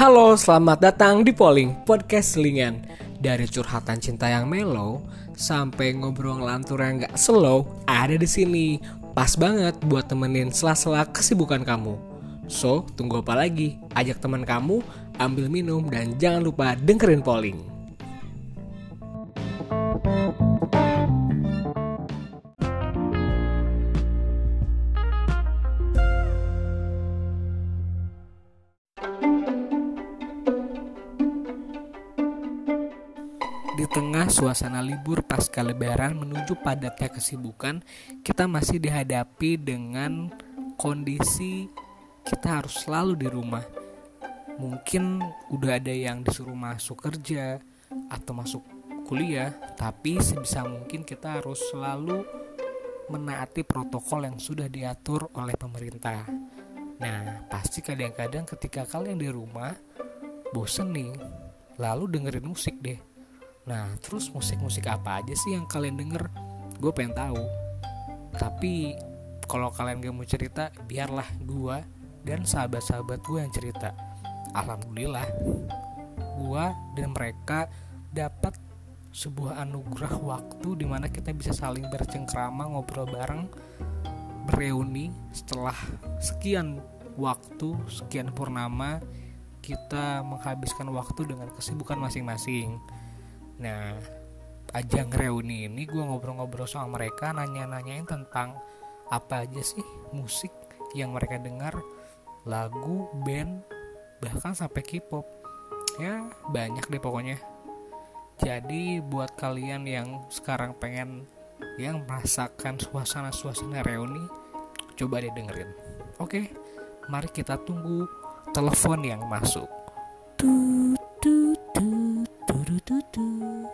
Halo, selamat datang di Polling Podcast Selingan. Dari curhatan cinta yang mellow sampai ngobrol ngelantur yang gak slow, ada di sini. Pas banget buat temenin sela-sela kesibukan kamu. So, tunggu apa lagi? Ajak teman kamu, ambil minum, dan jangan lupa dengerin Polling. Suasana libur pasca lebaran menuju padatnya kesibukan, kita masih dihadapi dengan kondisi kita harus selalu di rumah. Mungkin udah ada yang disuruh masuk kerja atau masuk kuliah, tapi sebisa mungkin kita harus selalu menaati protokol yang sudah diatur oleh pemerintah. Nah, pasti kadang-kadang ketika kalian di rumah bosen nih, lalu dengerin musik deh. Nah, terus musik-musik apa aja sih yang kalian denger? Gue pengen tahu. Tapi kalau kalian gak mau cerita, biarlah gue dan sahabat-sahabat gue yang cerita. Alhamdulillah, gue dan mereka dapat sebuah anugerah waktu di mana kita bisa saling bercengkrama, ngobrol bareng, bereuni setelah sekian waktu, sekian purnama kita menghabiskan waktu dengan kesibukan masing-masing. Nah, ajang reuni ini gue ngobrol-ngobrol sama mereka, nanya-nanyain tentang apa aja sih musik yang mereka dengar, lagu, band, bahkan sampai K-pop. Ya, banyak deh pokoknya. Jadi buat kalian yang sekarang pengen yang merasakan suasana-suasana reuni, coba deh dengerin. Oke, mari kita tunggu telepon yang masuk. Tut, tut, tut, tut, tut, tut.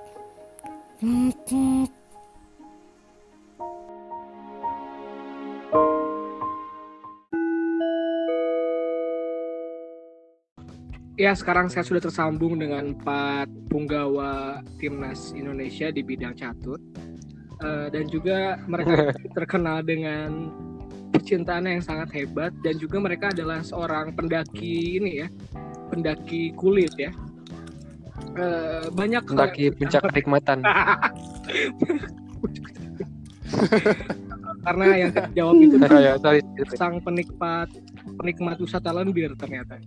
Ya, sekarang saya sudah tersambung dengan empat punggawa timnas Indonesia di bidang catur. Eh, dan juga mereka terkenal dengan percintaannya yang sangat hebat dan juga mereka adalah seorang pendaki ini ya, pendaki kulit ya. Eh, banyak Mendaki puncak kenikmatan. karena yang jawab itu ya, sorry. sang penikmat penikmat wisata lembir ternyata.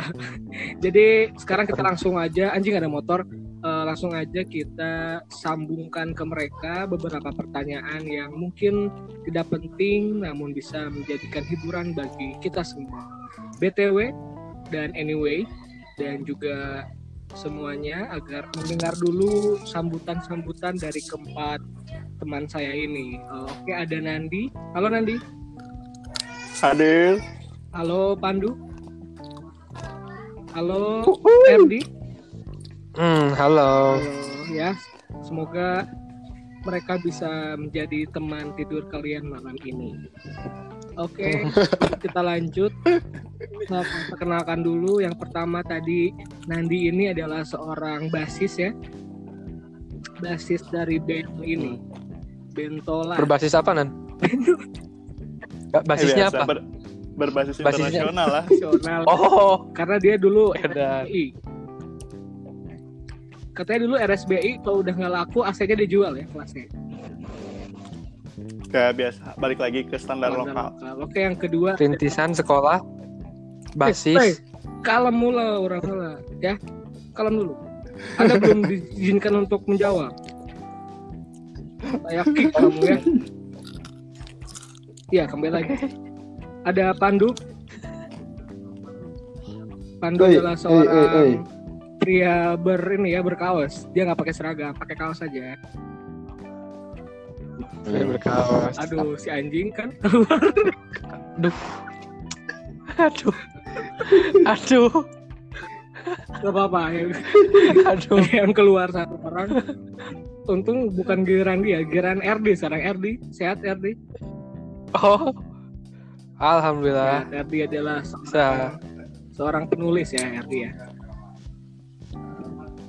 Jadi sekarang kita langsung aja anjing ada motor eh, langsung aja kita sambungkan ke mereka beberapa pertanyaan yang mungkin tidak penting namun bisa menjadikan hiburan bagi kita semua. BTW dan anyway dan juga semuanya agar mendengar dulu sambutan-sambutan dari keempat teman saya ini. Eh, Oke, ada Nandi. Halo Nandi. Hadir. Halo Pandu. Halo Erdi. Hmm, halo. Halo, ya. Semoga mereka bisa menjadi teman tidur kalian malam ini. Oke, kita lanjut. Saya perkenalkan dulu. Yang pertama tadi Nandi ini adalah seorang basis ya. Basis dari band ini. Bentola. Berbasis apa, Nan? Ba- Basisnya Eh, apa? ber- berbasis Basisnya- internasional lah. Nasional. Oh, Karena dia dulu. RSBI. Katanya dulu RSBI kalau udah nggak laku AC-nya dijual ya kelasnya. Kayak biasa, balik lagi ke standar Standar lokal. lokal. Oke yang kedua. rintisan sekolah. Eh, Basis. kalem mulu orang mula ya. Kalem dulu. Anda belum diizinkan untuk menjawab. Saya kick kamu ya. Iya kembali lagi. Ada Pandu. Pandu Oi, adalah oi, seorang oi, oi. pria ber ini ya berkaos. Dia nggak pakai seragam, pakai kaos saja. Saya berkaos. Aduh si anjing kan. Aduh. Aduh. Aduh. Gak apa-apa ya. Aduh. yang keluar satu orang. Untung bukan giliran dia, giliran RD sekarang RD. Sehat RD. Oh. Ya, Alhamdulillah. RD adalah seorang, seorang penulis ya RD ya.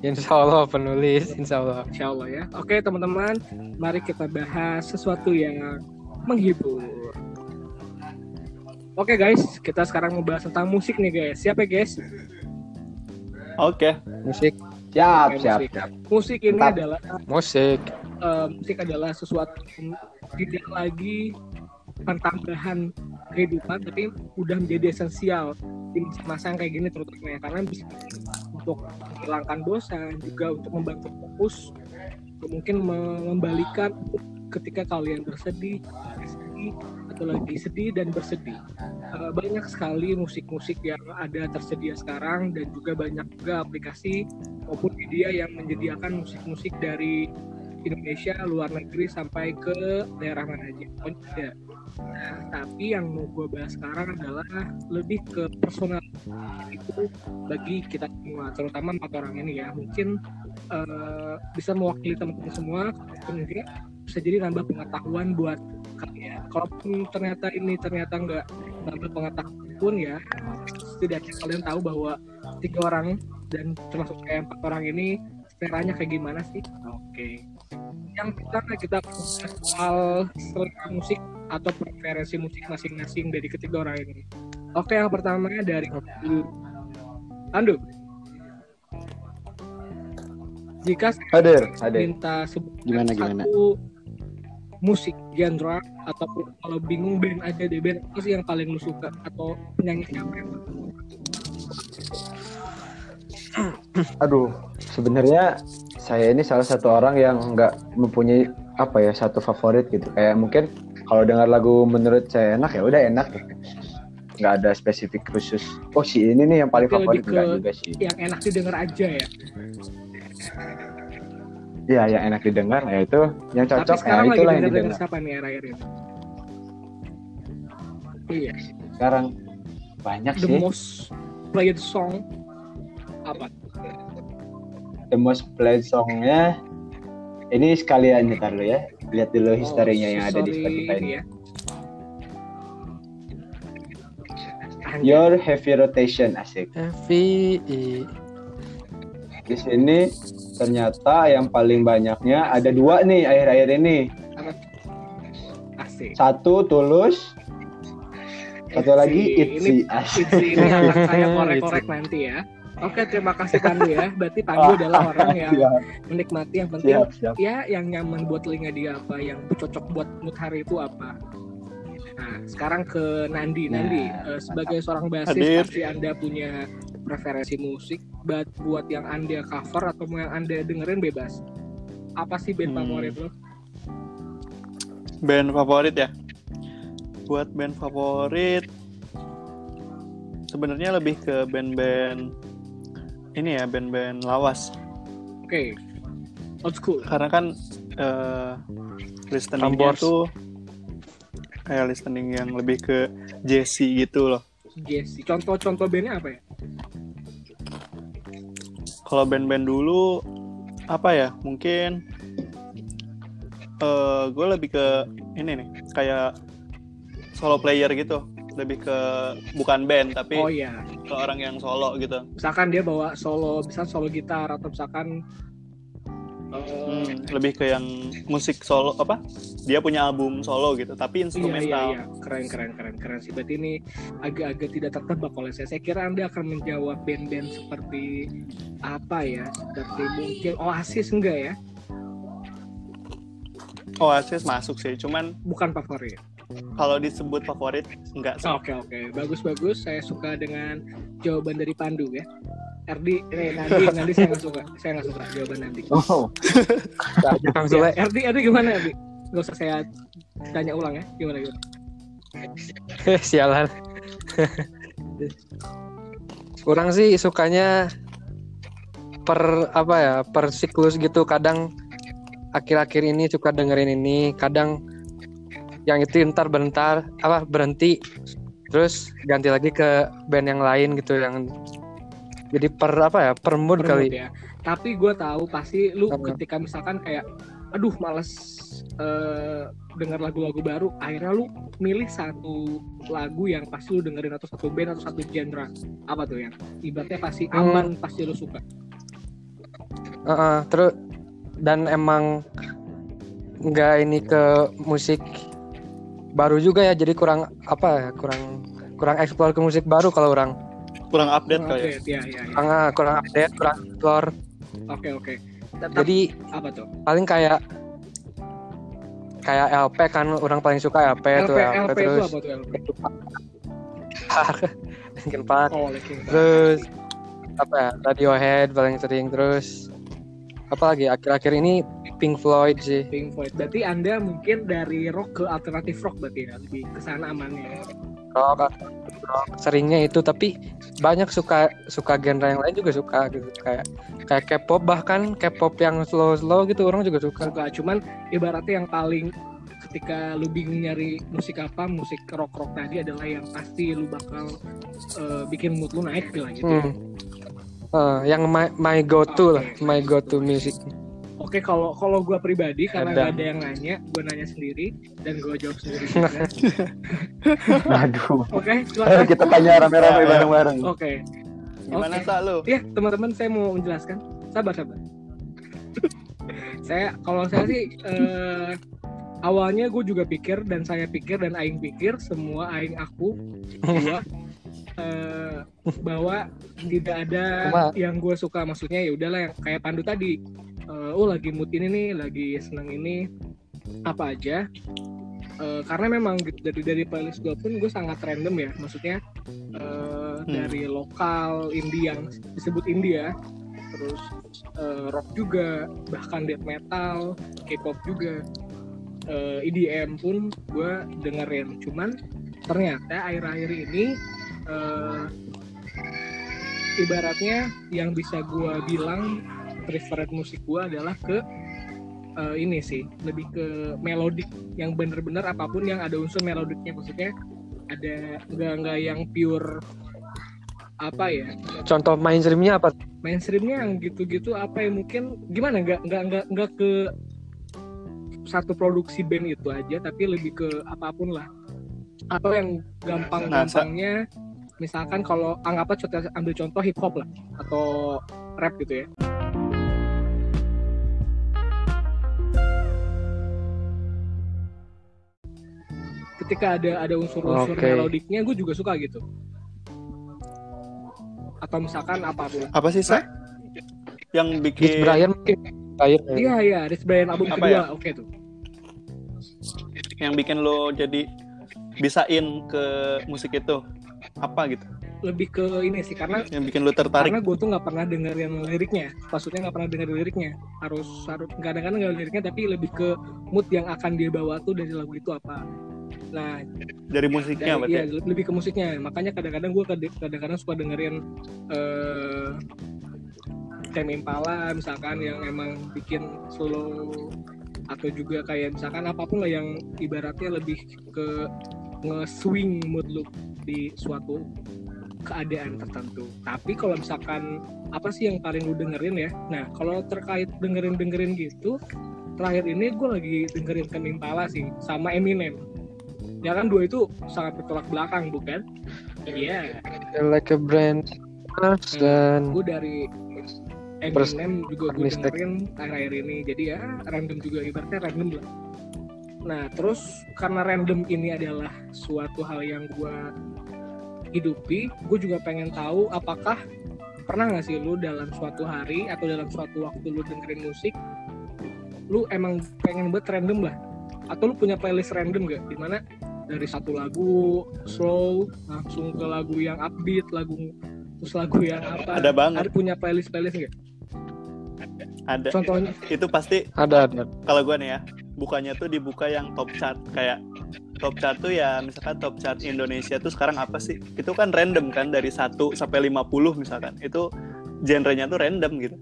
Insya Allah penulis, insya Allah. Insya Allah ya. Oke teman-teman, mari kita bahas sesuatu yang menghibur. Oke guys, kita sekarang membahas tentang musik nih guys. Siapa guys? Oke. Musik, Siap, Oke, siap, musik. siap. Musik ini Mantap. adalah musik. eh, musik adalah sesuatu yang tidak lagi pertambahan kehidupan tapi udah menjadi esensial di masa yang kayak gini terutama ya karena bisa untuk menghilangkan bosan juga untuk membantu fokus mungkin mengembalikan ketika kalian bersedih sedih atau lagi sedih dan bersedih. Eh, banyak sekali musik-musik yang ada tersedia sekarang dan juga banyak juga aplikasi maupun media yang menyediakan musik-musik dari Indonesia luar negeri sampai ke daerah mana aja. Pokoknya ada nah tapi yang mau gue bahas sekarang adalah lebih ke personal itu bagi kita semua terutama empat orang ini ya mungkin eh, bisa mewakili teman-teman semua ataupun enggak bisa jadi nambah pengetahuan buat kalian. Kalaupun ternyata ini ternyata nggak nambah pengetahuan pun ya setidaknya kalian tahu bahwa tiga orang dan termasuk saya empat orang ini seleranya kayak gimana sih? Oke. Yang pertama kita soal selera musik atau preferensi musik masing-masing dari ketiga orang ini oke yang pertama dari Andu jika saya Hadir, hadir. minta sebut Gimana, gimana? satu musik genre atau kalau bingung band aja deh band apa sih yang paling lu suka atau penyanyi siapa yang Aduh, sebenarnya saya ini salah satu orang yang nggak mempunyai apa ya satu favorit gitu. Kayak mungkin kalau dengar lagu menurut saya enak ya udah enak gitu. Nggak ada spesifik khusus. Oh si ini nih yang paling Tapi favorit enggak juga sih. yang enak didengar aja ya Iya yang enak didengar ya itu yang tapi cocok ya sekarang lagi itulah yang didengar. siapa nih akhir ini iya Sekarang banyak the sih. most played song apa The most played songnya ini sekalian ntar dulu ya. Lihat dulu historinya Oh, yang ada di Spotify ini. ya. Anjay. Your heavy rotation asik. FVI. Di sini ternyata yang paling banyaknya ada dua nih akhir-akhir ini. asik Satu tulus, satu lagi ini Itzy asik. Itzy ini akan saya korek-korek nanti ya Oke, terima kasih Pandu ya. Berarti Pandu adalah orang yang Siap, menikmati yang penting siap, siap. ya yang nyaman buat telinga dia apa, yang cocok buat mood hari itu apa. Nah, sekarang ke Nandi. Nah, Nandi, eh, sebagai seorang basis Hadir. pasti Anda punya preferensi musik buat buat yang Anda cover atau mau yang Anda dengerin bebas. Apa sih band Hmm. favorit lo? Band favorit ya? Buat band favorit sebenarnya lebih ke band-band ini ya, band-band lawas. Oke. Old school. Karena kan eh listeningnya tuh kayak listening yang lebih ke Jesse gitu loh. Jesse. Contoh-contoh bandnya apa ya? Kalau band-band dulu apa ya? Mungkin eh gue lebih ke ini nih, kayak solo player gitu. Lebih ke bukan band tapi Oh iya. ke orang yang solo gitu. Misalkan dia bawa solo, misal solo gitar atau misalkan Hmm, lebih ke yang musik solo apa? Dia punya album solo gitu, tapi Iya iya instrumental. iya keren keren keren keren sih berarti ini agak-agak tidak tertebak oleh saya. Saya kira anda akan menjawab band-band seperti apa ya? Seperti mungkin Oasis enggak ya? Oasis masuk sih, cuman Bukan favorit. kalau disebut favorit enggak sih. Oke oke bagus bagus. Saya suka dengan jawaban dari Pandu ya. Erdi, eh, nanti nanti saya nggak suka. Saya nggak suka jawaban nanti. Oh, Kang Sule. Ya, Erdi Erdi gimana Erdi? Gak usah saya tanya ulang ya. Gimana gimana? Sialan. Kurang sih sukanya per apa ya per siklus gitu kadang akhir-akhir ini suka dengerin ini kadang yang itu ntar bentar apa berhenti terus ganti lagi ke band yang lain gitu yang jadi per apa ya per mood Per mood kali ya. Tapi gue tahu pasti lu Apa? ketika misalkan kayak, aduh males eh, dengar lagu-lagu baru, akhirnya lu milih satu lagu yang pasti lu dengerin atau satu band atau satu genre apa tuh yang ibaratnya pasti Hmm. aman pasti lu suka. Heeh, terus dan emang nggak ini ke musik baru juga ya jadi kurang apa ya kurang kurang eksplor ke musik baru kalau orang kurang update Kurang kali ya. update, ya, ya, ya. kurang kurang update kurang explore Oke, oke. Tetap jadi apa tuh? paling kayak kayak LP kan orang paling suka LP, tuh LP, LP, LP itu terus apa tuh LP? Linkin Park Oh, Linkin Park. terus apa ya Radiohead paling sering terus apa lagi akhir-akhir ini Pink Floyd sih Pink Floyd. Berarti Anda mungkin dari rock ke alternatif rock berarti ya, lebih ke sana amannya. Rock, rock seringnya itu tapi banyak suka suka genre yang lain juga suka gitu kayak kayak K-pop bahkan K-pop yang slow slow gitu orang juga suka Suka, cuman ibaratnya yang paling ketika lu bingung nyari musik apa, musik rock rock tadi adalah yang pasti lu bakal eh, bikin mood lu naik lah gitu. ya. hmm. Eh, yang my, my go to lah Oke. my go to music Oke, kalau kalau gue pribadi karena Ada. gak ada yang nanya, gue nanya sendiri dan gue jawab sendiri. Aduh. Oke, silakan. kita tanya rame-rame Ya, ya. bareng-bareng. Oke, Gimana Oke. Sa lu? Iya, teman-teman saya mau menjelaskan. Sabar, sabar. saya kalau saya sih eh, awalnya gue juga pikir dan saya pikir dan aing pikir semua aing aku gua eh, bahwa tidak ada Cuma- yang gue suka maksudnya ya udahlah yang kayak Pandu tadi. Eh, oh lagi mood ini nih, lagi seneng ini apa aja. Eh, karena memang dari dari playlist gue pun gue sangat random ya, maksudnya eh, dari lokal indie yang disebut India, terus eh, rock juga, bahkan death metal, K-pop juga, eh, EDM pun gue dengerin. Cuman ternyata akhir-akhir ini eh, ibaratnya yang bisa gue bilang preferred musik gue adalah ke eh, ini sih lebih ke melodik. Yang bener-bener apa pun yang ada unsur melodiknya maksudnya ada nggak nggak yang pure apa ya? Contoh mainstreamnya apa? Mainstreamnya yang gitu-gitu apa yang mungkin gimana? Nggak nggak nggak nggak ke satu produksi band itu aja tapi lebih ke apa pun lah. Atau yang gampang-gampangnya misalkan kalau anggaplah contoh ambil contoh hip hop lah atau rap gitu ya ketika ada ada unsur-unsur Oke. melodiknya gue juga suka gitu atau misalkan apa pun Apa sih Sa? Yang Rich bikin Brian mungkin Brian Iya iya, Rich Brian album Apa kedua, ya? oke tuh. yang bikin lo jadi bisain ke musik itu apa gitu? Lebih ke ini sih karena Yang bikin lo tertarik? karena gue tuh nggak pernah dengerin liriknya. Maksudnya nggak pernah dengerin liriknya. Harus harus kadang-kadang nggak liriknya tapi lebih ke mood yang akan dia bawa tuh dari lagu itu apa. Nah, Dari musiknya dari, berarti. iya, ya? lebih ke musiknya. Makanya kadang-kadang gue kadang-kadang suka dengerin eh Tame Impala misalkan yang emang bikin slow atau juga kayak misalkan apa pun lah yang ibaratnya lebih ke nge-swing mood lu di suatu keadaan tertentu. Tapi kalau misalkan apa sih yang paling lu dengerin ya? Nah, kalau terkait dengerin-dengerin gitu, terakhir ini gue lagi dengerin Tame Impala sih sama Eminem. Ya kan dua itu sangat bertolak belakang bukan? Iya. like a brand dan gue dari Eminem juga gue dengerin akhir-akhir ini jadi ya random juga ibaratnya random lah nah terus karena random ini adalah suatu hal yang gue hidupi gue juga pengen tahu apakah pernah nggak sih lu dalam suatu hari atau dalam suatu waktu lu dengerin musik lu emang pengen buat random lah? Atau lu punya playlist random gak di mana dari satu lagu slow langsung ke lagu yang upbeat lagu terus lagu yang apa? Ada banget. ada punya playlist playlist gak Ada. contohnya? Itu pasti ada ada. kalau gue nih ya, bukanya tuh dibuka yang top chart kayak top chart tuh ya misalkan top chart Indonesia tuh sekarang apa sih? Itu kan random kan dari 1 sampai 50 misalkan. Itu genrenya tuh random gitu.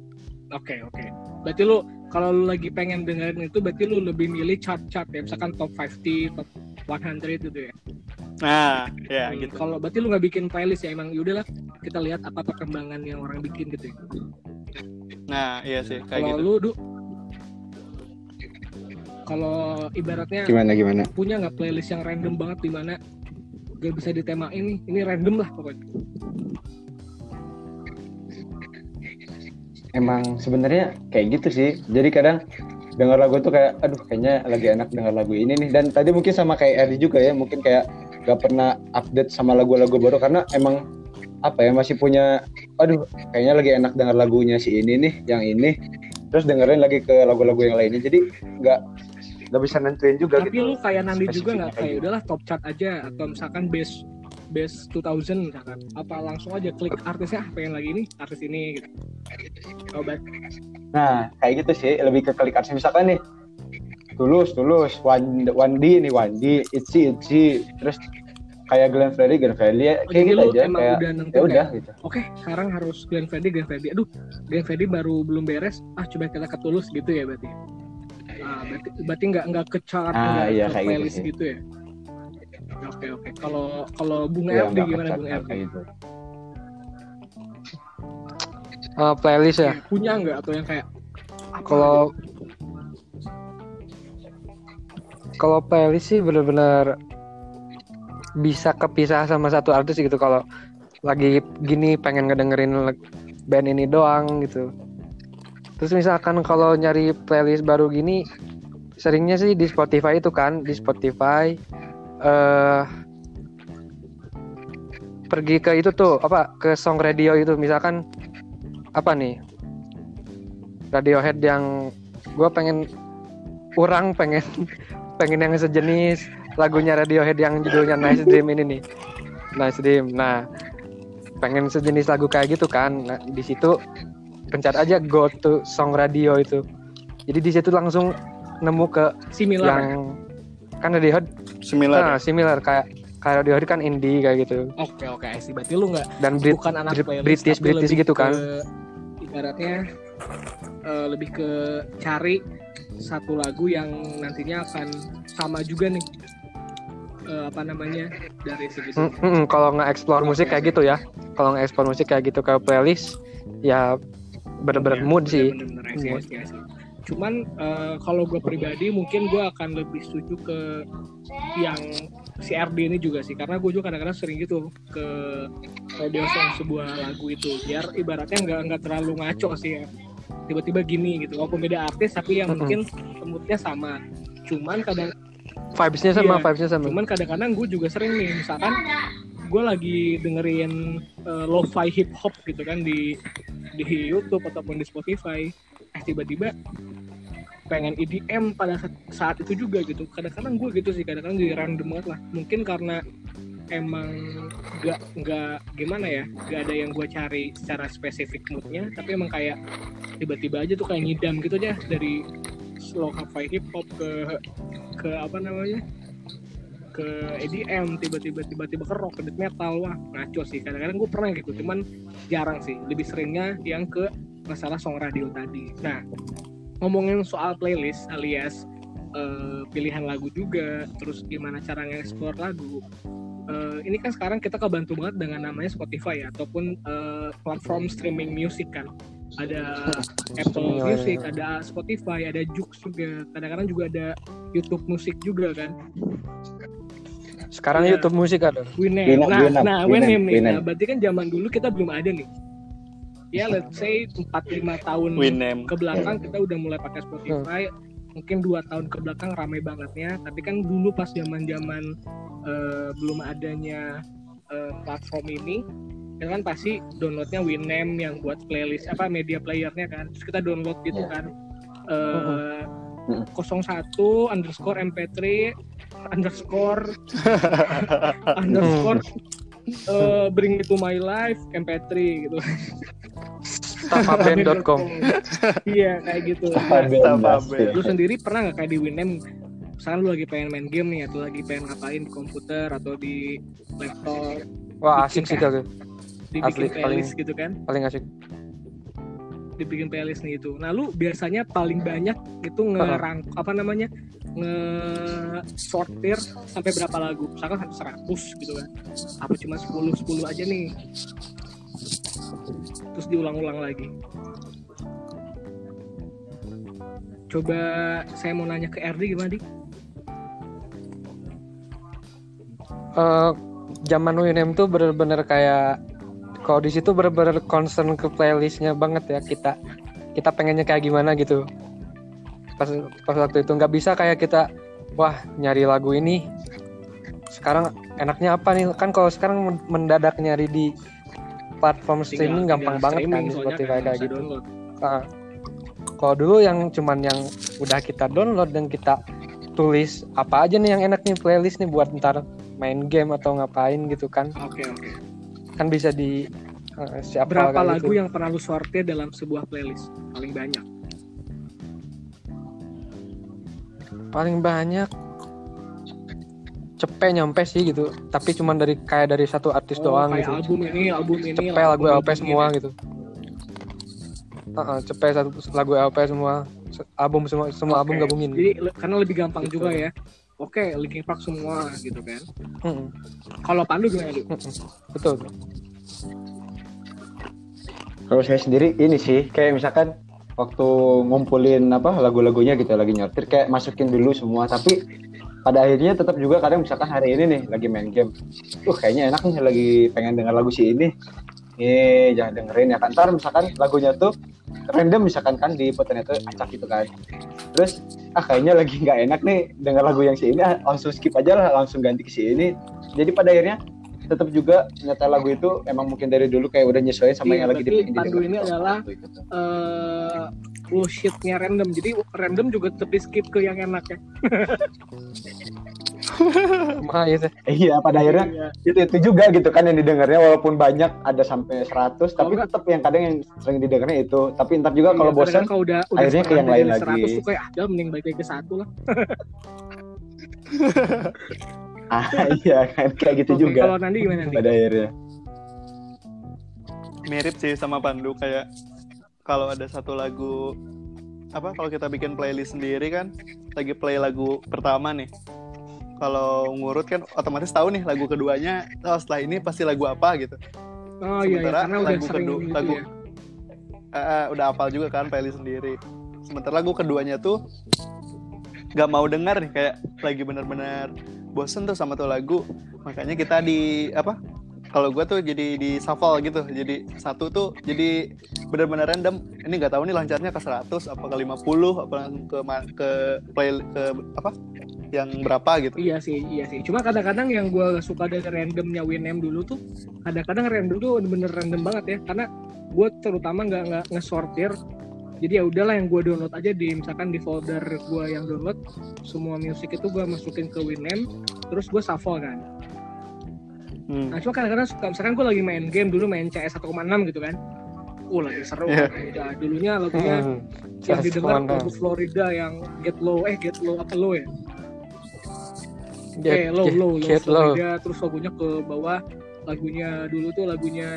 oke oke berarti lu kalau lu lagi pengen dengerin itu berarti lu lebih milih chart-chart ya misalkan top 50 top 100 gitu ya Nah, ya Hmm, gitu. kalau berarti lu nggak bikin playlist ya emang yaudahlah kita lihat apa perkembangan yang orang bikin gitu ya Nah, iya sih kayak kalau gitu. lu du kalau ibaratnya Gimana gimana? punya nggak playlist yang random banget di mana gak bisa ditemain nih? Ini random lah pokoknya. Emang sebenarnya kayak gitu sih. Jadi kadang dengar lagu tuh kayak aduh kayaknya lagi enak dengar lagu ini nih. Dan tadi mungkin sama kayak Eri juga ya mungkin kayak gak pernah update sama lagu-lagu baru karena emang apa ya masih punya aduh kayaknya lagi enak dengar lagunya si ini nih yang ini. Terus dengerin lagi ke lagu-lagu yang lainnya. Jadi nggak nggak bisa nentuin juga Tapi gitu lu kayak Nandi juga nggak kayak gitu. udahlah top chart aja atau misalkan base base 2000 misalkan apa langsung aja klik artisnya ah pengen lagi ini artis ini gitu. Coba Nah, kayak gitu sih, lebih ke klik artis misalkan nih. Tulus, tulus, Wan- Wandi nih, Wandi, Itzy, Itzy, terus kayak Glenn Fredly, Glenn Fredly, ya, Oh, kayak jadi gitu lu aja, emang kayak udah ya udah kayak, gitu. Oke, sekarang harus Glenn Fredly, Glenn Fredly. Aduh, Glenn Fredly baru belum beres. Ah, coba kita ketulus gitu ya berarti. Ah, berarti berarti nggak nggak ke chart, Ah, nggak iya, ke kayak gitu playlist sih. gitu, ya. Oke oke. Kalau kalau Bung Iya, RD nggak gimana kecap Bung RD? kayak gitu. Eh, playlist ya. Punya nggak atau yang kayak Kalau kalau playlist sih bener-bener bisa kepisah sama satu artis gitu kalau lagi gini pengen ngedengerin band ini doang gitu. Terus misalkan kalau nyari playlist baru gini seringnya sih di Spotify itu kan, di Spotify eh pergi ke itu tuh apa ke song radio itu. Misalkan apa nih Radiohead yang gue pengen kurang pengen pengen yang sejenis lagunya Radiohead yang judulnya Nice Dream ini nih. Nice Dream nah pengen sejenis lagu kayak gitu kan nah, di situ pencet aja go to song radio itu jadi di situ langsung nemu ke similar? ya? yang kan Radiohead Similar. nah, similar kayak kayak Radiohead kan indie kayak gitu Oke oke, sih. Berarti lu nggak dan Brit bukan anak Brit- playlist British British gitu kan ke- ibaratnya eh, lebih ke cari satu lagu yang nantinya akan sama juga nih eh, apa namanya dari segi Mm, mm, mm. kalau nge-explore musik kayak gitu ya kalau nge-explore musik kayak gitu ke playlist ya bener-bener mood sih. Bener-bener, I see, I see, I see. Cuman eh, kalau gue pribadi mungkin gue akan lebih setuju ke yang si RD ini juga sih. Karena gue juga kadang-kadang sering gitu ke radio song sebuah lagu itu. Biar ibaratnya nggak nggak terlalu ngaco sih ya. Tiba-tiba gini gitu. Walaupun beda artis tapi yang Mm-mm. mungkin moodnya sama. Cuman kadang vibesnya sama Iya, vibesnya sama. Cuman kadang-kadang gue juga sering nih misalkan gue lagi dengerin eh, lo-fi hip hop gitu kan di di YouTube ataupun di Spotify. Eh tiba-tiba pengen EDM pada saat, itu juga gitu. Kadang-kadang gue gitu sih kadang-kadang jadi random banget lah. Mungkin karena emang nggak nggak gimana ya nggak ada yang gue cari secara spesifik moodnya tapi emang kayak tiba-tiba aja tuh kayak ngidam gitu aja dari slow lo-fi hip hop ke ke apa namanya ke EDM tiba-tiba tiba-tiba ke rock ke death metal wah ngaco sih kadang-kadang gue pernah gitu cuman jarang sih lebih seringnya yang ke masalah song radio tadi nah ngomongin soal playlist alias eh, pilihan lagu juga terus gimana cara nge-explore lagu Eh, ini kan sekarang kita kebantu banget dengan namanya Spotify ya ataupun eh, platform streaming music kan ada Apple Iya, iya, Music, iya. ada Spotify, ada Joox juga. Kadang-kadang juga ada YouTube Musik juga kan. Sekarang Iya. YouTube musik ada Winamp. Winamp, Nah, Winamp, nah Winamp, Winamp nih. Nah, Winamp. berarti kan zaman dulu kita belum ada nih. Ya, let's say 4-5 tahun Winem. ke belakang kita udah mulai pakai Spotify. Mungkin dua tahun ke belakang rame bangetnya. Tapi kan dulu pas zaman-zaman eh, belum adanya eh, platform ini, ya kan pasti downloadnya Winamp yang buat playlist apa media playernya kan. Terus kita download gitu Iya. kan. Eh, Mm-mm. 01 underscore mp3 underscore. Underscore eh, bring me to my life mp3 gitu. Stafaband.com iya kayak gitu. Stafaband. lu sendiri pernah nggak kayak di Winamp misalnya lu lagi pengen main game nih atau lagi pengen ngapain di komputer atau di laptop? Wah asik sih kagak dibikin Asli, playlist gitu kan? paling asik dibikin playlist nih itu nah lu biasanya paling banyak itu ngerang apa? namanya? Nge sortir sampai berapa lagu? Misalkan sampai 100 gitu kan. Apa cuma 10 10 aja nih? Terus diulang-ulang lagi. Coba saya mau nanya ke RD gimana di Eh, zaman Winem tuh bener-bener kayak kalau di situ bener-bener concern ke playlistnya banget ya kita kita pengennya kayak gimana gitu pas pas waktu itu nggak bisa kayak kita wah nyari lagu ini sekarang enaknya apa nih kan kalau sekarang men- mendadak nyari di platform streaming Tinggal- gampang tinggal banget kan streaming Spotify kan, kayak bisa gitu. download. Ah. Kalau dulu yang cuman yang udah kita download dan kita tulis apa aja nih yang enak nih playlist nih buat ntar main game atau ngapain gitu kan Oke oke. Kan bisa di eh, siapa Berapa lagu gitu. yang pernah lu sortir dalam sebuah playlist? Paling banyak. paling banyak cepet nyampe sih gitu tapi cuman dari kayak dari satu artis Oh, doang kayak gitu album ini, album ini. cepet lagu album LP ini, semua gitu. gitu Heeh, cepet satu lagu LP semua Se- album semua semua album Oke. gabungin Jadi karena lebih gampang Gitu. juga ya. Oke, Linkin Park semua gitu kan. Mm-mm, Kalau Pandu gimana, Du? mm-mm. betul Kalau saya sendiri ini sih kayak misalkan waktu ngumpulin apa lagu-lagunya gitu lagi nyortir kayak masukin dulu semua tapi pada akhirnya tetap juga kadang misalkan hari ini nih lagi main game tuh kayaknya enak nih lagi pengen dengar lagu si ini eh jangan dengerin ya kan. Ntar misalkan lagunya tuh random misalkan kan di putarnya tuh acak gitu kan. Terus ah kayaknya lagi nggak enak nih dengar lagu yang si ini ah, langsung skip aja lah langsung ganti ke si ini. Jadi pada akhirnya tetap juga nyata lagu itu emang mungkin dari dulu kayak udah nyesuaiin sama Iya, yang lagi dibikin Pandu ini adalah eh bullshitnya random. Jadi random juga tetap di skip ke yang enak ya. Itu Iya, pada akhirnya Iya. itu itu juga gitu kan yang didengarnya walaupun banyak ada sampai 100 tapi enggak- tetap yang kadang yang sering didengarnya itu. Tapi ntar juga kalau Iya, bosan kadang-kadang kalau udah udah akhirnya ke yang lain lagi. 100 tuh kayak ah, mending balik lagi ke satu lah. ah iya kan kayak gitu Oke, juga Kalau Nandi gimana nih? pada akhirnya. mirip sih sama Pandu kayak kalau ada satu lagu apa kalau kita bikin playlist sendiri kan lagi play lagu pertama nih kalau ngurut kan otomatis tahu nih lagu keduanya oh setelah ini pasti lagu apa gitu. Oh iya, iya, Sementara karena udah lagu kedua- gitu lagu- ya. Eh, udah hafal juga kan playlist sendiri. Sementara lagu keduanya tuh nggak mau dengar nih kayak lagi bener-bener bosen tuh sama tuh lagu. Makanya kita di apa kalau gue tuh jadi di shuffle gitu jadi satu tuh jadi bener-bener random ini nggak tahu nih lancarnya ke 100 apa ke 50 apa ke ke play ke apa yang berapa gitu Iya sih, iya sih. Cuma kadang-kadang yang gue suka dari randomnya Winem dulu tuh, kadang-kadang random tuh bener-bener random banget ya. Karena gue terutama nggak nggak ngesortir. Jadi ya udahlah yang gue download aja di misalkan di folder gue yang download semua musik itu gue masukin ke Winem, terus gue shuffle kan. Hmm. Nah cuma kadang-kadang suka misalkan gue lagi main game dulu main CS 1,6 gitu kan. Uh lagi seru kan. Udah, dulunya lagunya Hmm, yang Just didengar lagu Florida yang Get Low eh Get Low apa Low ya? eh Get- low get- low low get low. Florida terus lagunya ke bawah lagunya dulu tuh lagunya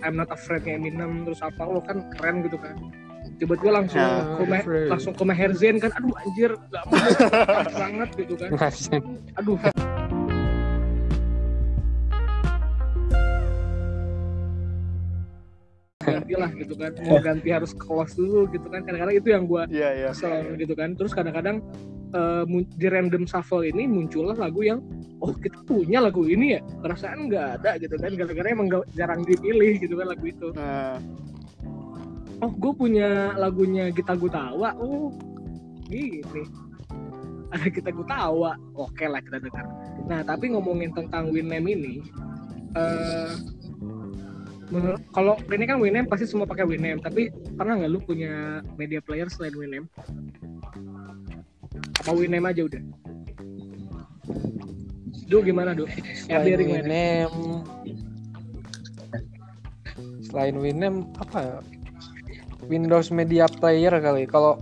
I'm Not Afraid nya Eminem terus apa lo kan keren gitu kan tiba-tiba langsung Ya. ke Me- Afraid. langsung ke Maher Zain kan aduh anjir gak mau banget gitu kan aduh ganti lah gitu kan. Mau ganti harus close dulu gitu kan. Kadang-kadang itu yang gua iya iya. kesel gitu kan. Terus kadang-kadang mun- di random shuffle ini muncullah lagu yang oh kita punya lagu ini ya? Perasaan nggak ada gitu kan. Gara-gara emang nggak- jarang dipilih gitu kan lagu itu. Nah, oh gue punya lagunya Gita Gutawa. Oh gini. Ada Gita Gutawa. Oke lah kita dengar. Nah tapi ngomongin tentang Winem ini eh menurut kalau ini kan Winem pasti semua pakai Winem tapi pernah nggak lu punya media player selain Winem apa Winem aja udah? Du gimana Du? Selain. Winem Selain Winem apa ya? Windows Media Player kali. Kalau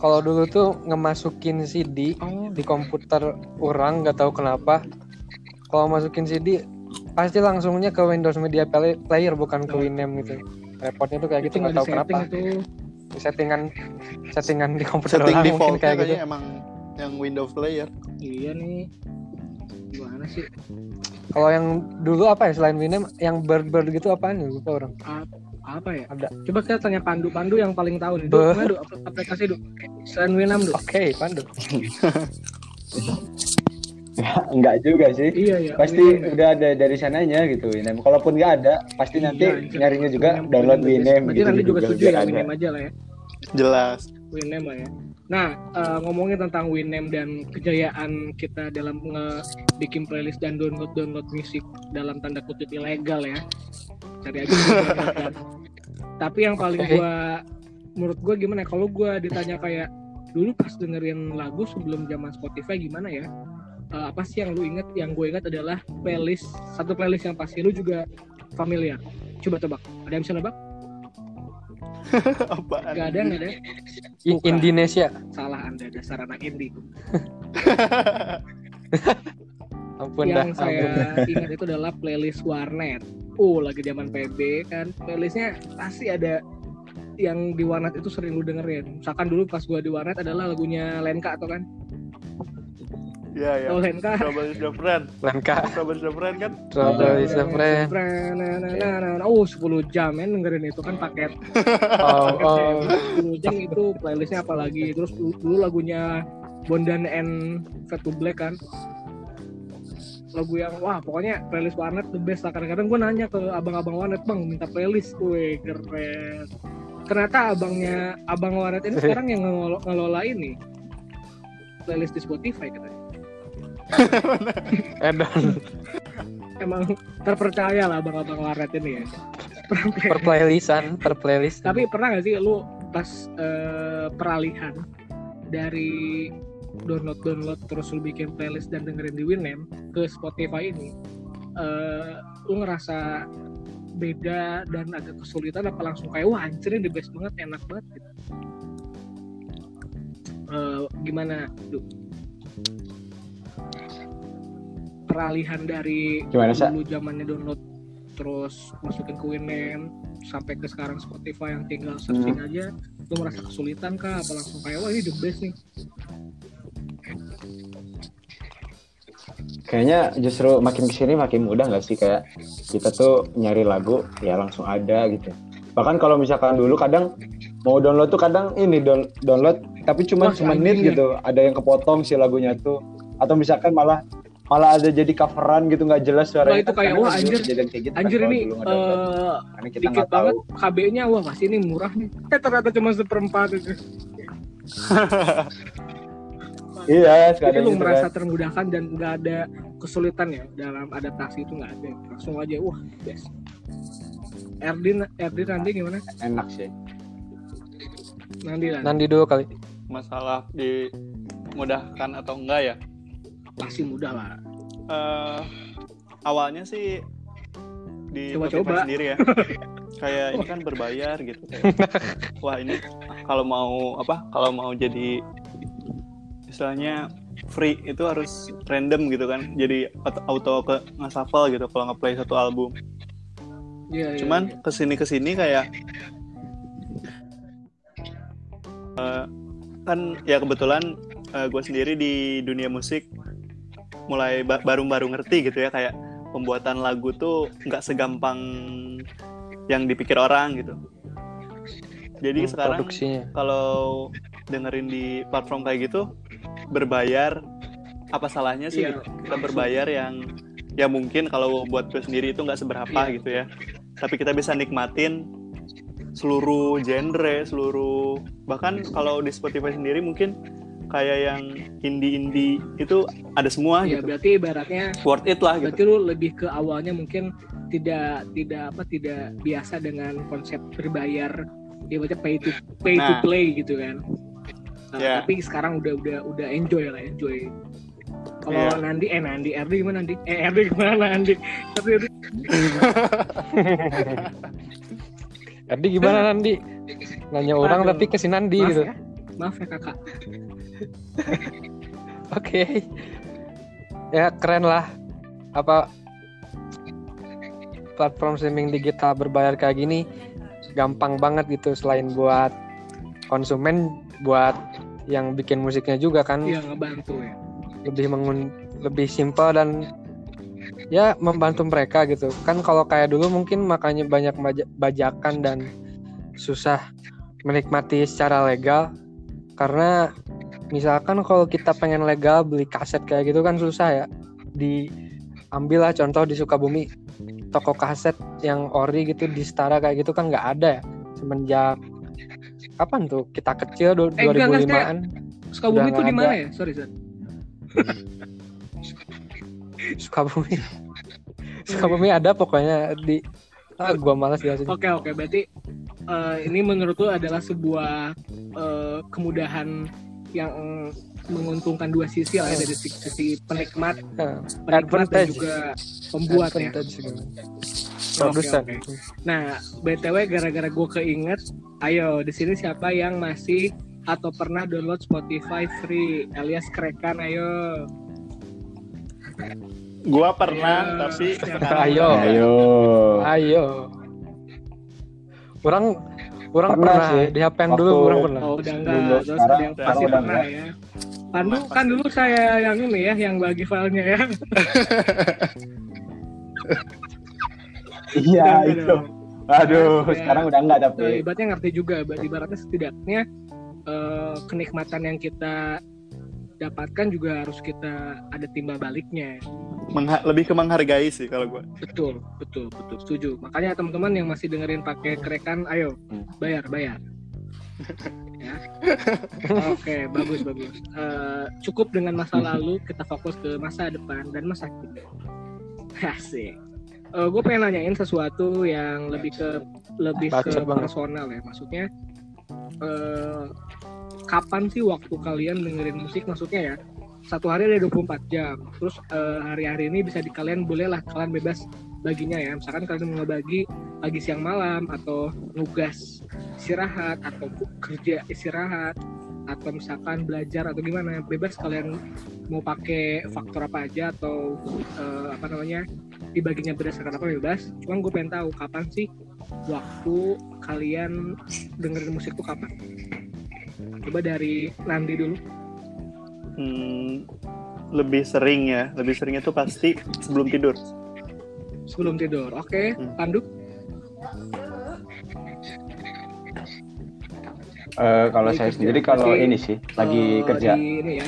kalau dulu tuh ngemasukin CD Oh, di komputer orang nggak tahu kenapa. Kalau masukin CD pasti langsungnya ke Windows Media Play- Player bukan ke. Winem gitu repotnya tuh kayak gitu itu nggak nggak tahu kenapa itu. Di settingan settingan di komputer setting orang mungkin kayak gitu kayaknya emang yang Windows player Iya nih. Gimana sih? kalau yang dulu apa ya selain Winem yang bird bird gitu apaan ya lupa orang Apa ya? Ada. Coba kita tanya Pandu. Pandu yang paling tahu nih. Du, Beuh. gimana, Du? Apl- aplikasi Du. Selain Winam Du. oke Pandu Enggak juga sih. Iya ya. Pasti Winem, ya. udah ada dari sananya gitu Winem. Kalaupun nggak ada, pasti nanti Iya, nyarinya juga Winem- download Winem Winem Berarti gitu nanti juga setuju ya. Winem aja lah ya. jelas Winem lah ya. Nah, eh, ngomongin tentang Winem dan kejayaan kita dalam nge bikin playlist dan download download musik dalam tanda kutip ilegal ya. Cari aja. kan. Tapi yang paling Oke. gua menurut gua gimana? ya, Kalau gua ditanya kayak dulu pas dengerin lagu sebelum zaman Spotify gimana ya? Eh, apa sih yang lu inget? Yang gue inget adalah playlist satu playlist yang pasti lu juga familiar. Coba tebak. Ada yang bisa nebak? Apaan? Gak ada, gak ada. Bukan. Indonesia. Salah anda dasar anak indie. Ampun dah. yang saya ampun. ingat itu adalah playlist warnet. Oh, lagi zaman PB kan. Playlistnya pasti ada yang di warnet itu sering lu dengerin. Misalkan dulu pas gua di warnet adalah lagunya Lenka atau kan? Iya, iya. Oh, Lenka. Trouble is the friend. Lenka. Trouble is the friend kan? Trouble is a friend. Nah, nah, nah, nah, nah. Oh, 10 jam men dengerin itu kan paket. Oh, oh. 10 jam itu playlistnya apa lagi. Terus dulu, lagunya Bondan and Fat to Black kan. Lagu yang wah pokoknya playlist warnet the best lah. Kadang-kadang gue nanya ke abang-abang warnet bang minta playlist. Wih keren. Ternyata abangnya abang warnet ini sekarang yang ngelola, ngelola ini playlist di Spotify katanya. Edon. Emang terpercaya lah abang-abang warnet ini ya. Per playlistan, per playlist. Tapi pernah gak sih lu pas eh, peralihan dari download download terus lu bikin playlist dan dengerin di Winamp ke Spotify ini, eh, lu ngerasa beda dan agak kesulitan apa langsung kayak wah anjir ini the best banget enak banget gitu. Eh, gimana Du? Peralihan dari Gimana, dulu zamannya download terus masukin ke Winamp sampai ke sekarang Spotify yang tinggal searching aja lu merasa kesulitan kah apa langsung kayak wah ini the best nih Kayaknya justru makin ke sini makin mudah nggak sih kayak kita tuh nyari lagu ya langsung ada gitu. Bahkan kalau misalkan dulu kadang mau download tuh kadang ini down- download tapi cuma semenit anjing ya. gitu. Ada yang kepotong si lagunya tuh atau misalkan malah malah ada jadi coveran gitu nggak jelas suaranya. Wah, itu kayak, wah, anjir. kayak gitu kan anjir ini eh, karena kita dikit banget KB-nya wah pasti ini murah nih eh ternyata cuma seperempat itu Iya, jadi lu gitu merasa kan. termudahkan dan nggak ada kesulitan ya dalam adaptasi itu nggak ada langsung aja wah best Erdin Erdin nanti gimana enak sih. nanti Nanti dulu kali. Masalah dimudahkan atau enggak ya? Pasti mudah lah Eh, awalnya sih di Coba-coba. Sendiri ya. Kayak ini kan berbayar gitu kayak. Wah, ini kalau mau apa? Kalau mau jadi istilahnya free itu harus random gitu kan. Jadi auto, ke nge-shuffle gitu kalau nge-play satu album. Iya, iya, Cuman iya. ke sini ke sini kayak eh, kan ya kebetulan gue sendiri di dunia musik mulai ba- baru-baru ngerti gitu ya kayak pembuatan lagu tuh nggak segampang yang dipikir orang gitu. Jadi Hmm, sekarang kalau dengerin di platform kayak gitu berbayar apa salahnya sih Iya, gitu? kita berbayar yang ya mungkin kalau buat gue sendiri itu nggak seberapa Iya. gitu ya tapi kita bisa nikmatin seluruh genre seluruh bahkan kalau di Spotify sendiri mungkin kayak yang indie-indie itu ada semua Iya, gitu berarti ibaratnya worth it lah berarti gitu lu lebih ke awalnya mungkin tidak tidak apa tidak biasa dengan konsep berbayar dia baca pay to pay to Nah. play gitu kan Nah, Ya. tapi sekarang udah udah udah enjoy lah enjoy kalau Iya. Nandi eh Nandi Erdi gimana Nandi eh Erdi gimana Nandi tapi Erdi Tadi gimana Nandi? Nanya orang Aduh. tapi ke si Nandi maaf gitu. ya maaf ya kakak Oke. Ya keren lah. Apa platform streaming digital berbayar kayak gini gampang banget gitu selain buat konsumen buat yang bikin musiknya juga kan iya ngebantu ya lebih mengun lebih simpel dan ya membantu mereka gitu kan kalau kayak dulu mungkin makanya banyak baja- bajakan dan susah menikmati secara legal karena misalkan kalau kita pengen legal beli kaset kayak gitu kan susah ya. Diambil lah contoh di Sukabumi toko kaset yang ori gitu di Setara kayak gitu kan nggak ada ya. Semenjak kapan tuh? Kita kecil du- Eh, enggak, enggak, 2005an Sukabumi tuh di mana ya? Sorry, Zat. Sukabumi. Sukabumi ada pokoknya di ah, gua malas jelasin. Oke oke. Berarti eh, ini menurut lu adalah sebuah eh, kemudahan yang menguntungkan dua sisi lah ya dari sisi, penikmat, penikmat dan juga pembuat ya. bagus kan oke. Nah, btw gara-gara gue keinget, ayo di sini siapa yang masih atau pernah download Spotify free alias kerekan ayo. Gua pernah Ayo. tapi Ayo. Ayo. ayo orang orang Pernah pernah, sih. di HP yang dulu orang pernah Oh udah enggak, terus sekarang ada yang udah pasti udah pernah enggak. ya. Pandu kan dulu saya yang ini ya, yang bagi filenya ya. Iya Udah, itu. udah. Aduh, Ya. sekarang udah enggak tapi. Eh, ibaratnya ngerti juga, ibaratnya setidaknya eh, kenikmatan yang kita dapatkan juga harus kita ada timbal baliknya. Mengha- lebih ke menghargai sih kalau gua. Betul, betul, betul, setuju. Makanya teman-teman yang masih dengerin pakai kerekan, ayo Hmm. bayar, bayar. ya. Oke, bagus, bagus. Eh, cukup dengan masa lalu, kita fokus ke masa depan dan masa kini. Asik. gue pengen nanyain sesuatu yang lebih ke lebih ke Bacot banget. personal ya. Maksudnya, eh, kapan sih waktu kalian dengerin musik? Maksudnya ya, satu hari ada 24 jam. Terus eh, hari-hari ini bisa di kalian boleh lah kalian bebas baginya ya. Misalkan kalian mau bagi pagi siang malam atau nugas istirahat atau kerja istirahat atau misalkan belajar atau gimana bebas kalian mau pakai faktor apa aja atau eh, apa namanya dibaginya berdasarkan apa bebas. Cuman gue pengen tahu kapan sih waktu kalian dengerin musik tuh kapan? Coba dari Nandi dulu. Hmm, lebih sering ya, lebih seringnya tuh pasti sebelum tidur. sebelum tidur oke. Hmm. Pandu Eh, kalau saya kerja. sendiri kalau ini sih lagi Eh, kerja ini ya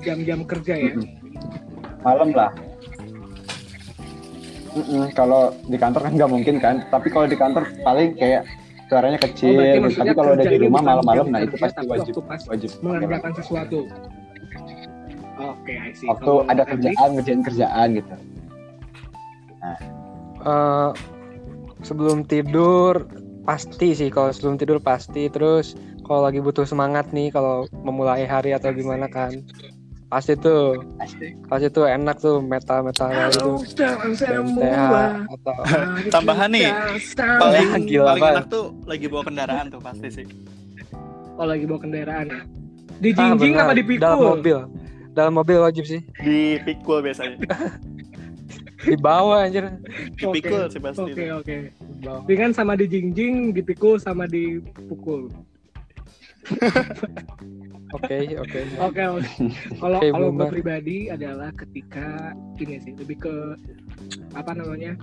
jam-jam kerja ya Mm-mm. malam lah. Mm-mm, kalau di kantor kan nggak mungkin kan, tapi kalau di kantor paling kayak suaranya Oh, kecil. berarti tapi kalau udah di rumah malam-malam, nah itu pasti wajib pas wajib. mengerjakan sesuatu oke I see Waktu Kalau ada kerjaan ngerjain kerjaan gitu. Eh, sebelum tidur pasti sih kalau sebelum tidur pasti terus kalau lagi butuh semangat nih kalau memulai hari atau gimana kan pasti tuh Pasti. tuh enak tuh metal metal semua. BMTH atau Tambahan nih, Paling gila paling banget. enak tuh lagi bawa kendaraan tuh pasti sih. Oh lagi bawa kendaraan ya? Di Ah, jinjing apa di pikul? dalam mobil dalam mobil wajib sih Dipikul biasanya. di bawah anjir Dipikul sih pasti. Oke oke. Di. Dengan sama di jinjing, dipikul sama dipukul. Oke oke Oke oke. Kalau kalau gue pribadi adalah ketika ini sih lebih ke apa namanya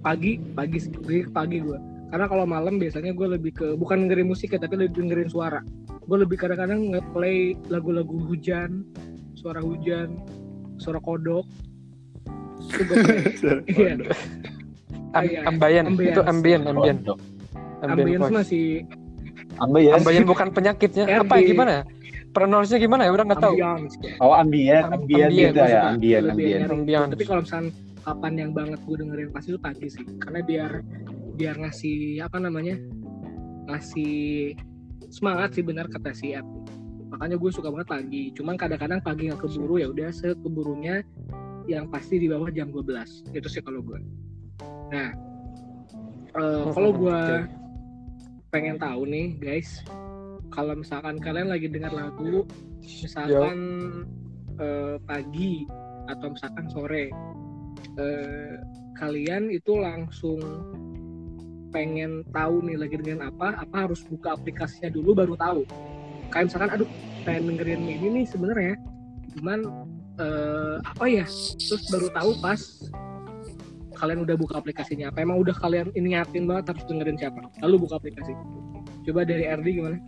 pagi pagi ke pagi gue. Karena kalau malam biasanya gue lebih ke bukan dengerin musik ya tapi lebih dengerin suara. Gue lebih kadang-kadang nge-play lagu-lagu hujan, suara hujan, suara kodok. Itu gue. Iya. Am- Iya, ambience ambience. itu ambient ambient Kodok. ambient Ambience voice. masih Ambience. Ambience bukan penyakitnya apa RD. gimana ya pronounce-nya gimana ya udah nggak tahu ambience. Oh ambien, Am- ambien ambien, gitu ya, nyari Ambience. itu. Tapi kalau misalnya kapan yang banget gue dengerin pasti itu pagi sih, karena biar biar ngasih apa namanya ngasih semangat sih benar kata si Ed. Makanya gue suka banget pagi. Cuman kadang-kadang pagi nggak keburu ya udah sekeburunya yang pasti di bawah jam 12 itu sih kalau gue. Nah, eh, kalau gue. Pengen tahu nih guys, kalau misalkan kalian lagi dengar lagu, misalkan eh, pagi atau misalkan sore, eh, kalian itu langsung pengen tahu nih lagi dengan apa, apa harus buka aplikasinya dulu baru tahu. Kayak misalkan, aduh pengen dengerin ini nih sebenarnya, cuman eh, apa ya, terus baru tahu pas kalian udah buka aplikasinya. Apa emang udah kalian ini yakin banget harus dengerin siapa? Lalu buka aplikasi. Coba dari RD gimana?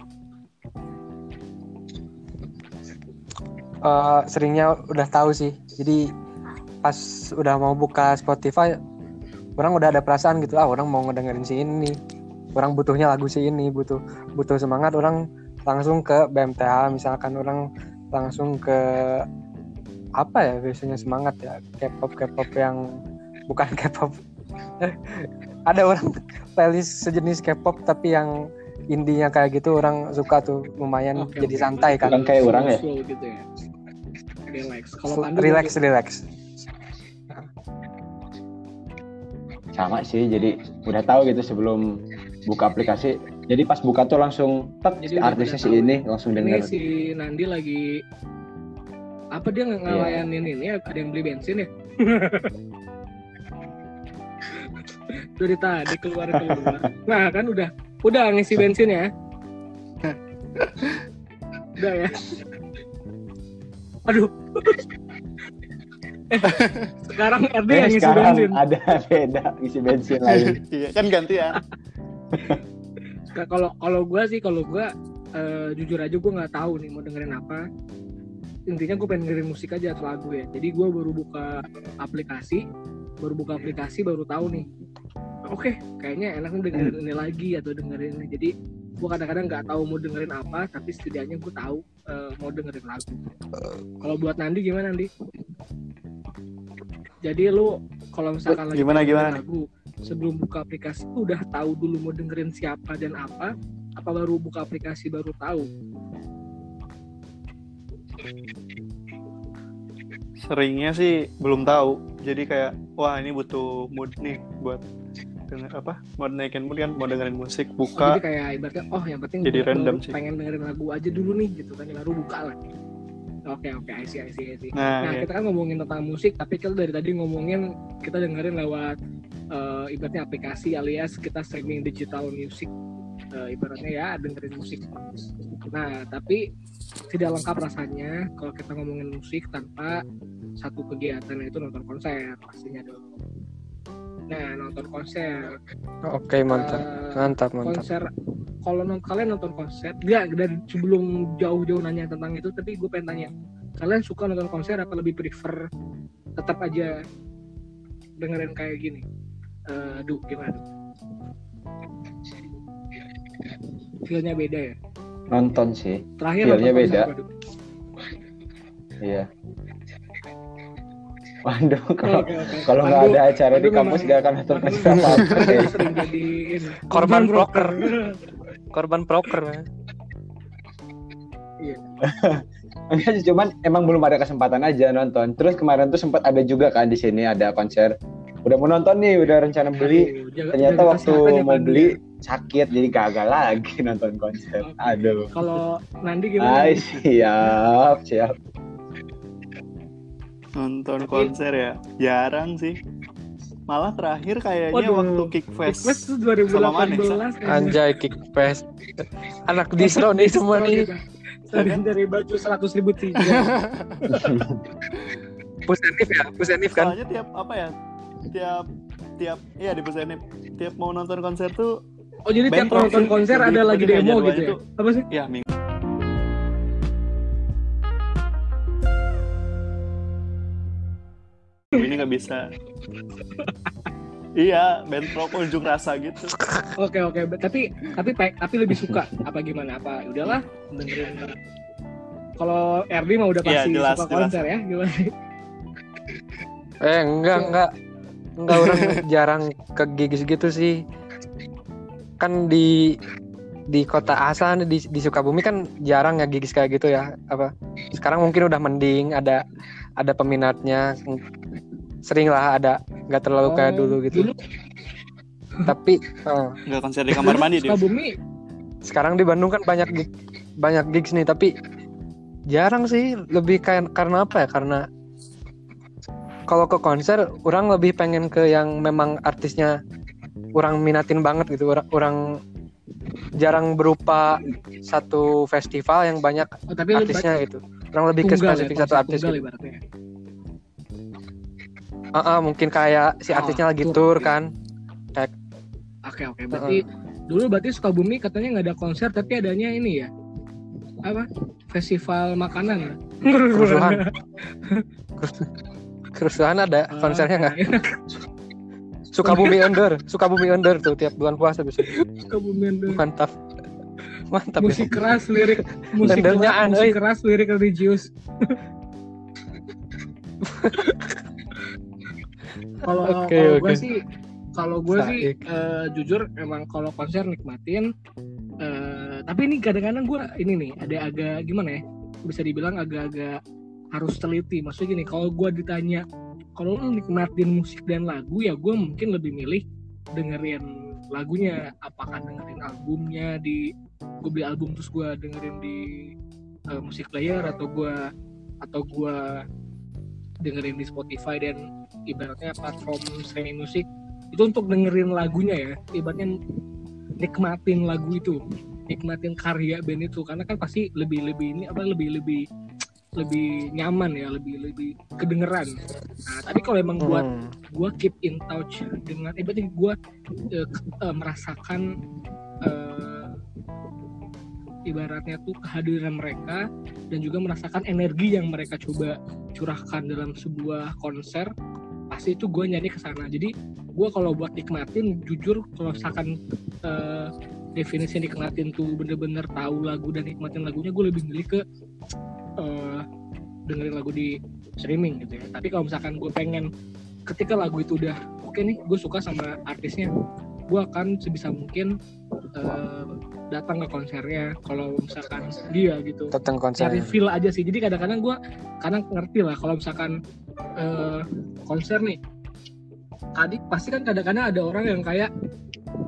Eh, seringnya udah tahu sih. Jadi pas udah mau buka Spotify orang udah ada perasaan gitu. Ah orang mau ngedengerin si ini. Orang butuhnya lagu si ini. Butuh butuh semangat orang langsung ke BMTH misalkan orang langsung ke apa ya biasanya semangat ya. K-pop K-pop yang bukan K-pop ada orang playlist sejenis K-pop tapi yang indinya kayak gitu orang suka tuh lumayan Oke, jadi oke. santai kan Bukan kayak orang ya? Gitu ya. Relax. Kalau relax relax sama sih jadi udah tahu gitu sebelum buka aplikasi jadi pas buka tuh langsung udah artisnya si ini langsung ini denger si Nandi lagi apa dia ngelayanin ini ya? ada yang beli bensin ya dari tadi keluar keluar. Nah kan udah udah ngisi bensin ya? Udah ya? Aduh. Eh, sekarang RD yang ngisi sekarang bensin. ada beda isi bensin lain. Iya kan gantian Nah, kalau kalau gue sih kalau gue eh, jujur aja gue nggak tahu nih mau dengerin apa. Intinya gue pengen dengerin musik aja atau lagu ya. Jadi gue baru buka aplikasi baru buka aplikasi baru tahu nih. Oke kayaknya enak nih dengerin ini lagi atau dengerin ini. Jadi gue kadang-kadang nggak tahu mau dengerin apa tapi setidaknya gue tahu eh, mau dengerin lagu. Kalau buat Nandi gimana Nandi? Jadi lu kalau misalkan lagi Gimana, gimana? lagu sebelum buka aplikasi udah tahu dulu mau dengerin siapa dan apa apa baru buka aplikasi baru tahu? Seringnya sih belum tahu jadi kayak wah ini butuh mood nih buat denger apa mau naikin mood kan mau dengerin musik Oh, buka jadi kayak ibaratnya oh yang penting Jadi random sih. pengen dengerin lagu aja dulu nih gitu kan baru buka lah oke oke I see I see I see nah, Nah, iya. kita kan ngomongin tentang musik, tapi kita dari tadi ngomongin kita dengerin lewat eh, ibaratnya aplikasi alias kita streaming digital music. Eh, ibaratnya ya dengerin musik. Nah, tapi tidak lengkap rasanya kalau kita ngomongin musik tanpa satu kegiatan yaitu nonton konser pastinya dong. Nah, nonton konser. oke mantap. Eh, mantap mantap. konser kalau non kalian nonton konser dia dan sebelum jauh-jauh nanya tentang itu tapi gue pengen tanya kalian suka nonton konser apa lebih prefer tetap aja dengerin kayak gini? Eh duh gimana? Feelnya beda ya nonton sih terakhir Feel-nya beda. iya Waduh, kalau kalau nggak ada acara di kampus nggak akan konser apa Korban broker. korban proker man. Enggak sih, cuman emang belum ada kesempatan aja nonton. Terus kemarin tuh sempat ada juga kan di sini ada konser. Udah mau nonton nih, udah rencana beli. Aduh, jaga- Ternyata jaga waktu ya, mau beli sakit jadi gagal lagi nonton konser. Aduh. kalau Nandi gimana Ay, siap, siap. nonton konser ya jarang sih malah terakhir kayaknya Waduh, waktu Kickfest Kickfest Sama Manes, 2018 kayaknya. anjay kick fest anak distro nih semua nih Selain dari baju 100 ribu tiga. pusenif ya pusenif kan soalnya tiap apa ya tiap tiap iya di Busanip tiap mau nonton konser tuh Oh jadi tiap nonton konser ada lagi demo gitu ya? Apa sih? ya minggu ini nggak bisa iya bentrok unjuk rasa gitu Oke oke. Tapi tapi tapi lebih suka apa gimana? Apa udahlah dengerin. Kalau RD mah udah Iya, pasti jelas, suka jelas. konser ya gimana? eh enggak enggak enggak orang jarang ke gigs gitu sih kan di di kota asal di, di Sukabumi kan jarang ya gigs kayak gitu ya apa? Sekarang mungkin udah mending ada ada peminatnya. Sering lah ada nggak terlalu kayak Oh, dulu gitu. Dulu? Tapi eh, nggak konser di kamar mandi dia Sukabumi? sekarang di Bandung kan banyak gig, banyak gigs nih tapi jarang sih. Lebih kayak karena apa ya? Karena kalau ke konser orang lebih pengen ke yang memang artisnya orang minatin banget gitu orang, orang jarang berupa satu festival yang banyak oh, tapi lebih artisnya gitu orang lebih ke ya, spesifik konser satu artis gitu. ibaratnya. Ah, ah, mungkin kayak si Oh, artisnya lagi tour, tour iya. kan Oke oke. Berarti dulu berarti Sukabumi katanya nggak ada konser tapi adanya ini ya apa? Festival makanan. kerusuhan kerusuhan ada Ah, konsernya nggak iya. Sukabumi Under Sukabumi Under tuh tiap bulan puasa bisa Sukabumi ada. mantap Mantap musik ya. keras lirik musik keras, an, musik euy. keras lirik religius kalau kalau oke. gue sih kalau gue sih eh, jujur emang kalau konser nikmatin eh, tapi ini kadang-kadang gue ini nih ada agak gimana ya bisa dibilang agak-agak harus teliti maksudnya gini kalau gue ditanya kalau lu nikmatin musik dan lagu ya gue mungkin lebih milih dengerin lagunya. Apakah dengerin albumnya di gue beli album terus gue dengerin di eh, musik player atau gue atau gue dengerin di Spotify dan ibaratnya platform streaming musik. Itu untuk dengerin lagunya ya. Ibaratnya nikmatin lagu itu nikmatin karya band itu. Karena kan pasti lebih lebih ini apa lebih lebih lebih nyaman ya lebih lebih kedengeran nah tapi kalau emang buat Hmm. gue keep in touch dengan eh berarti gue merasakan eh, ibaratnya tuh kehadiran mereka dan juga merasakan energi yang mereka coba curahkan dalam sebuah konser pasti itu gue nyari ke sana jadi gue kalau buat nikmatin jujur kalau misalkan eh, definisi nikmatin tuh bener-bener tahu lagu dan nikmatin lagunya gue lebih milih ke eh, dengerin lagu di streaming gitu ya tapi kalau misalkan gue pengen ketika lagu itu udah oke nih gue suka sama artisnya gue akan sebisa mungkin eh, datang ke konsernya kalau misalkan dia gitu Datang konser. cari feel aja sih jadi kadang-kadang gue kadang ngerti lah kalau misalkan eh, konser nih tadi pasti kan kadang-kadang ada orang yang kayak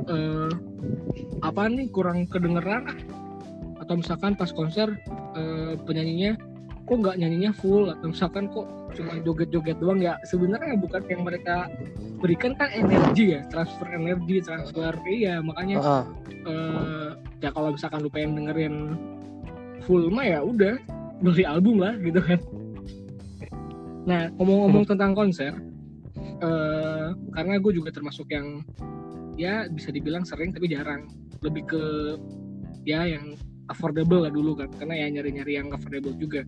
eh, apa nih kurang kedengeran ah. Atau misalkan pas konser eh, penyanyinya kok nggak nyanyinya full atau misalkan kok cuma joget-joget doang ya sebenarnya bukan yang mereka berikan kan energi ya transfer energi transfer iya makanya Heeh. eh ya kalau misalkan lu pengen dengerin full mah ya udah beli album lah gitu kan. Nah ngomong-ngomong tentang konser, eh karena gue juga termasuk yang ya bisa dibilang sering tapi jarang, lebih ke ya yang affordable lah dulu kan, karena ya nyari-nyari yang affordable juga.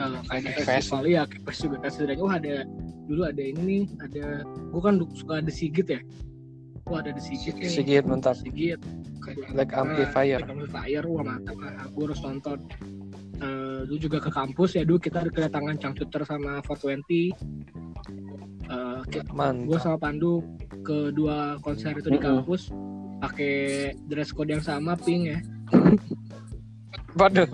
Eh, kayak festival ya, fest juga. Kan setidaknya oh ada dulu ada ini nih, ada gue kan suka ada Sigit ya, wah ada di Sigit nih. Sigit mantap. Sigit. Like amplifier. Like amplifier wah mantap gue harus nonton. Eh dulu juga ke kampus ya dulu kita ada kedatangan Cangcuter sama 420 Eh gue sama Pandu ke dua konser itu di kampus pakai dress code yang sama pink ya Waduh.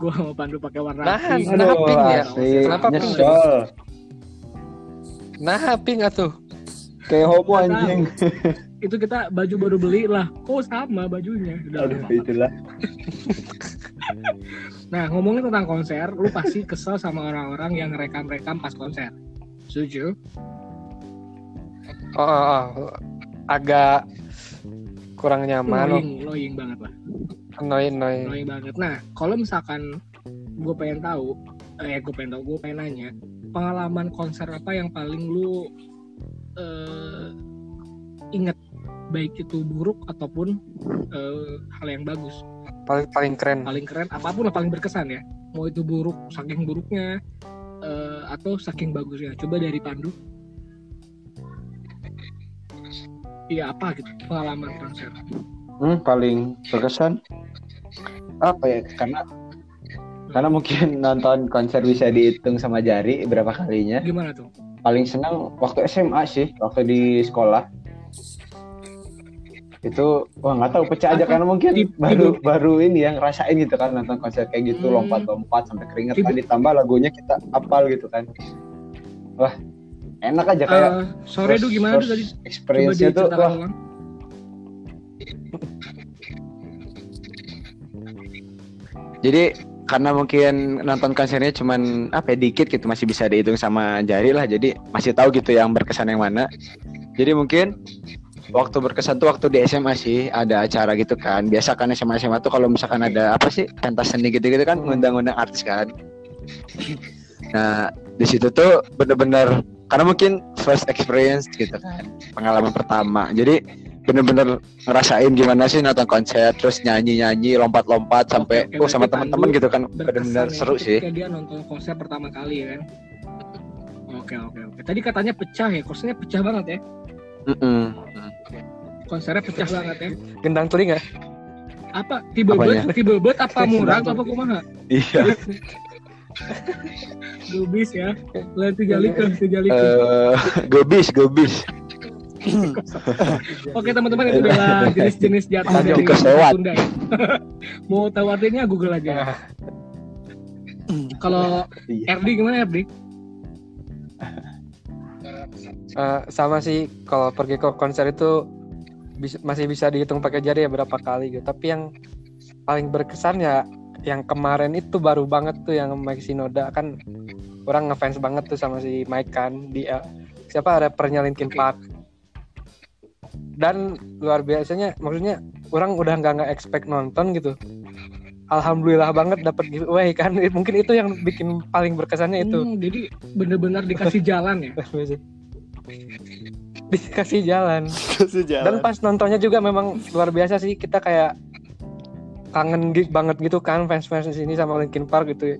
gue sama Pandu pakai warna Nah, pink Aduh, pink ya? Kenapa pink? Nyesel. Nah, pink atuh. Kayak homo anjing. itu kita baju baru beli lah kok sama bajunya Udah, Aduh, apa-apa. itulah. Nah ngomongin tentang konser, lu pasti kesel sama orang-orang yang rekam-rekam pas konser. Setuju? Oh, oh, oh. agak kurang nyaman. Annoying, annoying banget lah. Annoying, annoying. Annoying banget. Nah kalau misalkan gue pengen tahu, eh gue pengen tahu, gue pengen nanya, pengalaman konser apa yang paling lu eh, inget, baik itu buruk ataupun eh, hal yang bagus, Paling paling keren. paling keren, apa pun lah paling berkesan ya. Mau itu buruk, saking buruknya, eh, atau saking bagusnya. Coba dari Pandu. Iya apa gitu pengalaman konser? Hmm, paling berkesan apa ya? Karena karena mungkin nonton konser bisa dihitung sama jari berapa kalinya. Gimana tuh? Paling senang waktu SMA sih, waktu di sekolah. Itu wah nggak tahu pecah aja karena mungkin baru baru ini yang ngerasain gitu kan nonton konser kayak gitu Hmm. lompat-lompat sampai keringet Tib- kan ditambah lagunya kita apal gitu kan. Wah, enak aja kayak Eh, sore first- tuh gimana tuh first tadi? Experience-nya tuh wah ulang. Jadi karena mungkin nonton konsernya cuman apa ya dikit gitu masih bisa dihitung sama jari lah jadi masih tahu gitu yang berkesan yang mana. Jadi mungkin waktu berkesan tuh waktu di SMA sih ada acara gitu kan. Biasa kan SMA SMA tuh kalau misalkan ada apa sih pentas seni gitu-gitu kan ngundang-undang artis kan. Nah, di situ tuh bener-bener karena mungkin first experience gitu kan. Pengalaman pertama. Jadi bener-bener ngerasain gimana sih nonton konser terus nyanyi-nyanyi lompat-lompat sampai oh sama teman-teman gitu kan bener-bener ya, seru sih dia nonton konser pertama kali ya kan. Oke oke oke. Tadi katanya pecah ya, konsernya pecah banget ya. Mm-mm. Konsernya pecah banget ya. Gendang telinga. apa tiba Apanya? bet tiba bet apa murah apa kumaha Iya. gubis ya lain tiga likur tiga likur Eh, gobis, gobis. Oke teman-teman itu adalah jenis-jenis Lanjut dari. Sunda ya. Mau tahu artinya Google aja. Kalau Iya. RD gimana RD? Eh, sama sih kalau pergi ke konser itu bis- masih bisa dihitung pakai jari ya berapa kali gitu. Tapi yang paling berkesan ya yang kemarin itu baru banget tuh yang Mike Shinoda kan orang ngefans banget tuh sama si Mike kan di eh, siapa rappernya Linkin Oke. Park. Dan luar biasanya maksudnya orang udah nggak nggak expect nonton gitu. Alhamdulillah banget dapat giveaway kan. Mungkin itu yang bikin paling berkesannya itu. Hmm, jadi bener-bener dikasih jalan ya. Dikasih jalan. Kasih jalan. Dan pas nontonnya juga memang luar biasa sih kita kayak kangen gi- banget gitu kan fans-fans di sini sama Linkin Park gitu.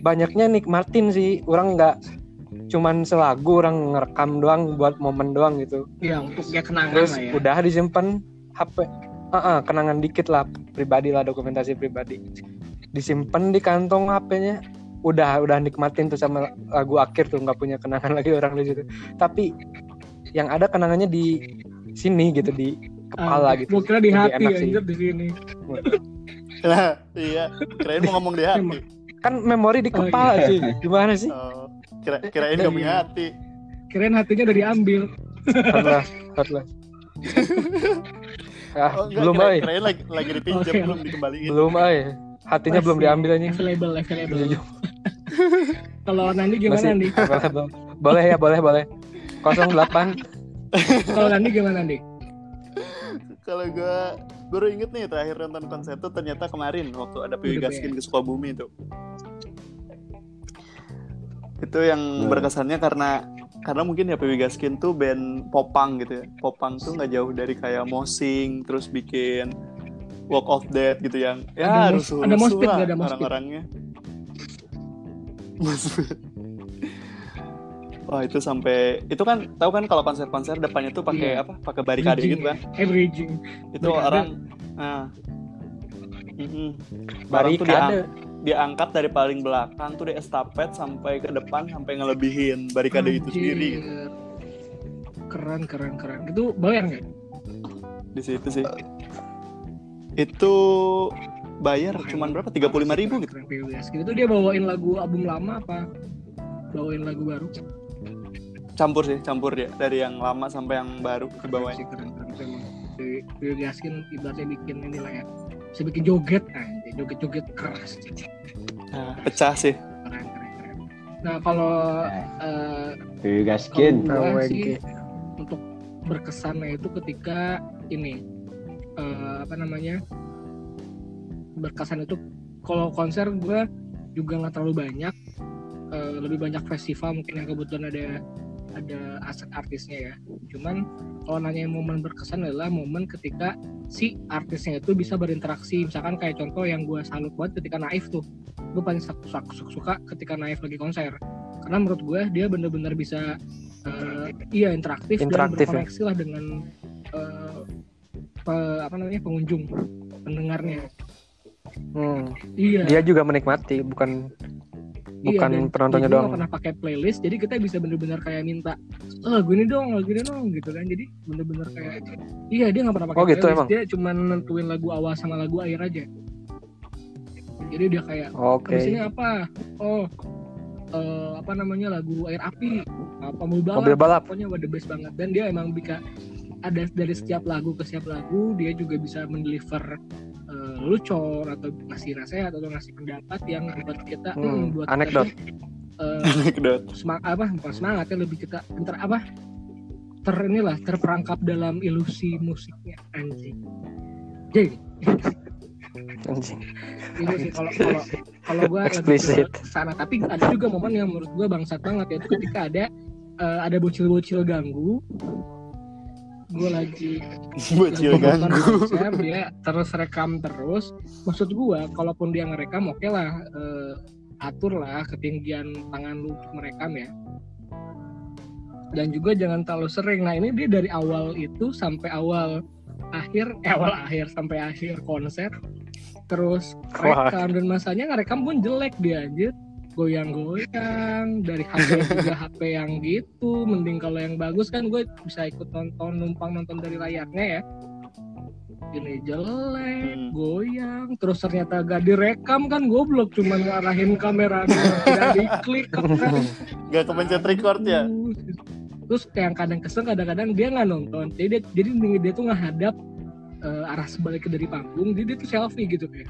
Banyaknya nikmatin sih, orang nggak cuman selagu orang ngerekam doang buat momen doang gitu. Ya untuk ya kenangan Terus lah ya. udah disimpan HP, Ah, ah, kenangan dikit lah pribadi lah dokumentasi pribadi. Disimpan di kantong HP-nya. Udah udah nikmatin tuh sama lagu akhir tuh nggak punya kenangan lagi orang di situ. Tapi yang ada kenangannya di sini gitu di kepala Ah, gitu. Kira di hati anjir di sini. Nah, iya. Kirain mau ngomong di hati. Kan memori di Oh, kepala iya. sih gimana sih Oh, kira kirain gak punya hati. Kirain hatinya udah diambil. hotlas hotlas ah Oh, enggak, belum kira, ay kirain lagi, lagi dipinjam Oke. belum dikembaliin. belum ay hatinya belum Masih diambil aja Available, available. Kalau Nandi gimana masih Nandi? available. boleh ya boleh boleh 08 Kalau Nandi gimana Nandi? Kalau gue baru inget nih terakhir nonton konser tuh ternyata kemarin waktu ada Piwi Gaskin ke Sukabumi itu. Itu yang Hmm. berkesannya karena karena mungkin ya Piwi Gaskin tuh band popang gitu ya. Popang tuh nggak jauh dari kayak Mosing terus bikin Walk of Death gitu yang ya Ada harus ada lah orang-orangnya. Wah itu sampai itu kan tahu kan kalau konser-konser depannya tuh pakai Iya. apa? Pakai barikade Bridging gitu kan? Eh, bridging. itu Barikade. orang nah. Orang tuh barikade diang- diangkat dari paling belakang tuh di estafet sampai ke depan sampai ngelebihin barikade itu Anjir. sendiri Keren, keren, keren. Itu bayar nggak? di situ sih itu bayar cuman berapa tiga puluh lima ribu gitu Keren, keren, PWS. Itu dia bawain lagu album lama apa? Bawain lagu baru? Campur sih campur dia dari yang lama sampai yang baru Keren dibawain sih, keren, keren. Emang. Si Bill Gaskin ibaratnya bikin ini lah ya. Bisa bikin joget, anjir. Joget-joget keras. nah, pecah sih Keren, keren, keren. Nah, kalau eh. Kalau gua AWG. sih untuk berkesannya itu ketika ini eh, apa namanya berkesan itu kalau konser gue juga nggak terlalu banyak Eh, lebih banyak festival mungkin yang kebetulan ada ada aset artisnya ya. Cuman kalau nanya momen berkesan adalah momen ketika si artisnya itu bisa berinteraksi. Misalkan kayak contoh yang gue salut banget ketika Naif tuh. Gue paling suka, suka, ketika Naif lagi konser. Karena menurut gue dia bener-bener bisa eh, iya interaktif, Interaktif, dan ya. berkoneksi lah dengan eh, pe- apa namanya pengunjung pendengarnya. Hmm, iya. Dia juga menikmati bukan bukan dan penontonnya doang nggak pernah pakai playlist jadi kita bisa bener-bener kayak minta oh, lagu ini dong lagu ini dong gitu kan jadi bener-bener kayak iya dia nggak pernah pakai Oh, gitu playlist emang? dia cuma nentuin lagu awal sama lagu akhir aja jadi dia kayak Terus ini apa? Oh, eh, apa namanya lagu air api, apa mobil balap, mobil balap pokoknya the best banget. Dan dia emang bisa ada dari setiap lagu ke setiap lagu dia juga bisa mendeliver eh, lucor atau ngasih nasihat atau ngasih pendapat yang buat kita Hmm, hmm, buat kita anekdot. eh, anekdot. semangat apa bukan semangat ya lebih kita ter apa ter inilah terperangkap dalam ilusi musiknya anjing. Jadi anjing. Ini sih kalau kalau kalau gue Explicit. sana. Tapi ada juga momen yang menurut gue bangsat banget yaitu ketika ada eh, ada bocil-bocil ganggu gue lagi. Bocil ganggu. dia terus rekam terus. Maksud gue kalaupun dia ngerekam oke lah eh, atur lah ketinggian tangan lu untuk merekam ya. Dan juga jangan terlalu sering. Nah ini dia dari awal itu sampai awal akhir eh, awal akhir sampai akhir konser terus Wah. rekam. Dan masanya ngerekam pun jelek dia anjir goyang-goyang dari HP juga HP yang gitu mending kalau yang bagus kan gue bisa ikut nonton numpang nonton dari layarnya ya. Ini jelek Hmm. goyang terus ternyata gak direkam kan goblok cuma ngarahin kamera tidak diklik kan. Gak kepencet record ya? terus kayak kadang kesel kadang-kadang dia nggak nonton. Jadi dia, jadi dia tuh ngadap eh, arah sebaliknya dari panggung jadi dia tuh selfie gitu kayak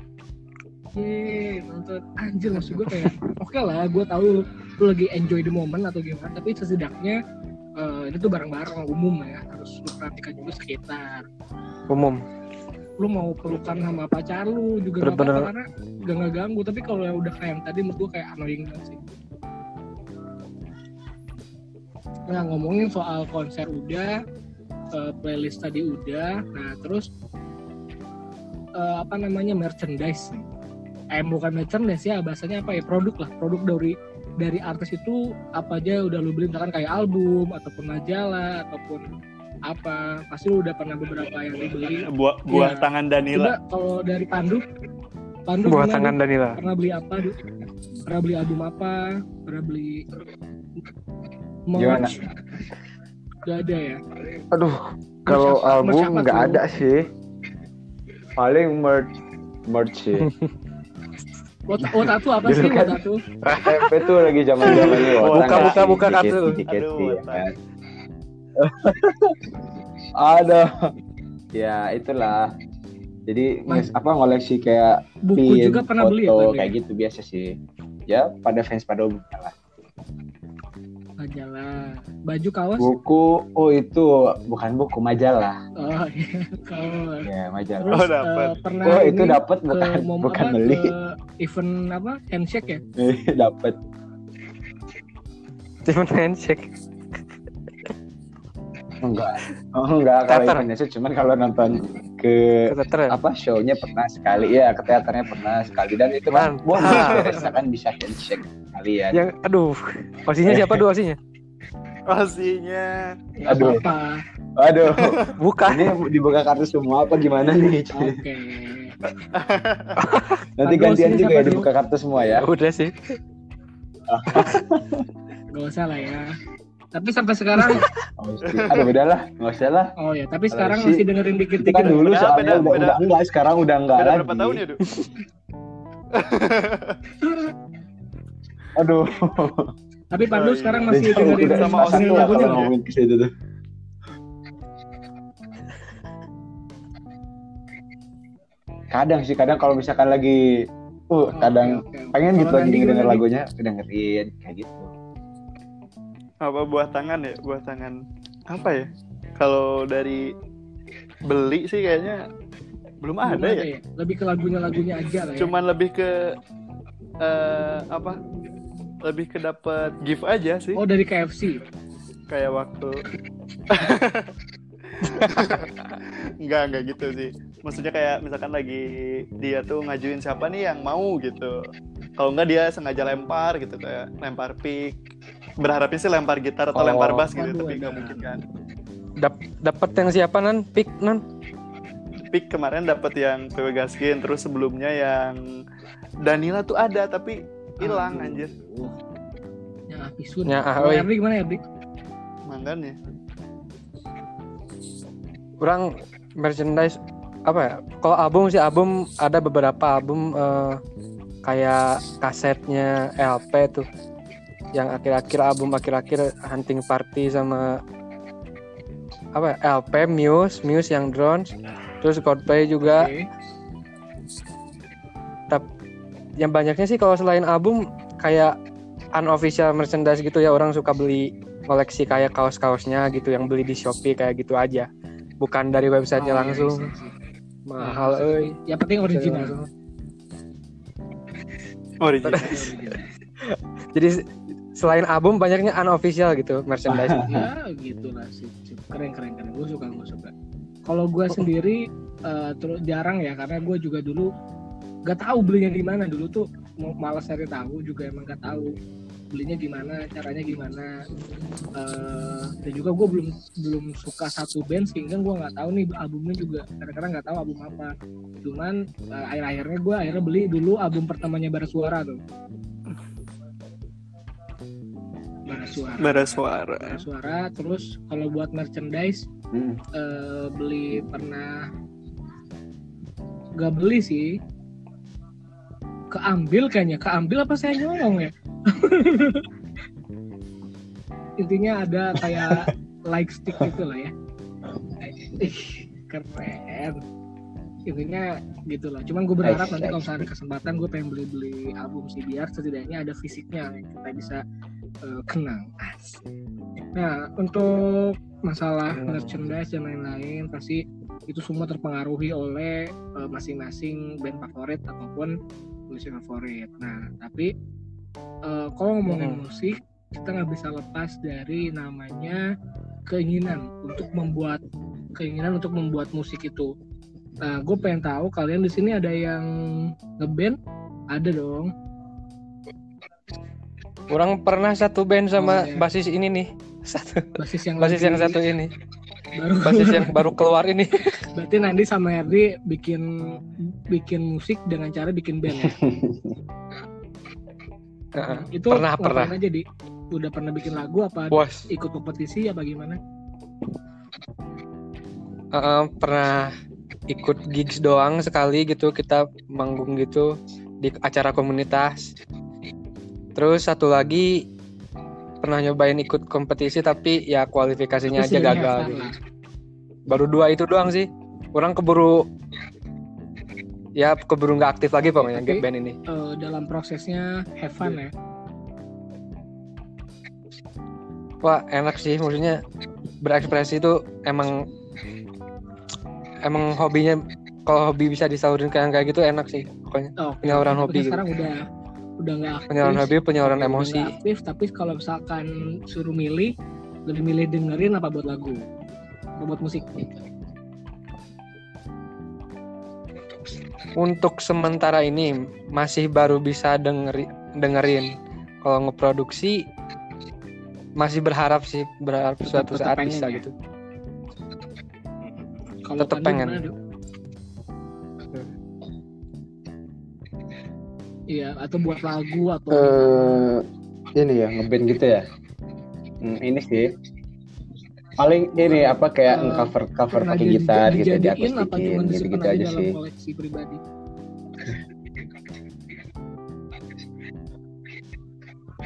Yeay, nonton anjir maksud gue kayak oke lah gue tahu lu, lagi enjoy the moment atau gimana tapi setidaknya eh, ini tuh barang-barang umum ya harus lu perhatikan juga sekitar. Umum. Lu mau pelukan sama pacar lu juga nggak apa-apa karena gak ngeganggu tapi kalau yang udah kayak yang tadi menurut gue kayak annoying banget sih. Nah ngomongin soal konser udah eh, playlist tadi udah nah terus eh, apa namanya merchandise eh bukan merchandise ya bahasanya apa ya produk lah produk dari dari artis itu apa aja udah lu beli misalkan kayak album ataupun majalah ataupun apa pasti lu udah pernah beberapa yang dibeli Buah, buah Iya. tangan Coba Danila. kalau dari Pandu, Pandu buah pernah, tangan Du? Danila pernah beli apa? Du? Pernah beli album apa? Pernah beli Gimana? merch? Gak ada ya. Aduh, kalau album nggak ada sih. Paling merch merch sih. Tato apa sih? Oh, kan- tuh lagi zaman zamannya Buka, buka, buka kartu. Aduh, ya kan. Aduh. Ya itulah. Jadi Mas- apa ngoleksi kayak Buku pin, juga pernah beli ya? foto, Pandu? kayak gitu biasa sih. Ya pada fans pada umumnya lah. Majalah. Baju kaos? Buku, oh itu bukan buku majalah. Oh iya, kaos. Ya majalah. Terus Oh, dapet. eh, pernah Oh itu dapat ke bukan mom bukan apa, beli. ke event apa? Handshake ya? dapat. cuman handshake Enggak. Oh, enggak kalau eventnya sih cuman kalau nonton ke teater ya? apa show-nya pernah sekali ya ke teaternya pernah sekali dan itu kan bonus biasa kan bisa handshake kalian yang aduh osinya siapa dua osinya Osinya. Gak Aduh. apa-apa. aduh bukan ini dibuka kartu semua apa gimana nih Oke. nanti Kartu gantian juga ya dibuka kartu semua ya udah sih Gak usah lah ya. Tapi sampai sekarang, Oh, sih. aduh beda lah nggak usah lah oh ya, tapi sekarang sih, masih dengerin dikit-dikit. kan dulu Beda, soalnya beda, udah, beda. udah enggak sekarang udah enggak Beda lagi berapa tahun ya, Du? aduh Tapi Pandu Oh, iya. sekarang masih jauh, dengerin udah sama tuh lagunya ya? ngomongin ke situ tuh kadang sih kadang kalau misalkan lagi uh Oh, kadang oke, oke. pengen gitu lagi denger lagunya dengerin kayak gitu Apa buah tangan ya? Buah tangan. Apa ya? Kalau dari beli sih kayaknya belum Belum ada ya. Lebih ke lagunya-lagunya aja lah ya. Cuman lebih ke eh apa? Lebih ke dapat gift aja sih. Oh dari KFC. kayak waktu Enggak, enggak gitu sih. Maksudnya kayak misalkan lagi dia tuh ngajuin siapa nih yang mau gitu. Kalau enggak dia sengaja lempar gitu kayak lempar pick. Berharapnya sih lempar gitar atau Oh. lempar bass gitu, tapi enggak ada. mungkin kan. Dap- dapat yang siapa nan pick nan Pick kemarin dapat yang PW Gaskin, terus sebelumnya yang Danila tuh ada tapi hilang anjir. Ya, Apisun. Ya, ah, oi. Erdi gimana Erdi? Makanya. orang merchandise apa ya kalau album sih album ada beberapa album eh, kayak kasetnya LP tuh yang akhir-akhir album akhir-akhir hunting party sama apa ya, LP Muse Muse yang drones terus Coldplay juga Oke. yang banyaknya sih kalau selain album kayak unofficial merchandise gitu ya orang suka beli koleksi kayak kaos-kaosnya gitu yang beli di Shopee kayak gitu aja bukan dari websitenya Oh, iya, langsung iya, iya. mahal euy Yang penting original. Original. jadi selain album banyaknya unofficial gitu merchandise. Ya gitulah sih. Sip. keren keren keren. Gue suka gue suka. Kalau gue sendiri eh, terus jarang ya karena gue juga dulu gak tahu belinya di mana. Dulu tuh mau malas cari tahu juga emang gak tahu belinya gimana caranya gimana. Eh, dan juga gue belum belum suka satu band sehingga gue nggak tahu nih albumnya juga. Kadang-kadang nggak tahu album apa. Cuman eh, akhir-akhirnya gue akhirnya beli dulu album pertamanya Bara Suara tuh Bara Suara. Bara suara. Bara Suara. Terus kalau buat merchandise Hmm. eh, beli pernah gak beli sih. Keambil kayaknya. Keambil apa saya nyolong ya? Intinya ada kayak like stick gitu lah ya. Keren. Intinya gitulah. Cuman gue berharap nanti kalau misalnya ada kesempatan gue pengen beli beli album sih biar setidaknya ada fisiknya yang kita bisa eh, kenang nah untuk masalah merchandise dan lain-lain pasti itu semua terpengaruhi oleh eh, masing-masing band favorit ataupun musik favorit. Nah, tapi eh, kalau ngomongin Hmm. musik, kita nggak bisa lepas dari namanya keinginan untuk membuat keinginan untuk membuat musik itu. Nah, gue pengen tahu kalian di sini ada yang ngeband? Ada dong. Orang pernah satu band sama Oh, iya. basis ini nih. Satu Basis yang basis lagi- yang satu ini. baru Basis yang baru keluar ini. berarti nanti sama Erdi bikin bikin musik dengan cara bikin band ya. Heeh. itu Pernah, pernah. aja di udah pernah bikin lagu apa Bos, ikut kompetisi apa gimana Heeh, pernah ikut gigs doang sekali gitu kita manggung gitu di acara komunitas. Terus satu lagi pernah nyobain ikut kompetisi tapi ya kualifikasinya aja gagal. gitu. Baru dua itu doang sih. Orang keburu ya keburu nggak aktif lagi pokoknya Tapi- band ini. Eh, dalam prosesnya have fun ya Wah enak sih maksudnya berekspresi itu emang emang hobinya kalau hobi bisa disalurin kayak kayak gitu enak sih pokoknya oh, penyaluran Udah hobi gitu. sekarang udah udah nggak aktif penyaluran hobi penyaluran emosi. aktif tapi kalau misalkan suruh milih lebih milih dengerin apa buat lagu? Apa buat musik? Untuk sementara ini masih baru bisa dengeri, dengerin. Kalau ngeproduksi masih berharap sih berharap suatu tetap saat bisa ya? gitu. Kalau Pandu pengen. Iya, atau buat lagu atau eh ini ya ngeband gitu ya. Hmm, ini sih. Paling ini apa kayak Eh, cover cover pakai gitar gitu apa diakustikin cuma gitu gitu aja sih. koleksi pribadi?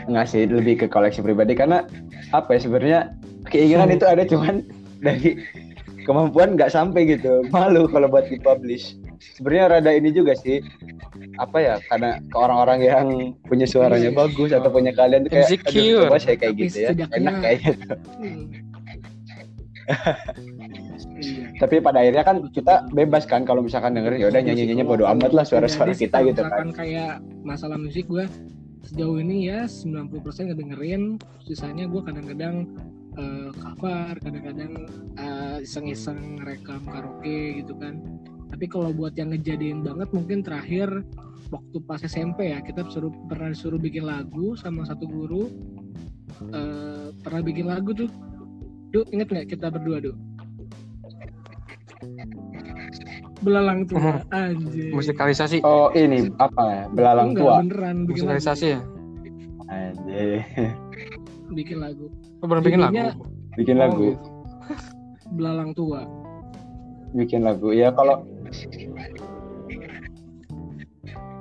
Nggak sih lebih ke koleksi pribadi karena apa ya sebenarnya keinginan itu ada cuman dari kemampuan nggak sampai gitu. Malu kalau buat dipublish sebenarnya rada ini juga sih apa ya karena ke orang-orang yang punya suaranya Iya. bagus atau punya kalian tuh kayak aduh Insecure. coba saya kayak Tapi gitu ya enak kayaknya tuh. Hmm. iya. tapi pada akhirnya kan kita bebas kan kalau misalkan dengerin ya udah nyanyi nyanyi bodo amat lah suara-suara kita gitu kan kayak masalah musik gue sejauh ini ya 90% ngedengerin sisanya gue kadang-kadang eh, cover kadang-kadang eh, iseng-iseng rekam karaoke gitu kan tapi kalau buat yang ngejadiin banget mungkin terakhir waktu pas SMP ya kita suruh pernah disuruh bikin lagu sama satu guru eh, pernah bikin lagu tuh Duh, inget nggak kita berdua, Duh? Belalang tua, anjir. musikalisasi oh ini apa ya belalang Enggak, tua beneran bikin lagu. musikalisasi ya Anjir. Bikin lagu. oh, bener bikin lagu bikin lagu. Belalang tua. bikin lagu ya kalau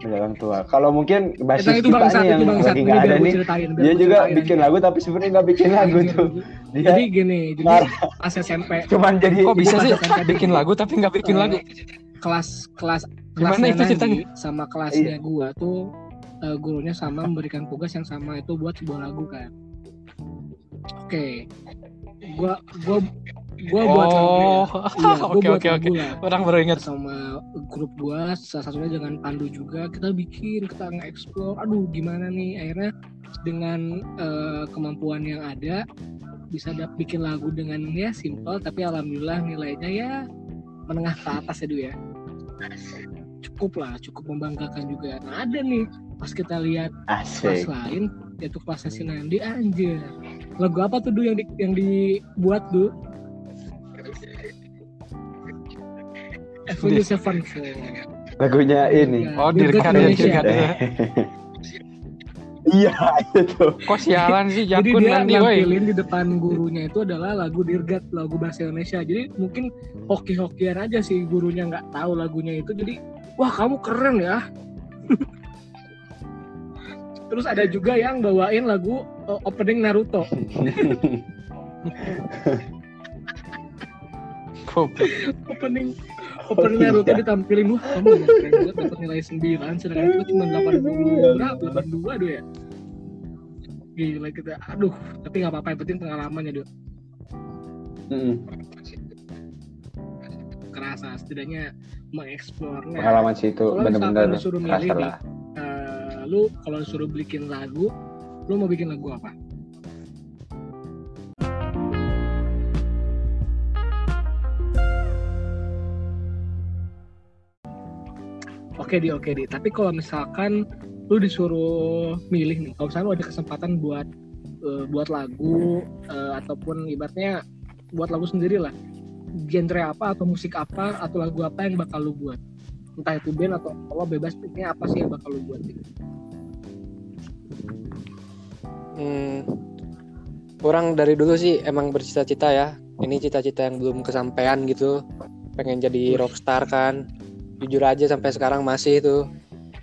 belalang tua kalau mungkin basis itu kita bangsat, nih yang lagi nggak ada nih ceritain, dia juga ceritain. bikin lagu tapi sebenarnya nggak bikin lagu Bikin tuh lagu. dia Jadi gini, jadi pas SMP kok cuman jadi bisa Iya, sih bikin lagu tapi nggak bikin Eh, lagu kelas kelas Gimana itu ceritanya? Sama kelasnya gua tuh eh, gurunya sama memberikan tugas yang sama itu buat sebuah lagu kan. Oke. Gua gua gua buat lagu. oh gua oke buat oke oke. lagu lah. orang baru ingat. Sama grup gua salah satunya dengan Pandu juga. Kita bikin kita nge-explore. Aduh gimana nih? Akhirnya dengan eh, kemampuan yang ada bisa dap bikin lagu dengan ya simple tapi alhamdulillah nilainya ya menengah ke atas ya Du ya. Cukup lah cukup membanggakan juga. Nah ada nih pas kita lihat kelas asik lain yaitu kelasnya si Nandi anjir. Lagu apa tuh Du yang di, yang dibuat Du Avenged Sevenfold Lagunya ini. Oh, Dirgat Dirgat ya, Indonesia. Dirgat ya. Iya, itu. Kok sialan sih Jadi dia nanti nampilin di depan gurunya itu adalah lagu Dirgat, lagu bahasa Indonesia. Jadi mungkin hoki-hokian aja sih gurunya nggak tahu lagunya itu. Jadi wah kamu keren ya. Terus ada juga yang bawain lagu uh, opening Naruto. Opening opening Naruto ditampilin wah kamu keren banget dapat nilai 9 sedangkan itu cuma 80 berapa 82 do ya. Gila kita aduh tapi nggak apa-apa yang penting pengalaman ya do. Mm-mm. kerasa setidaknya mengeksplor Nah, Pengalaman sih itu Kalau misalkan bener-bener disuruh milih kerasa nih, lah. eh, lu kalau disuruh bikin lagu lu mau bikin lagu apa Oke di oke di. Tapi kalau misalkan lu disuruh milih nih, kalau misalnya lu ada kesempatan buat eh, buat lagu eh, ataupun ibaratnya buat lagu sendiri lah, genre apa atau musik apa atau lagu apa yang bakal lu buat? Entah itu band atau apa bebas ini apa sih yang bakal lu buat? gitu? Hmm, orang dari dulu sih emang bercita-cita ya. Ini cita-cita yang belum kesampaian gitu. Pengen jadi rockstar kan. Jujur aja sampai sekarang masih itu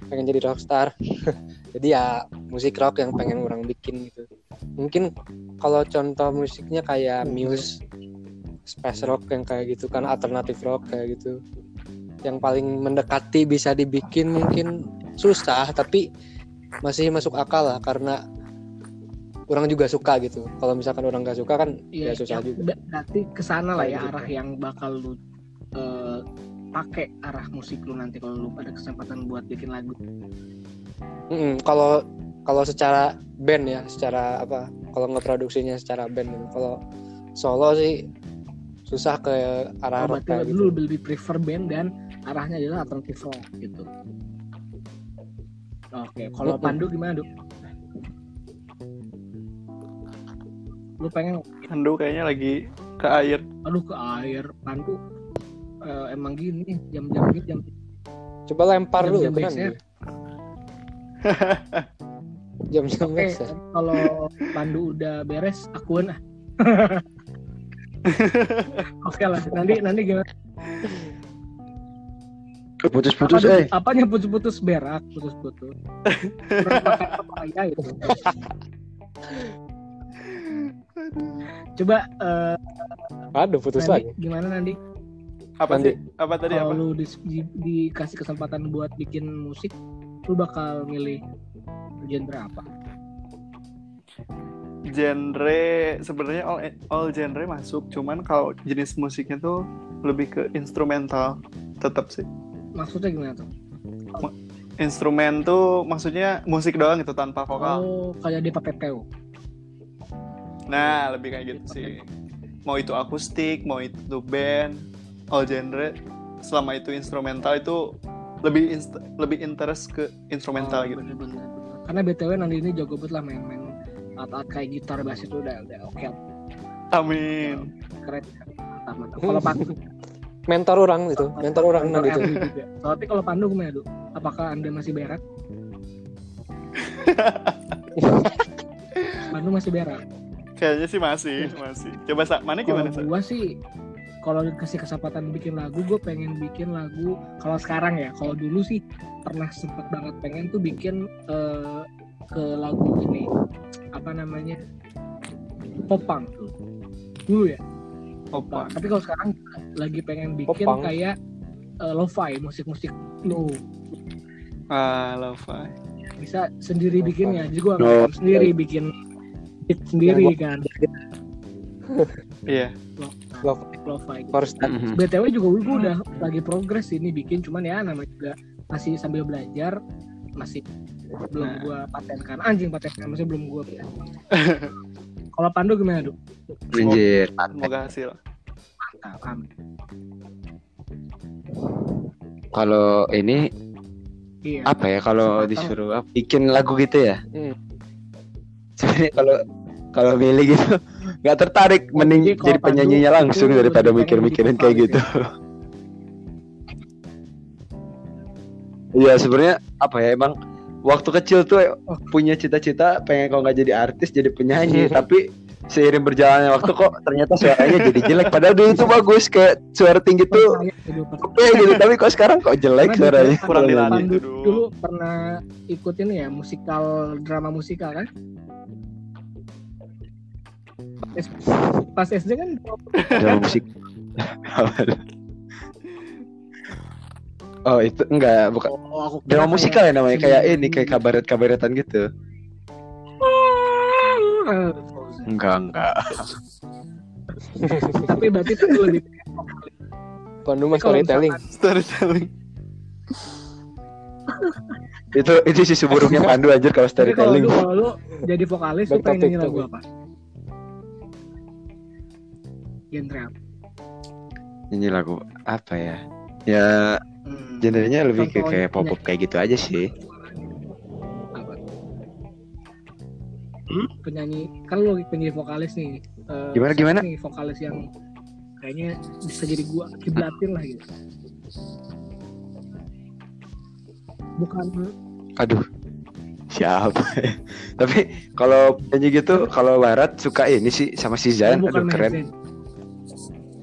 pengen jadi rockstar. jadi ya musik rock yang pengen orang bikin gitu. Mungkin kalau contoh musiknya kayak Muse, space rock yang kayak gitu kan alternatif rock kayak gitu. Yang paling mendekati bisa dibikin mungkin susah tapi masih masuk akal lah karena orang juga suka gitu. Kalau misalkan orang nggak suka kan ya susah yang- juga. ber- Berarti ke sana lah ya gitu. arah yang bakal lu eh, pakai arah musik lu nanti kalau lu ada kesempatan buat bikin lagu. Mm-mm, Kalau kalau secara band ya, secara apa? Kalau ngeproduksinya secara band gitu. Kalau solo sih susah ke arah Oh, rock kayak lu gitu. lebih, lebih prefer band dan arahnya adalah alternatif rock gitu. Oke, kalau Mm-mm. Pandu gimana, Du? Lu pengen Pandu kayaknya lagi ke air. aduh ke air, Pandu eh, emang gini jam-jam gitu jam Coba lempar Jam-jam keren biasanya. gitu. Jam-jam Oke, biasa. kalau Pandu udah beres, akuan ah. Oke lah, nanti nanti gimana? Putus-putus Apa- eh. Apanya putus-putus berak, putus-putus. Berapa papaya itu? Coba eh, Aduh, putus nanti lagi. gimana nanti Apa Nanti. sih? Apa tadi kalau apa? lu di- di- dikasih kesempatan buat bikin musik, lu bakal milih genre apa? Genre sebenarnya all all genre masuk, cuman kalau jenis musiknya tuh lebih ke instrumental tetap sih. Maksudnya gimana tuh? Instrumen tuh maksudnya musik doang gitu tanpa vokal. Oh, kayak di PPPU. Nah, lebih kayak gitu sih. Mau itu akustik, mau itu band, all genre, selama itu instrumental itu lebih inst- lebih interest ke instrumental Oh, gitu. bener-bener. Karena BTW nanti ini jago banget lah main-main alat-alat kayak gitar bass itu udah udah oke Amin. keren mantap mantap. Kalau Pandu Mentor orang itu, mentor orang mentor nanti itu. Erwin juga. Tapi kalau Pandu gimana, Du? Apakah Anda masih berak? Pandu masih berak. Kayaknya sih masih, masih. Coba Sa, mana gimana Sa? gua sih kalau dikasih kesempatan bikin lagu, gue pengen bikin lagu. Kalau sekarang ya, kalau dulu sih pernah sempet banget pengen tuh bikin eh, ke lagu ini apa namanya popang tuh dulu ya. Opa. Tapi kalau sekarang lagi pengen bikin Popang. kayak eh, lo-fi, musik-musik lo Ah, lo-fi. bisa sendiri bikinnya. Jadi gue Oh. sendiri bikin beat sendiri kan. Iya. Lo- Lo-fi. First Mhm. BTW juga gue udah lagi progres ini bikin cuman ya namanya juga masih sambil belajar masih belum Nah. gua patenkan anjing patenkan masih belum gua kalau Pandu gimana Du? Anjir. Semoga hasil. Mantap, amin. Kalau ini Iya. apa ya kalau disuruh apa, bikin lagu gitu ya? Hmm. sebenarnya kalau kalau milih gitu nggak tertarik mending jadi penyanyinya Pandu langsung itu daripada mikir-mikirin kayak gitu. Iya sebenarnya apa ya emang waktu kecil tuh punya cita-cita pengen kalau nggak jadi artis jadi penyanyi. Tapi seiring berjalannya waktu kok ternyata suaranya jadi jelek. Padahal dulu tuh bagus kayak suara tinggi tuh gitu, oke gitu. Tapi kok sekarang kok jelek Karena suaranya? Kurang dilatih dulu. dulu pernah ikut ini ya musikal drama musikal kan pas SD kan drama musik. Oh itu enggak bukan. Oh, aku drama musikal ya namanya kayak ini kayak kabaret kabaretan gitu. Enggak enggak. Tapi berarti itu lebih Pandu Kalau storytelling. storytelling. Itu itu sisi buruknya Pandu aja kalau storytelling. lu kalau lu jadi vokalis lu pengen nyanyi lagu apa genre apa? Nyanyi lagu apa ya? Ya Hmm. genrenya lebih ke kayak pop pop penyanyi. kayak gitu aja sih. Apa? Penyanyi kan lu penyanyi vokalis nih. Eh, Gimana, gimana? nih vokalis yang kayaknya bisa jadi gua kiblatin lah gitu. Bukan aduh siapa? Tapi kalau nyanyi gitu kalau barat suka ini sih sama si bukan aduh keren.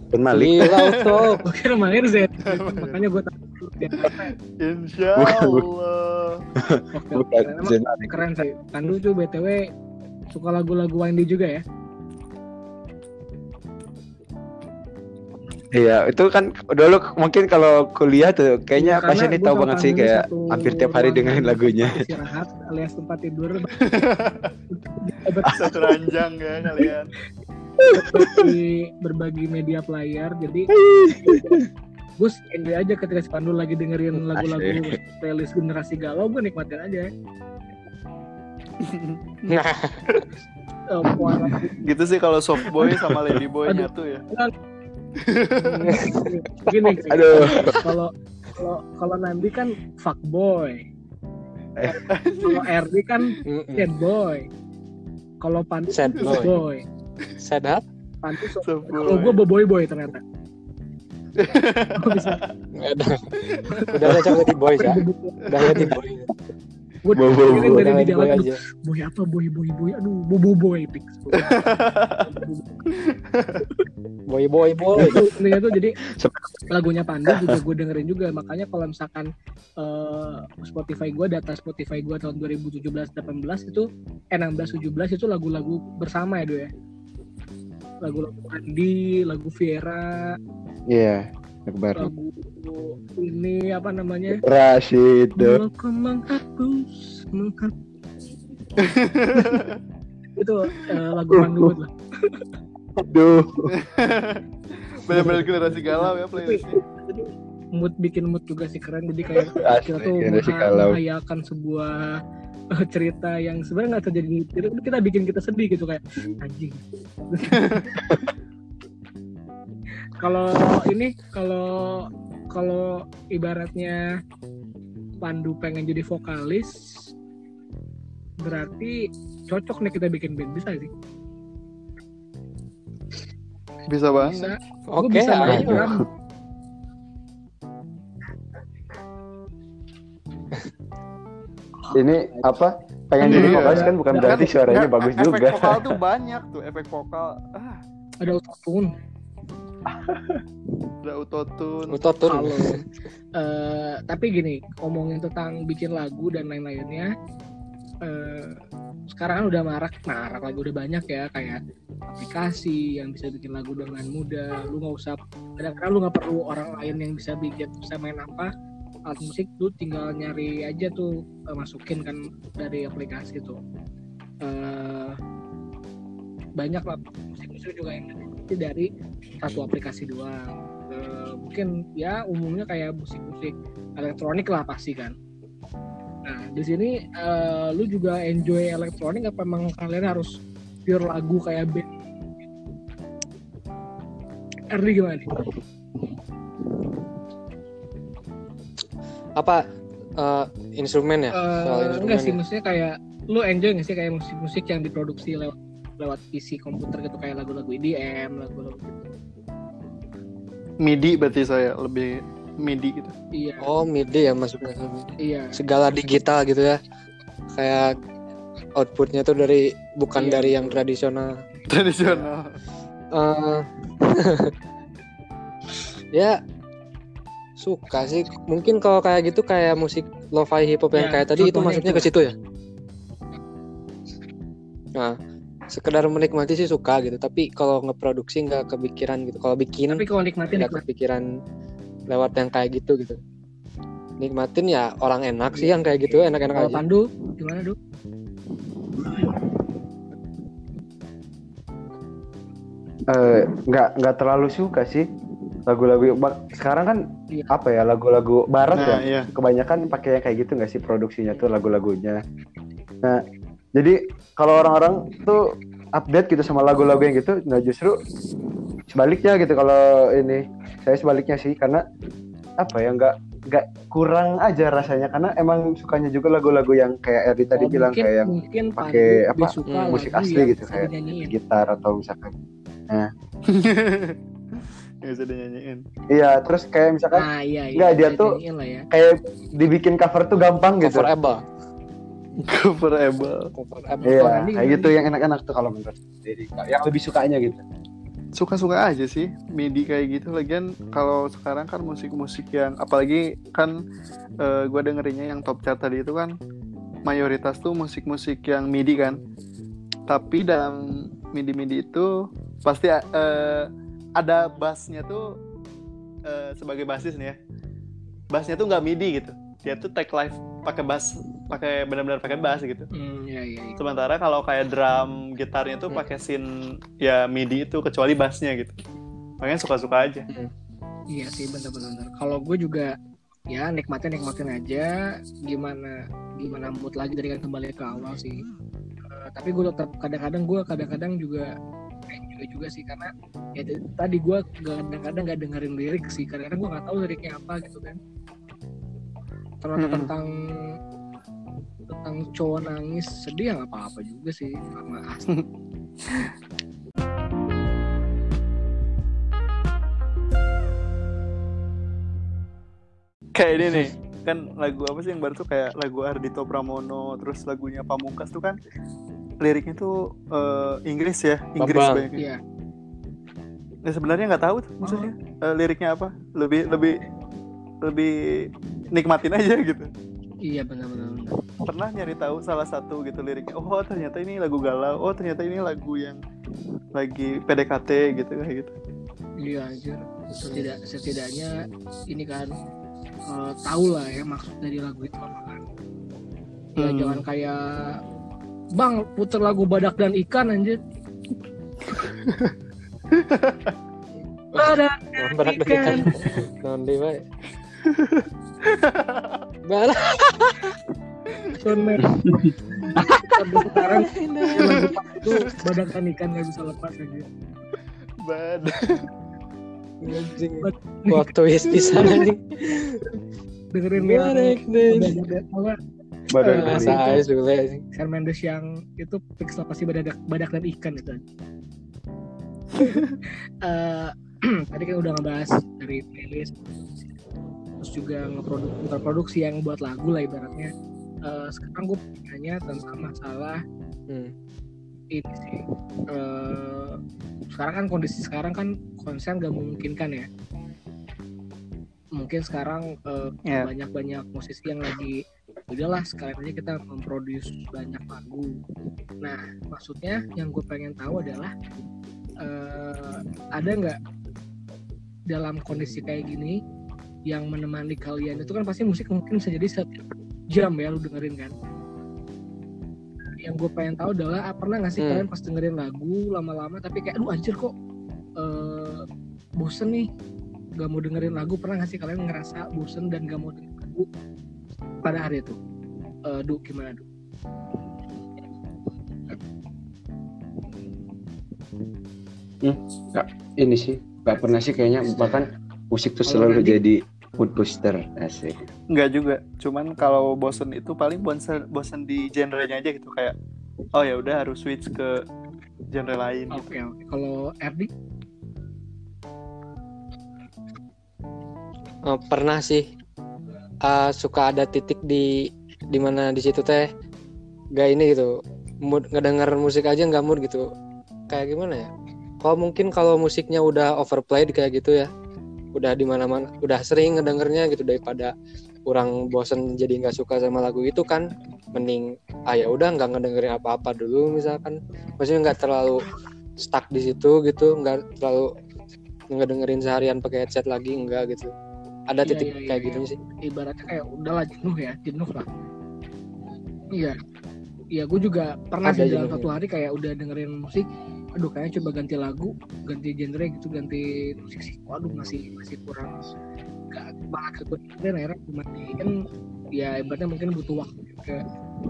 Ben Malik Gila auto. Gua kira Maher Zain makanya tahu dia apa. Insya Bukan, Allah bukan keren. Emang Zain Malik keren sih Pandu tuh btw suka lagu-lagu Wendy juga ya iya itu kan dulu mungkin kalau kuliah tuh kayaknya Karena pasti ini tahu banget sih kayak hampir tiap hari dengerin lagunya. istirahat alias tempat tidur. Satu ranjang ya kalian. Berbagi, berbagi media player jadi gue enjoy aja ketika si Pandu lagi dengerin lagu-lagu playlist generasi galau gue nikmatin aja. Nah, gitu sih kalau soft boy sama lady boy nyatu ya gini sih, aduh kalau kalau kalau Nandi kan fuckboy Eh. kalau RD kan sad boy kalau Pandu Sad kan boy. boy Sedat? Pandu soft soft kalau boy gue boy boy ternyata Gua bisa Udah, udah cocok jadi boys ya. Udah jadi boy. gue Boy, boy, dengerin boy. dari Udah di jadi boy jalan aja. boy apa? Boy boy boy. Aduh bobo boy fix Boy boy boy. itu intinya tuh jadi Sep- lagunya Pandu juga gue dengerin juga. Makanya kalau misalkan eh, Spotify gue data Spotify gue tahun 2017 18 itu eh 16 17 itu lagu-lagu bersama ya do ya? Lagu-lagu Andi lagu Viera. Iya. lagu lagu ini apa namanya? Rashid Aku menghapus menghapus itu eh, lagu Pandu lah aduh bener-bener generasi galau ya playlistnya. Jadi mood bikin mood juga sih keren. Jadi kayak Asli, kita tuh generasi mengha- galau. menghayakan sebuah eh, cerita yang sebenarnya nggak terjadi kita bikin kita sedih gitu kayak anjing kalau ini kalau kalau ibaratnya Pandu pengen jadi vokalis berarti cocok nih kita bikin band. Bisa sih? Bisa banget. Bisa. Oke, bisa main ayo. drum. Ini apa? Pengen jadi Iya. vokalis kan bukan berarti suaranya bagus efek juga. vokal tuh banyak tuh efek vokal. Ah. Ada autotune ada autotune Utotun. Halo. Eh, tapi gini, ngomongin tentang bikin lagu dan lain-lainnya, eh, sekarang kan udah marak, marak lagu udah banyak ya kayak aplikasi yang bisa bikin lagu dengan mudah. Lu nggak usah, kadang-kadang lu nggak perlu orang lain yang bisa bikin, bisa main apa alat musik, lu tinggal nyari aja tuh eh, masukin kan dari aplikasi tuh. Eh, banyak lah musik-musik juga yang dari satu aplikasi doang Eh, mungkin ya umumnya kayak musik-musik elektronik lah pasti kan nah di sini eh, lu juga enjoy elektronik apa emang kalian harus pure lagu kayak band Erdi gimana nih? Apa eh, instrumen ya? Soal enggak sih ya? maksudnya kayak lu enjoy gak sih kayak musik-musik yang diproduksi lewat lewat PC komputer gitu kayak lagu-lagu EDM lagu-lagu gitu MIDI berarti saya lebih MIDI gitu iya Oh, MIDI ya masuknya MIDI. iya Segala digital gitu ya. Kayak outputnya tuh dari bukan Iya. dari yang tradisional. tradisional Eh, ya suka sih. Mungkin kalau kayak gitu kayak musik lo-fi hip hop yang Ya, kayak tadi itu masuknya itu. ke situ ya. Nah, sekedar menikmati sih suka gitu. Tapi kalau ngeproduksi nggak kepikiran gitu. Kalau bikin tapi kalau nikmatin nggak kepikiran lewat yang kayak gitu gitu. Nikmatin ya orang enak sih yang kayak gitu enak-enak kalau aja. Pandu gimana Du? Eh, nggak nggak terlalu suka sih lagu-lagu sekarang kan Iya. apa ya lagu-lagu barat ya nah iya kebanyakan pakai yang kayak gitu nggak sih produksinya tuh lagu-lagunya nah jadi kalau orang-orang tuh update gitu sama lagu-lagu yang gitu nah justru sebaliknya gitu kalau ini. Saya sebaliknya sih karena apa ya nggak nggak kurang aja rasanya. Karena emang sukanya juga lagu-lagu yang kayak Erdi tadi Oh, bilang mungkin, kayak yang mungkin pakai apa, musik asli gitu, kayak dinyanyiin. gitar atau misalkan nggak bisa dinyanyiin. Iya terus kayak misalkan nah iya iya Nggak, dia bisa tuh- ya. kayak dibikin cover tuh gampang gitu. Coverable. Coverable Coverable. Iya, kayak ini- gitu yang enak-enak tuh kalau menurut diri. Yang lebih sukanya gitu. suka-suka aja sih MIDI kayak gitu lagian kalau sekarang kan musik-musik yang apalagi kan eh, gua dengerinnya yang top chart tadi itu kan mayoritas tuh musik-musik yang MIDI kan tapi dalam MIDI-MIDI itu pasti eh, ada bassnya tuh eh, sebagai basis nih ya bassnya tuh nggak MIDI gitu dia tuh take live pakai bass pakai benar-benar pakai bass gitu hmm, iya iya iya. Sementara kalau kayak drum gitarnya tuh Hmm. pakai scene ya MIDI itu kecuali bassnya gitu. Makanya suka-suka aja. Iya sih bener-bener. Kalau gue juga ya nikmatin nikmatin aja gimana gimana mood lagi dari kan kembali ke awal sih. Eh, tapi gue tetap kadang-kadang gue kadang-kadang juga enjoy juga sih karena ya tadi gue kadang-kadang nggak dengerin lirik sih kadang-kadang gue nggak tahu liriknya apa gitu kan. Ternyata Mm-mm. tentang tentang cowok nangis sedih ya nggak apa-apa juga sih karena asli Kayak ini nih, kan lagu apa sih yang baru tuh kayak lagu Ardito Pramono, terus lagunya Pamungkas tuh kan liriknya tuh eh, Inggris ya, Inggris Bambang. banyak. Iya. Nah, sebenarnya nggak tahu tuh maksudnya eh, liriknya apa. Lebih lebih lebih nikmatin aja gitu. Iya benar-benar. Pernah nyari tahu salah satu gitu liriknya. Oh, ternyata ini lagu galau. Oh, ternyata ini lagu yang lagi PDKT gitu kayak gitu. Iya anjir. Setidak, setidaknya ini kan eh, tahu lah ya maksud dari lagu itu apa kan. Ya Hmm. jangan kayak Bang puter lagu badak dan ikan anjir. badak Barak ikan. Shawn Mendes. Sampai sekarang itu ikan gak bisa lepas anjir. Bad. Anjing. Plot twist di sana nih. Dengerin. Badak apa Badan Ais dulu ya. anjing. Shawn Mendes yang itu fix pasti badak badak dan ikan itu. Eh, tadi kan udah ngebahas dari playlist terus juga ngeproduk produksi yang buat lagu lah ibaratnya. Eh, sekarang gue nanya tentang masalah Hmm. ini sih. Eh, sekarang kan kondisi sekarang kan konsen gak memungkinkan ya. Mungkin sekarang eh, Ya. banyak-banyak musisi yang lagi udahlah sekalian aja kita memproduksi banyak lagu. Nah, maksudnya yang gue pengen tahu adalah eh, ada nggak dalam kondisi kayak gini yang menemani kalian itu kan pasti musik mungkin bisa jadi setiap jam ya lu dengerin kan. Yang gue pengen tahu adalah ah, pernah nggak sih Hmm. kalian pas dengerin lagu lama-lama tapi kayak lu anjir kok eh, bosen nih gak mau dengerin lagu pernah nggak sih kalian ngerasa bosen dan gak mau dengerin lagu pada hari itu Eh Du gimana Du? ini sih nggak pernah sih kayaknya bahkan musik tuh selalu jadi Food booster asik. Enggak juga. Cuman kalau bosen itu paling bosen bosen di genrenya aja gitu kayak oh ya udah harus switch ke genre lain gitu. Oke oke. Kalau Erdi Eh, pernah sih eh, suka ada titik di di mana di situ teh gak ini gitu mood ngedenger musik aja nggak mood gitu kayak gimana ya kalau mungkin kalau musiknya udah overplayed kayak gitu ya udah di mana mana udah sering ngedengernya gitu daripada kurang bosen jadi nggak suka sama lagu itu kan mending ah ya udah nggak ngedengerin apa-apa dulu misalkan maksudnya nggak terlalu stuck di situ gitu nggak terlalu ngedengerin seharian pakai headset lagi enggak gitu ada Iya, titik iya, iya, kayak iya. gitu sih ibaratnya kayak udahlah jenuh ya jenuh lah. Iya. Iya gue juga pernah sih dalam satu hari kayak udah dengerin musik aduh kayaknya coba ganti lagu ganti genre gitu ganti musik sih. Waduh masih masih kurang gak banget ke dan akhirnya matiin ya ibaratnya mungkin butuh waktu juga.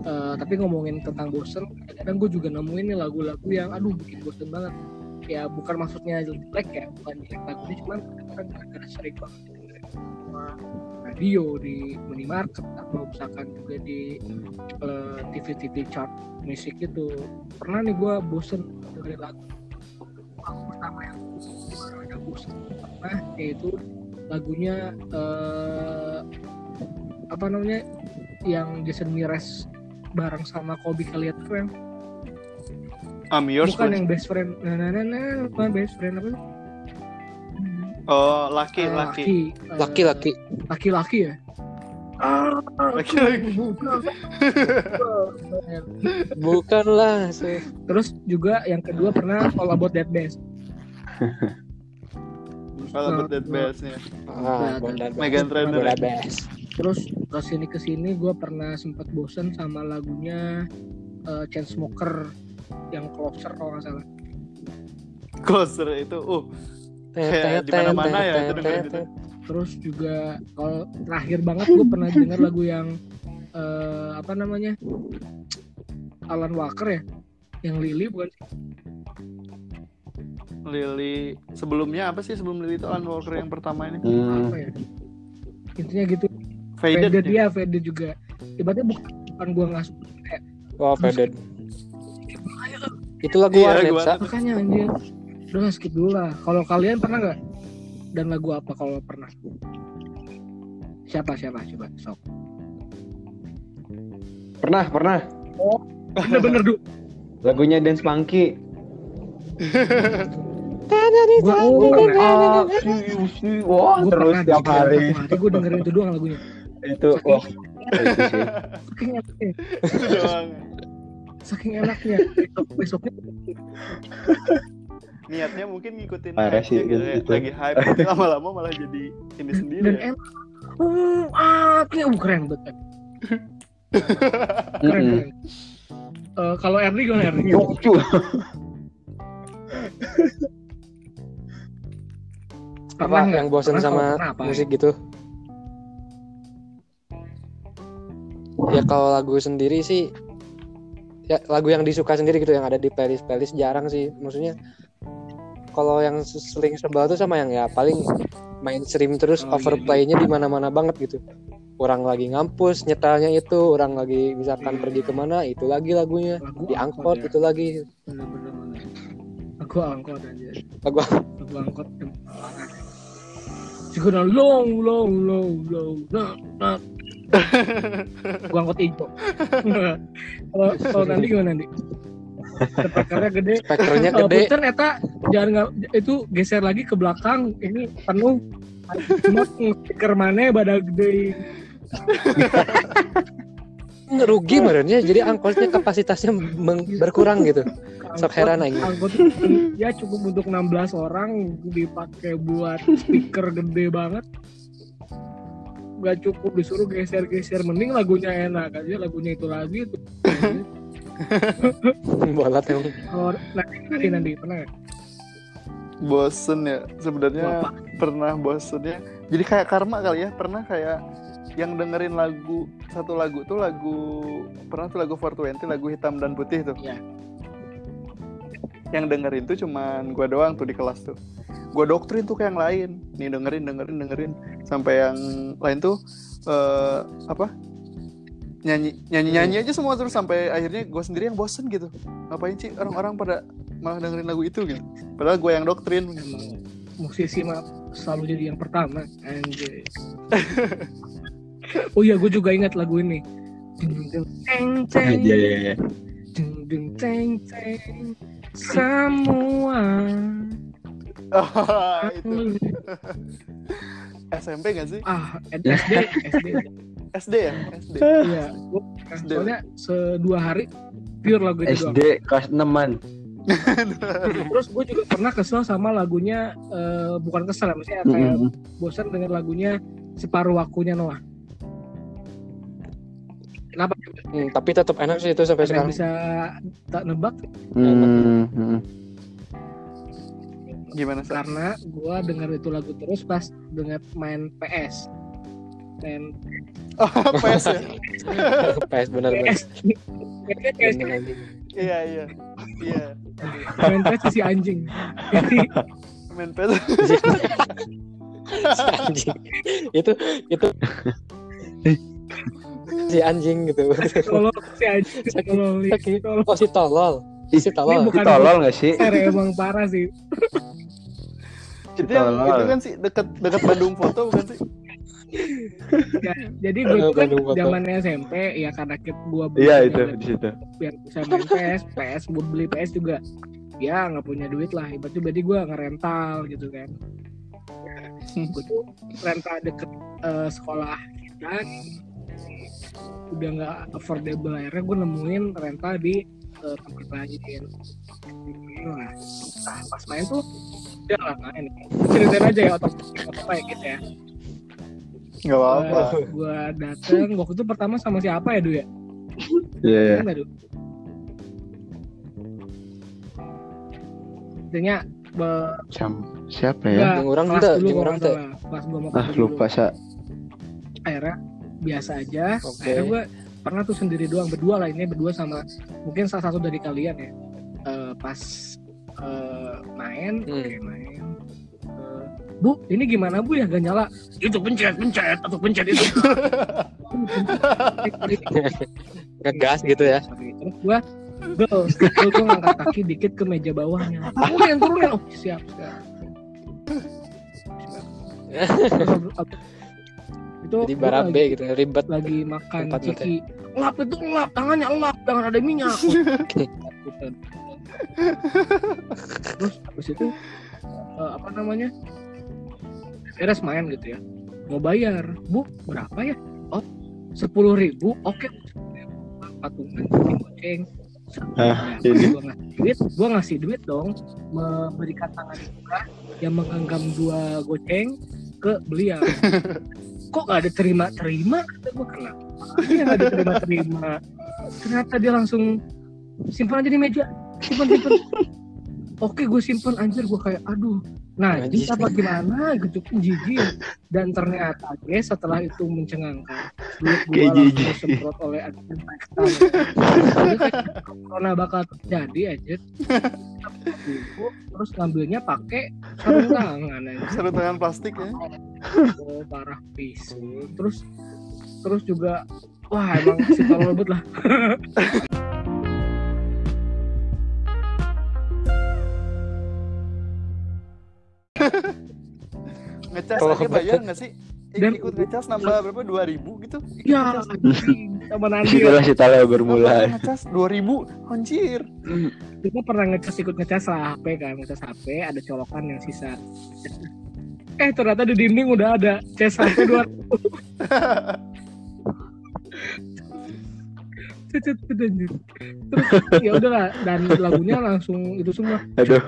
Eh, tapi ngomongin tentang bosen kadang gue juga nemuin nih lagu-lagu yang aduh bikin bosen banget. Ya bukan maksudnya jelek ya bukan jelek lagunya cuman kan gara-gara sering banget dengerin radio di minimarket atau misalkan juga di eh, TV-TV chart musik itu pernah nih gue bosen dengerin lagu lagu pertama yang ada bosen pernah yaitu lagunya eh, apa namanya yang Jason Mraz bareng sama Kobe Kaliat tuh yang I'm yours. bukan yang best friend nah nah nah, nah bukan best friend apa? Oh, laki, Eh, laki. eh, laki-laki laki-laki ya ah, Laki-laki. bukan. bukanlah sih terus juga yang kedua pernah All About That Bass Kalau buat that bass-nya. ah, Bondan Megan Trainor. Bass. terus ke sini ke sini gue pernah sempat bosen sama lagunya uh, Chainsmoker yang Closer kalau nggak salah Closer itu, uh, di mana-mana ya, itu dengerin itu. terus juga kalau terakhir banget gue pernah dengar lagu yang eh, apa namanya Alan Walker ya yang Lily bukan? Lily. Sebelumnya apa sih sebelum Lily itu Alan Walker yang pertama ini? Hmm, apa ya intinya gitu Faded. Faded ya? ya Faded juga ibaratnya bukan, bukan gue nggak suka kayak oh faded itu lagu Iya, warnet. makanya anjir udah skip dulu lah. Kalau kalian pernah nggak? Dan lagu apa kalau pernah? Siapa siapa? Coba sok. Pernah pernah. Bener-bener du. Lagunya Dance Monkey. gue pernah. Wah Gua terus pernah tiap hari. Hari gue dengerin itu doang lagunya. Itu wah. Itu sih. saking enaknya saking enaknya. Besok besoknya Niatnya mungkin ngikutin Parah sih, gitu, ya. gitu. lagi hype tapi lama-lama malah jadi ini sendiri dan ya. enak hmm, ah kayak uh, keren banget keren keren Eh, kalau Erdi gimana Erdi? Yucu. apa yang bosan sama apa? musik gitu ya kalau lagu sendiri sih ya lagu yang disuka sendiri gitu yang ada di playlist playlist jarang sih maksudnya kalau yang sering sebel tuh sama yang ya paling mainstream terus Oh, iya, overplaynya di mana-mana banget gitu orang lagi ngampus nyetelnya itu orang lagi misalkan Iya. pergi ke mana itu lagi lagunya Lagu di angkot ya. itu lagi Bener-bener bener. Lagu angkot aja. lagu Lagu angkot. Juga long long long long long long. Lagu angkot. Kalau kalau nanti gimana nanti? Speakernya gede. spekternya Kalau gede Punten eta jangan nggak itu geser lagi ke belakang. Ini penuh. Cuma speaker mana pada gede. rugi badannya jadi angkotnya kapasitasnya berkurang gitu sok heran aing Angkot ya cukup untuk 16 orang dipakai buat speaker gede banget. Gak cukup disuruh geser-geser mending lagunya enak aja lagunya itu lagi itu. bolat emang. Nanti nanti? Pernah nggak? bosen ya sebenarnya pernah bosen ya jadi kayak karma kali ya pernah kayak yang dengerin lagu satu lagu tuh lagu pernah tuh lagu 420 lagu hitam dan putih tuh. Iya. yang dengerin tuh cuman gua doang tuh di kelas tuh. Gue doktrin tuh ke yang lain. Nih dengerin dengerin dengerin. Sampai yang lain tuh eh apa nyanyi nyanyi nyanyi aja semua terus sampai akhirnya gue sendiri yang bosen gitu. Ngapain sih orang-orang pada malah dengerin lagu itu gitu? Padahal gue yang doktrin. Emang musisi mah selalu jadi yang pertama oh iya gue juga ingat lagu ini. Ding, ding, teng, teng, Iya iya iya. ding, ding, teng, teng. semua. Itu. SMP gak sih? Ah SD SD SD ya? SD iya. Gua- soalnya sedua hari pure lagu itu SD kelas 6 man. terus gue juga pernah kesel sama lagunya eh, bukan kesel ya maksudnya kayak Mm-mm. bosan dengan lagunya separuh waktunya Noah. Kenapa? Hmm, tapi tetap enak sih itu sampai ada sekarang. bisa tak nebak? Hmm, hmm. gimana sih karena gue dengar itu lagu terus pas dengan main PS main oh, PS ya PS Bener, anjing. iya iya iya main PS si anjing main PS Si anjing. itu itu si anjing gitu. kalau si anjing sakit. kalau Oh si tolol. Si tolol. bukan- Itu tolol gak sih? emang parah sih itu yang Tolol. itu kan sih dekat dekat Bandung foto bukan sih Ya, jadi gue itu kan zamannya SMP ya karena kita gua Iya itu di situ. biar bisa main PS PS buat beli PS juga. Ya nggak punya duit lah ibaratnya berarti gue ngerental gitu kan. Gue tuh rental deket eh, sekolah kita. Udah nggak affordable akhirnya gue nemuin rental di eh, tempat lain. Nah, nah pas main tuh udah lah main. Ceritain aja ya otak apa ya gitu ya nggak apa-apa gue dateng waktu itu pertama sama siapa ya du ya Iya iya. Ingat, Du? Intinya be- Jam siapa ya? Yang orang dulu yang orang salah. Kelas gua mau Ah lupa sa. Akhirnya biasa aja. Oke. Akhirnya gue pernah tuh sendiri doang berdua lah ini berdua sama mungkin salah satu dari kalian ya. Eh, pas eh, main, Hmm. oke main. Bu, ini gimana Bu ya gak nyala? Itu pencet, pencet, atau pencet itu. Ngegas gitu ya. Terus gua bel, gua ngangkat kaki dikit ke meja bawahnya. Turunin, turunin. Oh, siap, siap. Itu Jadi gua barabe gitu ribet. lagi makan ciki. Lap itu lap, tangannya lap, jangan ada minyak. Terus habis itu eh, apa namanya? Beres main gitu ya. Mau bayar, Bu, berapa ya? Oh, sepuluh ribu. Oke, patungan kucing. Ah, ini. ngasih duit, gua ngasih duit dong, memberikan tangan buka yang menggenggam dua goceng ke beliau. Kok gak ada terima-terima? Kata gua kenapa? Dia gak ada terima-terima. Ternyata dia langsung simpan aja di meja. Simpan, simpan. Oke, gue simpan anjir gue kayak aduh. Nah, Anjir. jadi apa gimana gitu kan jijik. Dan ternyata guys setelah itu mencengangkan, duit gue langsung jijik. disemprot oleh kayak corona bakal terjadi aja. Terus ngambilnya pakai sarung tangan aja. sarung tangan plastik ya Oh, parah pisu. Terus terus juga wah emang si tolol lah. ngecas Oh, aja bayar nggak sih? Dan- ikut ngecas nambah berapa? dua ribu gitu? Ikut Ya, sama Nandi. Situlah si Tala Nambah bermula. ngecas dua ribu? Anjir. Kita pernah ngecas ikut ngecas lah HP kan ngecas HP ada colokan yang sisa. Eh ternyata di dinding udah ada cas HP dua Cet, cet, terus ya udahlah dan lagunya langsung itu semua. Aduh.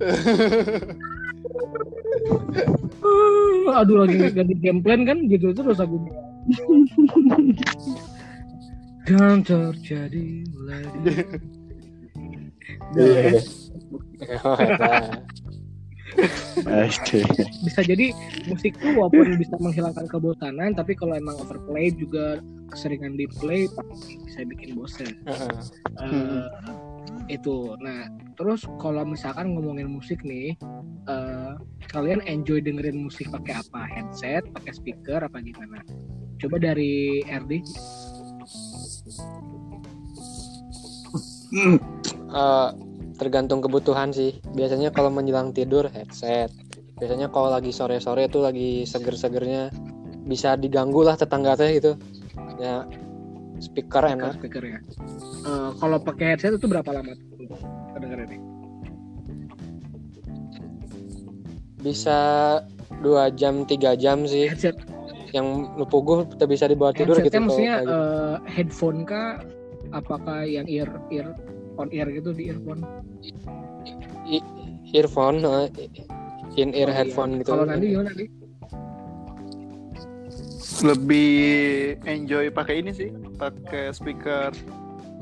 aduh lagi ganti game plan kan gitu terus lagunya dan terjadi lagi Iya. Eta. Pasti. bisa jadi musik tuh walaupun bisa menghilangkan kebosanan tapi kalau emang overplay juga keseringan di play pasti bisa bikin bosan Heeh. Eh, itu nah terus kalau misalkan ngomongin musik nih eh, kalian enjoy dengerin musik pakai apa headset pakai speaker apa gimana coba dari RD Eh, tergantung kebutuhan sih. Biasanya kalau menjelang tidur headset. Biasanya kalau lagi sore-sore tuh lagi seger-segernya bisa diganggu lah tetangga teh gitu. Ya speaker enak. speaker ya Eh, kalau pakai headset itu berapa lama tuh kedengerannya Bisa dua jam tiga jam sih. headset Yang lu puguh kita bisa dibawa tidur gitu. headsetnya kalau maksudnya kayak gitu. eh, headphone kah apakah yang ear ear on ear gitu di earphone I- earphone, eh, in ear Oh, iya. headphone gitu. kalau nanti gimana nih lebih enjoy pakai ini sih pakai speaker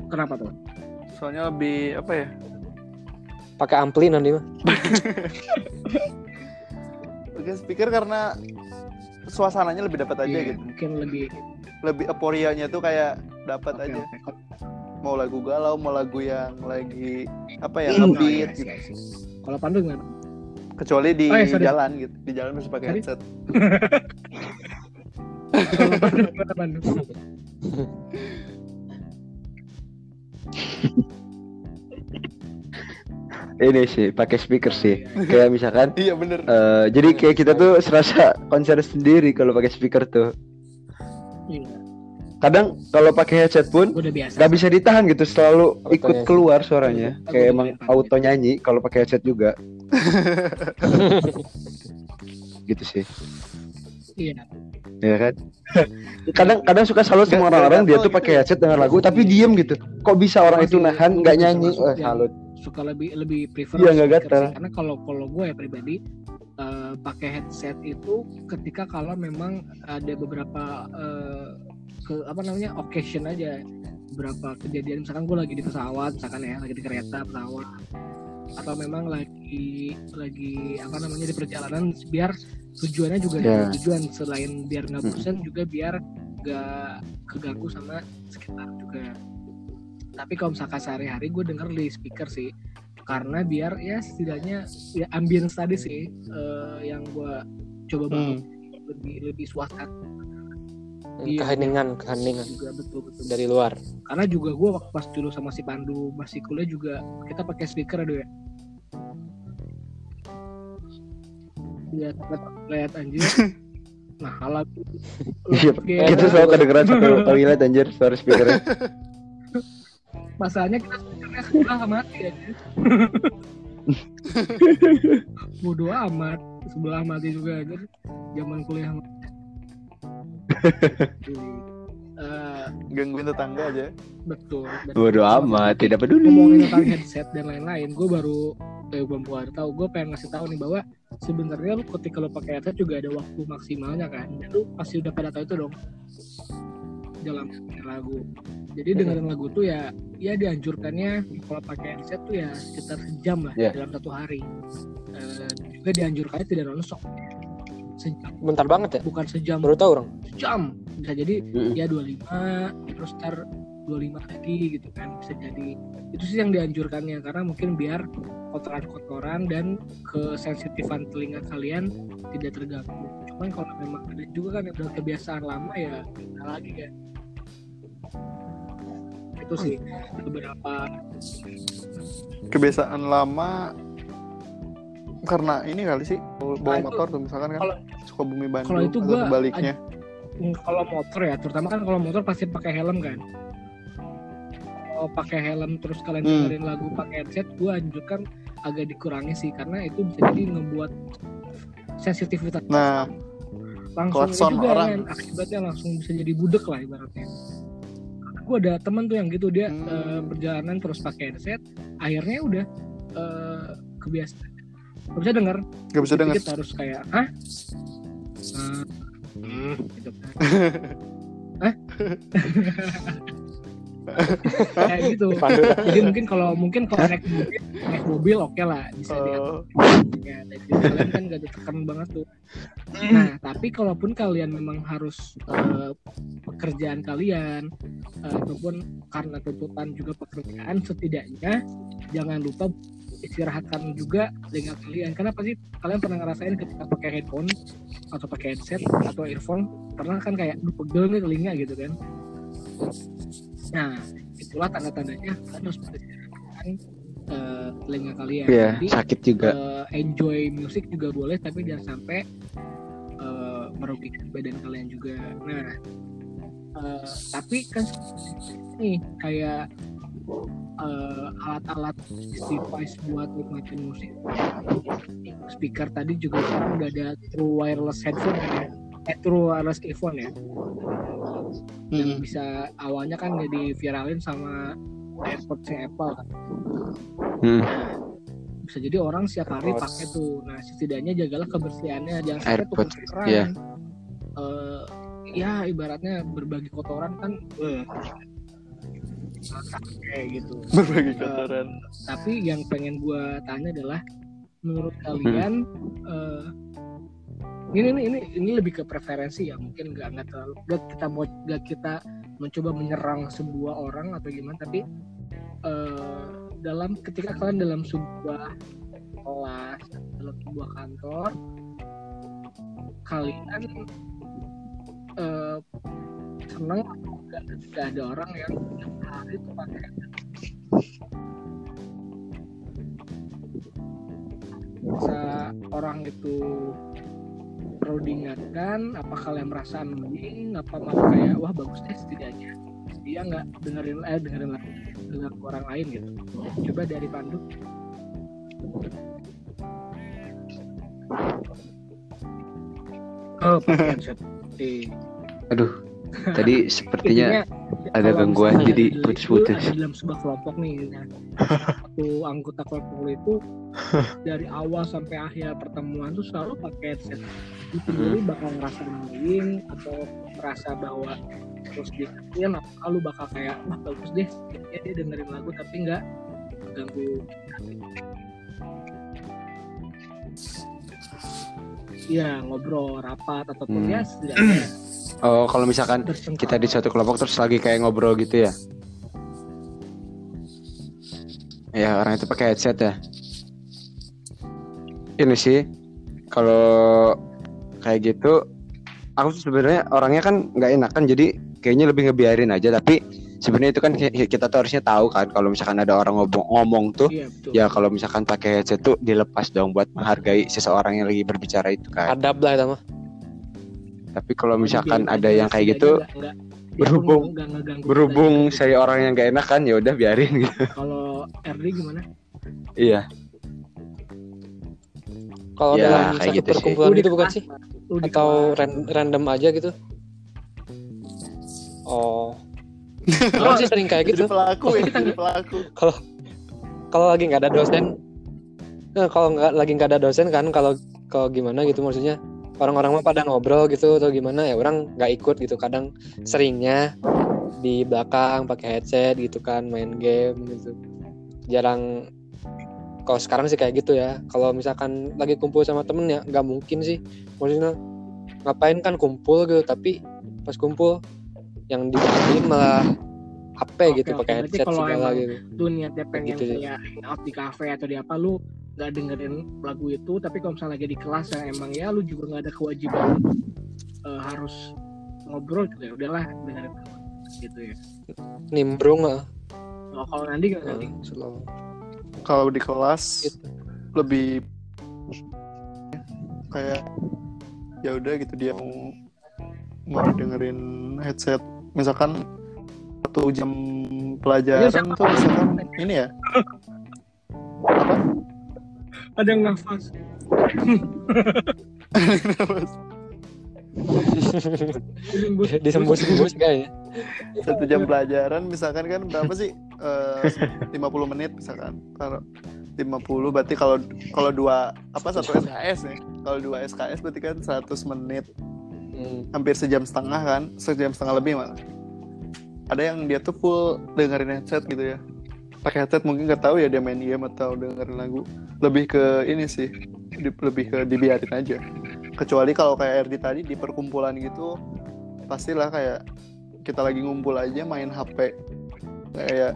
kenapa tuh soalnya lebih apa ya Pakai ampli nanti mah. pakai speaker karena suasananya lebih dapat aja Iya, gitu mungkin lebih lebih euforianya tuh kayak dapat oke, aja oke. mau lagu galau mau lagu yang lagi apa ya ngebeat iya, gitu. iya, iya. kalau Pandu gimana kecuali di Oh, iya, sorry. jalan gitu di jalan bisa pakai headset kalau Pandu gimana Pandu Ini sih pakai speaker sih. Kayak misalkan iya bener eh, jadi kayak kita tuh serasa konser sendiri kalau pakai speaker tuh. Iya, Kadang kalau pakai headset pun nggak bisa ditahan gitu, selalu Autonya ikut sih. keluar suaranya. Aku Kayak emang auto nyanyi kalau pakai headset juga. gitu sih. iya Ya kan? kadang kadang suka salut sama orang-orang dia tuh gitu pakai ya. headset dengan lagu tapi diem gitu. Kok bisa orang itu nahan nggak nyanyi? yang- salut. Suka lebih lebih prefer nggak speaker sih. karena kalau kalau gue ya pribadi eh, pakai headset itu ketika kalau memang ada beberapa eh, ke apa namanya occasion aja beberapa kejadian misalkan gue lagi di pesawat misalkan ya lagi di kereta pesawat atau memang lagi lagi apa namanya di perjalanan biar tujuannya juga Ya. ada tujuan selain biar nggak bosan juga biar nggak keganggu sama sekitar juga tapi kalau misalkan sehari-hari gue denger di speaker sih karena biar ya setidaknya ya ambience tadi sih eh, yang gue coba bangun. Lebih lebih suasana. Iya. Keheningan, keheningan. Juga betul betul. Dari luar. karena juga gue waktu pas dulu sama si Pandu masih kuliah juga kita pakai speaker aduh ya. Lihat lihat anjir. Nah kalau Iya, kita selalu kedengeran satu toilet anjir suara speakernya. masalahnya kita speakernya sebelah mati aja bodoh amat. Sebelah mati juga aja. Zaman kuliah Eh, gangguin tetangga aja. Betul, betul. Bodoh amat, tidak peduli. ngomongin tentang headset dan lain-lain gue baru eh belum keluar tahu. Gue pengen ngasih tahu nih bahwa sebenarnya lu ketika lu pakai headset juga ada waktu maksimalnya kan. Dan lu pasti udah pada tahu itu dong dalam lagu jadi dengerin lagu tuh ya ya dianjurkannya kalau pakai headset tuh ya sekitar sejam lah Ya. dalam satu hari Eh, juga dianjurkannya tidak nonstop sejam Bentar banget ya. bukan sejam Baru tahu orang. jam bisa jadi Mm-mm. ya 25 terus ntar 25 lagi gitu kan bisa jadi itu sih yang dianjurkannya karena mungkin biar kotoran-kotoran dan kesensitifan telinga kalian tidak terganggu cuman kalau memang ada juga kan yang udah kebiasaan lama ya lagi kan itu sih beberapa. Kebiasaan lama karena ini kali sih bawa Nah, itu- motor tuh misalkan kan kalau- suka bumi Bandung kalau itu gua sebaliknya. Mm, kalau motor ya terutama kan kalau motor pasti pakai helm kan. Kalau pakai helm terus kalian Hmm. dengerin lagu pakai headset gue anjurkan agak dikurangi sih karena itu bisa jadi ngebuat sensitivitas nah langsung klakson juga orang. kan akibatnya langsung bisa jadi budek lah ibaratnya gue ada temen tuh yang gitu dia Hmm. eh, perjalanan terus pakai headset akhirnya udah eh, kebiasaan gak bisa denger gak bisa denger Dikit harus kayak hah Eh, hmm, gitu. Hah? kayak gitu. Jadi mungkin kalau mungkin kalau naik mobil naik mobil oke lah bisa diatur Oh, ya dan juga kalian kan gak ditekan banget tuh. Nah tapi kalaupun kalian memang harus eh, pekerjaan kalian eh, ataupun karena tuntutan juga pekerjaan setidaknya jangan lupa istirahatkan juga telinga kalian. Karena pasti kalian pernah ngerasain ketika pakai headphone atau pakai headset atau earphone? Pernah kan kayak "Duh, pegel nih telinga gitu kan nah itulah tanda-tandanya kalian harus istirahatkan eh, telinga kalian. Iya, Jadi, sakit juga. eh, enjoy musik juga boleh tapi jangan sampai eh, merugikan badan kalian juga. Nah eh, tapi kan nih kayak eh, alat-alat device buat nikmatin musik. Speaker tadi juga sekarang udah ada true wireless headphone kan ya eh, true wireless earphone ya. Yang hmm. bisa awalnya kan jadi viralin sama AirPods-nya Apple kan. Hmm. bisa jadi orang setiap hari pakai tuh. Nah setidaknya jagalah kebersihannya. Jangan sampai tuh kotoran iya. Eh, ya ibaratnya berbagi kotoran kan eh, kayak gitu. Berbagi kotoran. tapi yang pengen gua tanya adalah menurut kalian eh, ini ini ini ini lebih ke preferensi ya mungkin nggak nggak terlalu nggak kita mau nggak kita mencoba menyerang sebuah orang atau gimana tapi eh, dalam ketika kalian dalam sebuah kelas dalam sebuah kantor kalian eh, senang atau enggak? Ketika ada orang yang hari tuh pakai. Bisa orang itu perlu diingatkan apa kalian merasa annoying apa malah kayak wah bagus deh setidaknya. Dia nggak? Dengerin eh dengerin lagu dengar orang lain gitu. Coba dari Pandu. Oh pakai headset. Di- Aduh, tadi sepertinya Intinya, ada gangguan, jadi putus-putus. dalam sebuah kelompok nih nah, satu anggota kelompok itu dari awal sampai akhir pertemuan tuh selalu pakai headset itu sendiri bakal ngerasa annoying atau merasa bahwa terus diingetin atau lu bakal kayak wah bagus deh ya dia dengerin lagu tapi nggak ganggu Iya ngobrol rapat ataupun Hmm. ya setidaknya Oh, kalau misalkan kita di suatu kelompok terus lagi kayak ngobrol gitu ya? Ya orang itu pakai headset ya. Ini sih kalau kayak gitu, aku tuh sebenarnya orangnya kan nggak enakan jadi kayaknya lebih ngebiarin aja. Tapi sebenarnya itu kan ki- kita tuh harusnya tahu kan kalau misalkan ada orang ngomong, ngomong tuh Iya betul. ya kalau misalkan pakai headset tuh dilepas dong buat menghargai seseorang yang lagi berbicara itu kan. Adab lah itu mah. Tapi kalau misalkan Dibiarin ada aja, yang kayak setidaknya gitu pun berhubung- berhubung kita saya orang yang gak enak kan ya udah biarin gitu. kalau RD gimana? Iya. Kalau Ya, dalam kayak satu gitu sih. perkumpulan Lu di gitu bukan sih? Atau ran- random aja gitu? Oh. Aku sih sering kayak jadi gitu. pelaku ya jadi pelaku Kalau lagi nggak ada dosen, nah, kalau nggak lagi nggak ada dosen kan, kalau kalau gimana gitu maksudnya orang-orang mah pada ngobrol gitu atau gimana ya orang nggak ikut gitu. Kadang seringnya di belakang pakai headset gitu kan main game gitu. Jarang kalau sekarang sih kayak gitu ya. Kalau misalkan lagi kumpul sama temen ya nggak mungkin sih. Maksudnya ngapain kan kumpul gitu tapi pas kumpul yang dimatiin malah HP gitu Oke, pakai headset kalau segala emang gitu. lu niatnya pengen Gitu kayak hangout di cafe atau di apa lu nggak dengerin lagu itu tapi kalau misalnya lagi di kelas ya emang ya lu juga nggak ada kewajiban eh, harus ngobrol juga ya udahlah dengerin gitu ya Nimbrung lah. kalau nanti gak nanti slow. Kalau di kelas Gitu. lebih kayak ya udah gitu dia mau mau dengerin headset misalkan satu jam pelajaran siapa? tuh misalkan ini ya apa ada yang nafas Disembus-sembus kayaknya. satu jam pelajaran misalkan kan berapa sih? Eh, 50 menit misalkan. Kalau 50 berarti kalau kalau dua apa satu SKS nih kalau dua SKS berarti kan 100 menit. Hmm. hampir sejam setengah kan? Sejam setengah lebih malah. Ada yang dia tuh full dengerin headset gitu ya. Pakai headset mungkin nggak tahu ya dia main game atau dengerin lagu. Lebih ke ini sih lebih ke dibiarin aja kecuali kalau kayak Erdi tadi di perkumpulan gitu pastilah kayak kita lagi ngumpul aja main HP kayak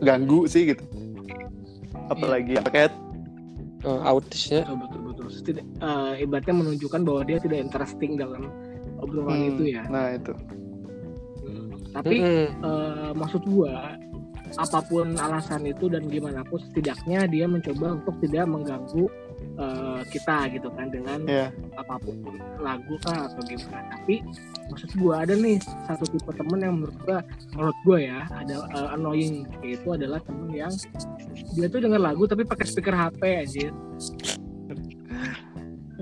ganggu sih gitu. Apalagi head Eh, autisnya betul betul betul. Eh, ibaratnya menunjukkan bahwa dia tidak interesting dalam obrolan Hmm, itu ya. nah itu. Tapi Mm-mm. eh, maksud gua apa pun alasan itu dan gimana pun setidaknya dia mencoba untuk tidak mengganggu eh, kita gitu kan dengan ya apa pun lagu kah atau gimana. Tapi maksud gua ada nih satu tipe temen yang menurut gua menurut gua ya ada eh, annoying. Yaitu adalah temen yang dia tuh denger lagu tapi pakai speaker HP aja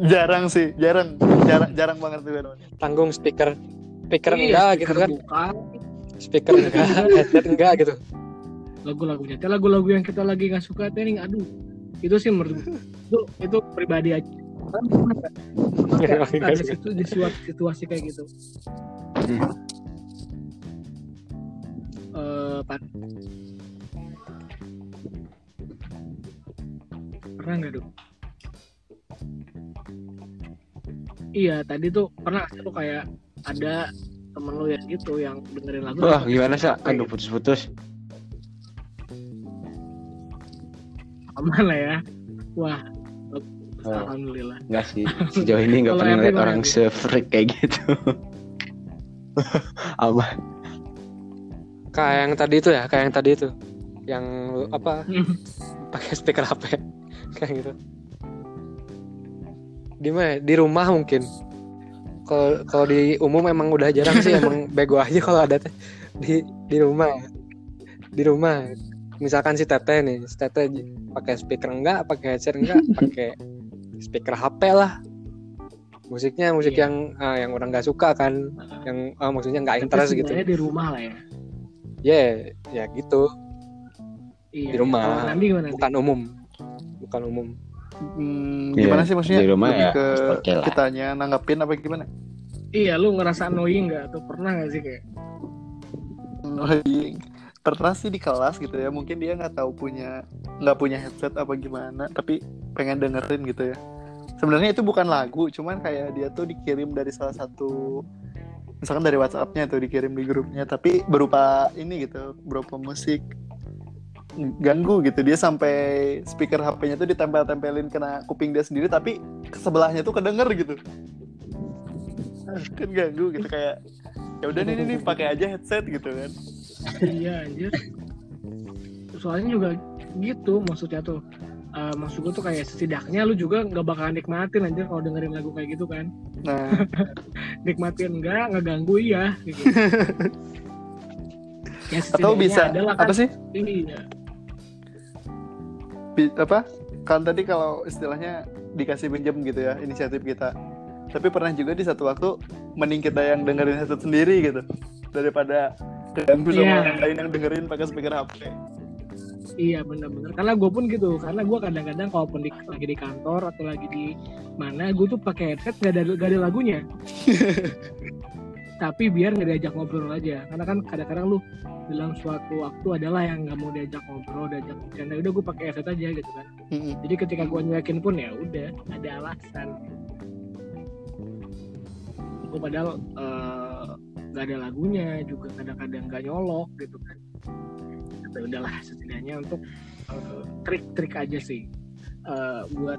jarang sih jarang. Jarang jarang banget tuh tanggung speaker speaker Iya, enggak gitu speaker kan? buka, speaker enggak headset enggak gitu. Lagu-lagunya Teh lagu-lagu yang kita lagi nggak suka teh nih aduh itu sih menurut itu itu pribadi aja. Kan ada situ di suatu situasi kayak gitu? Eh, Pan. pernah nggak dok? Iya tadi tuh pernah sih tuh kayak ada temen lu yang gitu yang dengerin lagu. Wah, gimana sih? Aduh, putus-putus. Aman lah ya. Wah Oh. alhamdulillah. Enggak sih. Sejauh ini nggak pernah gimana, orang se-freak kayak gitu. Aman. kayak yang tadi itu ya kayak yang tadi itu. Yang apa? Pakai speaker HP kayak gitu. Di mana di rumah mungkin. Kalau kalau di umum emang udah jarang sih emang bego aja kalau ada di di rumah di rumah misalkan si teteh nih si teteh j- pakai speaker enggak pakai headset enggak pakai speaker HP lah. Musiknya musik Iya. yang ah, yang orang nggak suka kan yang ah, maksudnya nggak interest gitu. di rumah lah ya. Ya ya gitu. Iya, Di rumah. Nandi gimana bukan umum. Bukan umum. Hmm, Iya, gimana sih maksudnya? di rumah lebih ya, ke kitanya nanggapin apa gimana? Iya lu ngerasa annoying nggak? Atau pernah nggak sih kayak? Oh, iya. Pernah sih di kelas gitu ya mungkin dia nggak tahu punya nggak punya headset apa gimana tapi pengen dengerin gitu ya. Sebenarnya itu bukan lagu cuman kayak dia tuh dikirim dari salah satu misalkan dari WhatsAppnya tuh dikirim di grupnya tapi berupa ini gitu berupa musik. Ganggu gitu dia sampai speaker HP-nya tuh ditempel-tempelin kena kuping dia sendiri tapi sebelahnya tuh kedenger gitu. Kan ganggu gitu kayak ya udah nih nih, nih pakai aja headset gitu kan iya anjir. Soalnya juga gitu maksudnya tuh Eh, maksud gue tuh kayak setidaknya lu juga nggak bakalan nikmatin anjir kalau dengerin lagu kayak gitu kan. Nah. Nikmatin enggak ngeganggu iya gitu. ya, atau bisa adalah kan. apa sih? Iya. Bi- apa? Kan tadi kalau istilahnya dikasih pinjam gitu ya inisiatif kita. Tapi pernah juga di satu waktu mending kita yang dengerin headset sendiri gitu daripada keganggu sama Iya. orang lain yang dengerin pakai speaker HP Iya bener-bener. Karena gue pun gitu karena gue kadang-kadang kalaupun di, lagi di kantor atau lagi di mana gue tuh pakai headset gak ada gak ada lagunya. Tapi biar nggak diajak ngobrol aja. Karena kan kadang-kadang lu dalam suatu waktu adalah yang nggak mau diajak ngobrol diajak bercanda udah gue pakai headset aja gitu kan. Jadi ketika gue nyuekin pun ya udah ada alasan. Gue padahal eh, nggak ada lagunya juga kadang-kadang nggak nyolok gitu kan. Tapi udahlah setidaknya untuk eh, trik-trik aja sih. Eh, buat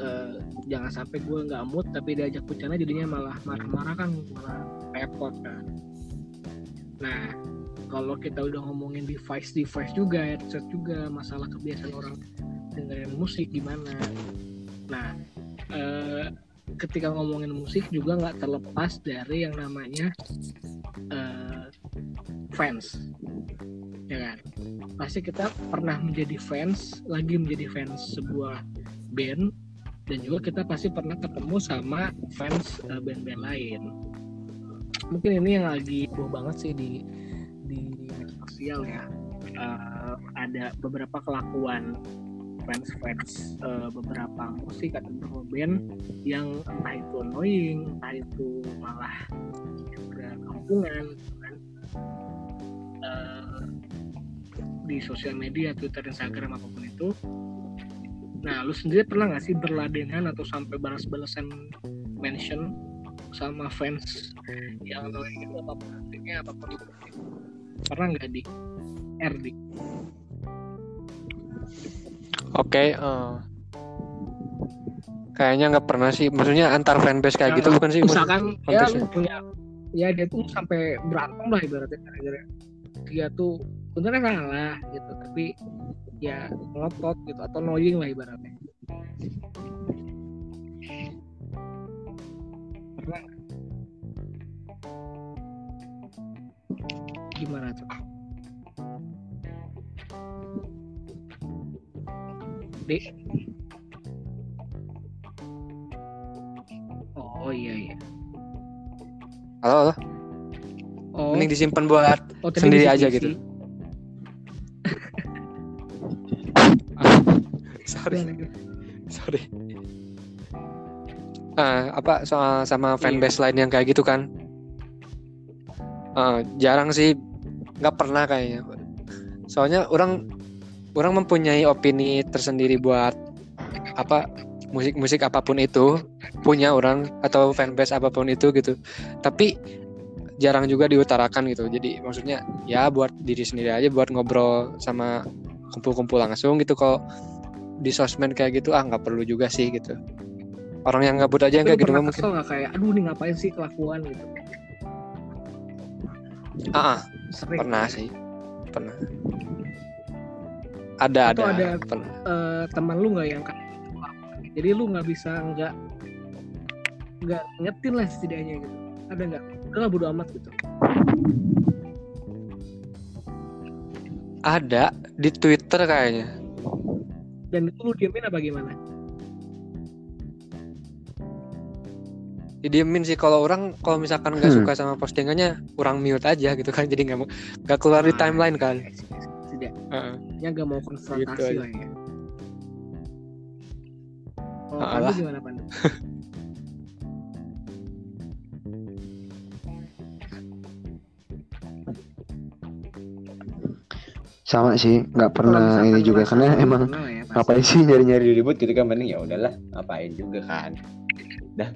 eh, jangan sampai gue nggak mood tapi diajak bercanda jadinya malah marah-marah kan malah repot kan. Nah kalau kita udah ngomongin device device juga headset juga masalah kebiasaan orang dengerin musik gimana. Nah eh, ketika ngomongin musik juga nggak terlepas dari yang namanya eh, fans. Ya kan? Pasti kita pernah menjadi fans lagi menjadi fans sebuah band dan juga kita pasti pernah ketemu sama fans eh, band-band lain. Mungkin ini yang lagi heboh banget sih di di sosial ya. Eh, ada beberapa kelakuan fans-fans eh, beberapa musik atau beberapa band yang entah itu annoying, entah itu malah juga kampungan, gitu kan. di sosial media Twitter Instagram apa pun itu. Nah lu sendiri pernah nggak sih berladenan atau sampai balas-balasan mention sama fans yang annoying itu apa pun artinya apa pun itu? Pernah nggak di RD Oke, eh, kayaknya nggak pernah sih. Maksudnya antar fanbase kayak gitu bukan sih? misalkan ya konteksnya. lu punya ya dia tuh sampai berantem lah ibaratnya gara-gara dia tuh sebenarnya salah gitu tapi ya ngotot gitu atau annoying lah ibaratnya pernah gimana tuh Dek Oh iya iya. Halo, halo. Oh, Mending disimpan buat oh, sendiri di aja gitu. sorry, sorry. Ah, apa soal sama fanbase lain yang kayak gitu kan? Ah, jarang sih, nggak pernah kayaknya. Soalnya orang orang mempunyai opini tersendiri buat apa musik-musik apa pun itu punya orang atau fanbase apa pun itu gitu. Tapi jarang juga diutarakan gitu. Jadi maksudnya ya buat diri sendiri aja buat ngobrol sama kumpul-kumpul langsung gitu kalau di sosmed kayak gitu ah nggak perlu juga sih gitu. Orang yang gabut aja kayak gitu mungkin. kesel nggak kayak aduh nih ngapain sih kelakuan gitu Ah, ah, sering pernah sih. Pernah. Ada Atau ada, ada eh, teman lu nggak yang gitu? jadi lu nggak bisa nggak nggak ngetin lah setidaknya gitu ada nggak udah bodo amat gitu Ada di Twitter kayaknya. dan itu lu diemin apa gimana Didiemin sih kalau orang kalau misalkan nggak Hmm. suka sama postingannya, orang mute aja gitu kan. Jadi nggak nggak keluar di Ah, timeline kan. setidaknya Heeh. nggak mau konfrontasi Gitu lah ya Oh, Ah, Pandu lah. gimana Pandu? sama sih nggak Kalau pernah ini juga karena emang ya, ngapain sih nyari-nyari ribut gitu kan mending ya udahlah ngapain juga kan dah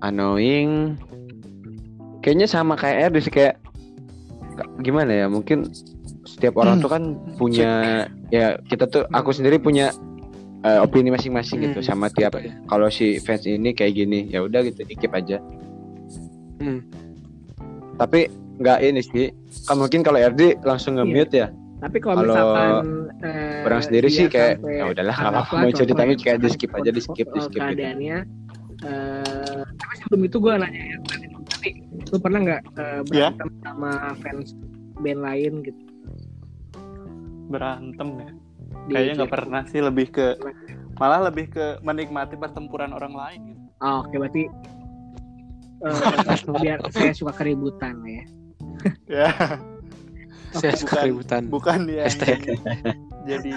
annoying kayaknya sama kayak Erdi sih kayak gimana ya mungkin setiap orang tuh kan punya ya kita tuh aku sendiri punya eh, opini masing-masing gitu Hmm, sama tiap gitu kalau si fans ini kayak gini ya udah gitu dikip aja. Hmm. tapi nggak ini sih kan mungkin kalau RD langsung nge-mute ya. Tapi kalau misalkan eh, orang sendiri sih kayak ya udahlah nggak apa-apa mau ceritanya ya, kayak di skip aja di skip di skip gitu. eh tapi sebelum itu gue nanya ya lu pernah nggak Ya. berantem sama fans band lain gitu? Berantem ya? Di kayaknya nggak pernah sih lebih ke malah lebih ke menikmati pertempuran orang lain gitu. Oh, oke berarti eh, biar saya suka keributan lah ya. Ya. Saya suka bukan- keributan. bukan jadi jadi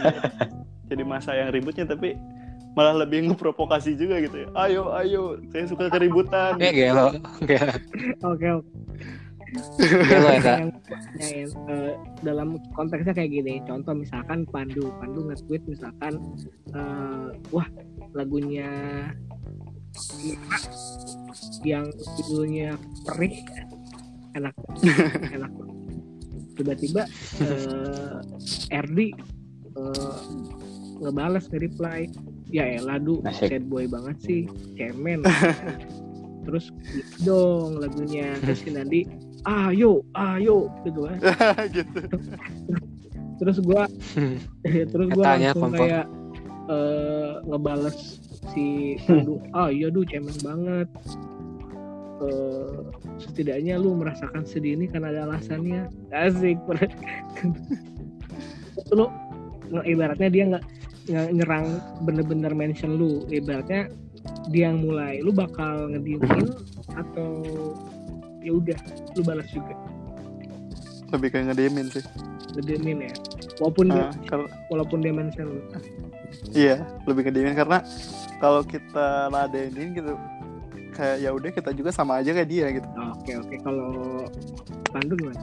jadi masa yang ributnya tapi malah lebih ngeprovokasi juga gitu ya. Ayo ayo saya suka keributan. Eh gelo, oke. Oke gelo ya kak. yang nanyain, eh, dalam konteksnya kayak gini contoh misalkan Pandu. Pandu nge-tweet misalkan eh, wah lagunya yang judulnya perih enak. Enak. Tiba-tiba eh, RD eh, ngebales nge-reply ya elah du Asik. sad boy banget sih. Cemen. Terus gitu dong lagunya. Terus si Nandi ayo ayo gitu kan. Gitu. Terus gua terus gua Katanya langsung kompor. kayak eh ngebales si Pandu ah iya du cemen banget. Eh setidaknya lu merasakan sedih ini karena ada alasannya. Asik. Lu ibaratnya dia nggak nyerang bener-bener mention lu. Ibaratnya dia yang mulai lu bakal ngediemin atau ya udah lu balas juga. Lebih kayak ngediemin sih. Ngediemin ya. Walaupun dia Ah, kar- walaupun dia mention lu. Iya lebih ngediemin karena kalau kita ladenin gitu kayak ya udah kita juga sama aja kayak dia gitu. Oke oke. Kalau Pandu gimana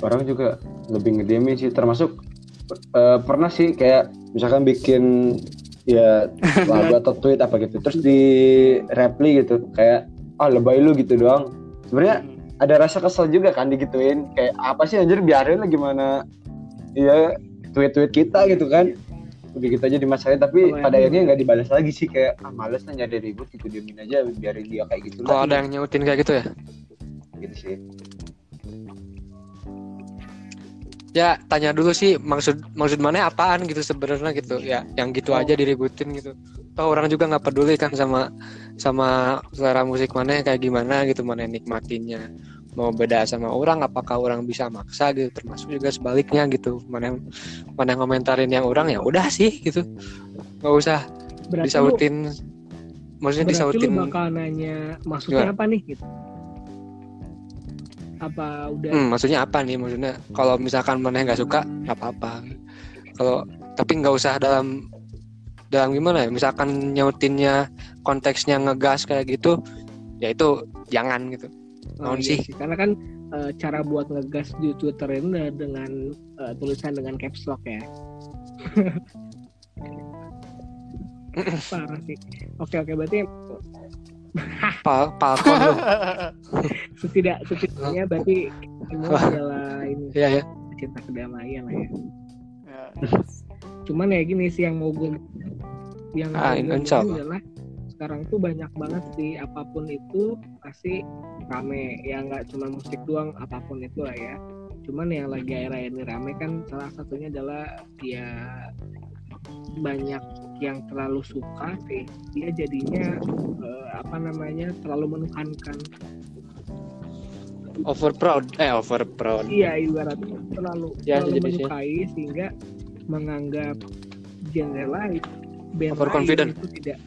orang juga lebih ngediemin sih termasuk eh, pernah sih kayak misalkan bikin ya lagu atau tweet apa gitu terus di reply gitu kayak ah lebay lu gitu doang. Sebenarnya ada rasa kesel juga kan digituin kayak apa sih anjir biarin lah gimana ya tweet-tweet kita gitu kan. Udah gitu aja dimasalahin tapi Kalau pada akhirnya nggak dibalas lagi sih kayak ah males lah nyari ribut gitu diemin aja biarin dia kayak gitu Kalau ada yang nyautin kayak gitu ya. gitu sih Ya tanya dulu sih maksud maksud mana apaan gitu sebenarnya gitu. Ya. Yang gitu aja diributin gitu. Toh orang juga nggak peduli kan sama sama selera musik mana kayak gimana gitu mana nikmatinya mau beda sama orang apakah orang bisa maksa gitu. Termasuk juga sebaliknya gitu. Mana mana ngomentarin yang orang ya udah sih gitu. Nggak usah berarti lu, disautin. Maksudnya berarti lu disautin bakal nanya maksudnya Gimana? apa nih? Gitu apa udah Hmm, maksudnya apa nih? Maksudnya kalau misalkan mana nggak suka, nggak apa-apa. Kalau tapi nggak usah dalam dalam gimana ya? Misalkan nyautinnya konteksnya ngegas kayak gitu, ya itu jangan gitu. Oh, iya sih? Karena kan eh, cara buat ngegas di Twitter ini dengan eh, tulisan dengan caps lock ya. Parah sih. Oke oke berarti Pal Palkon lu. setidak setidaknya berarti semua adalah ini Iya ya. cinta kedamaian lah ya. Ya. Cuman ya gini sih yang mau gue yang Ah, gue adalah sekarang tuh banyak banget sih apa pun itu pasti rame ya nggak cuma musik doang apa pun itu lah ya cuman yang lagi akhir-akhir ini rame kan salah satunya adalah ya banyak yang terlalu suka sih dia jadinya eh, apa namanya terlalu menuhankan. Over proud, eh over proud. iya ibaratnya terlalu Ya, terlalu menyukai sehingga menganggap genre lain band lain itu tidak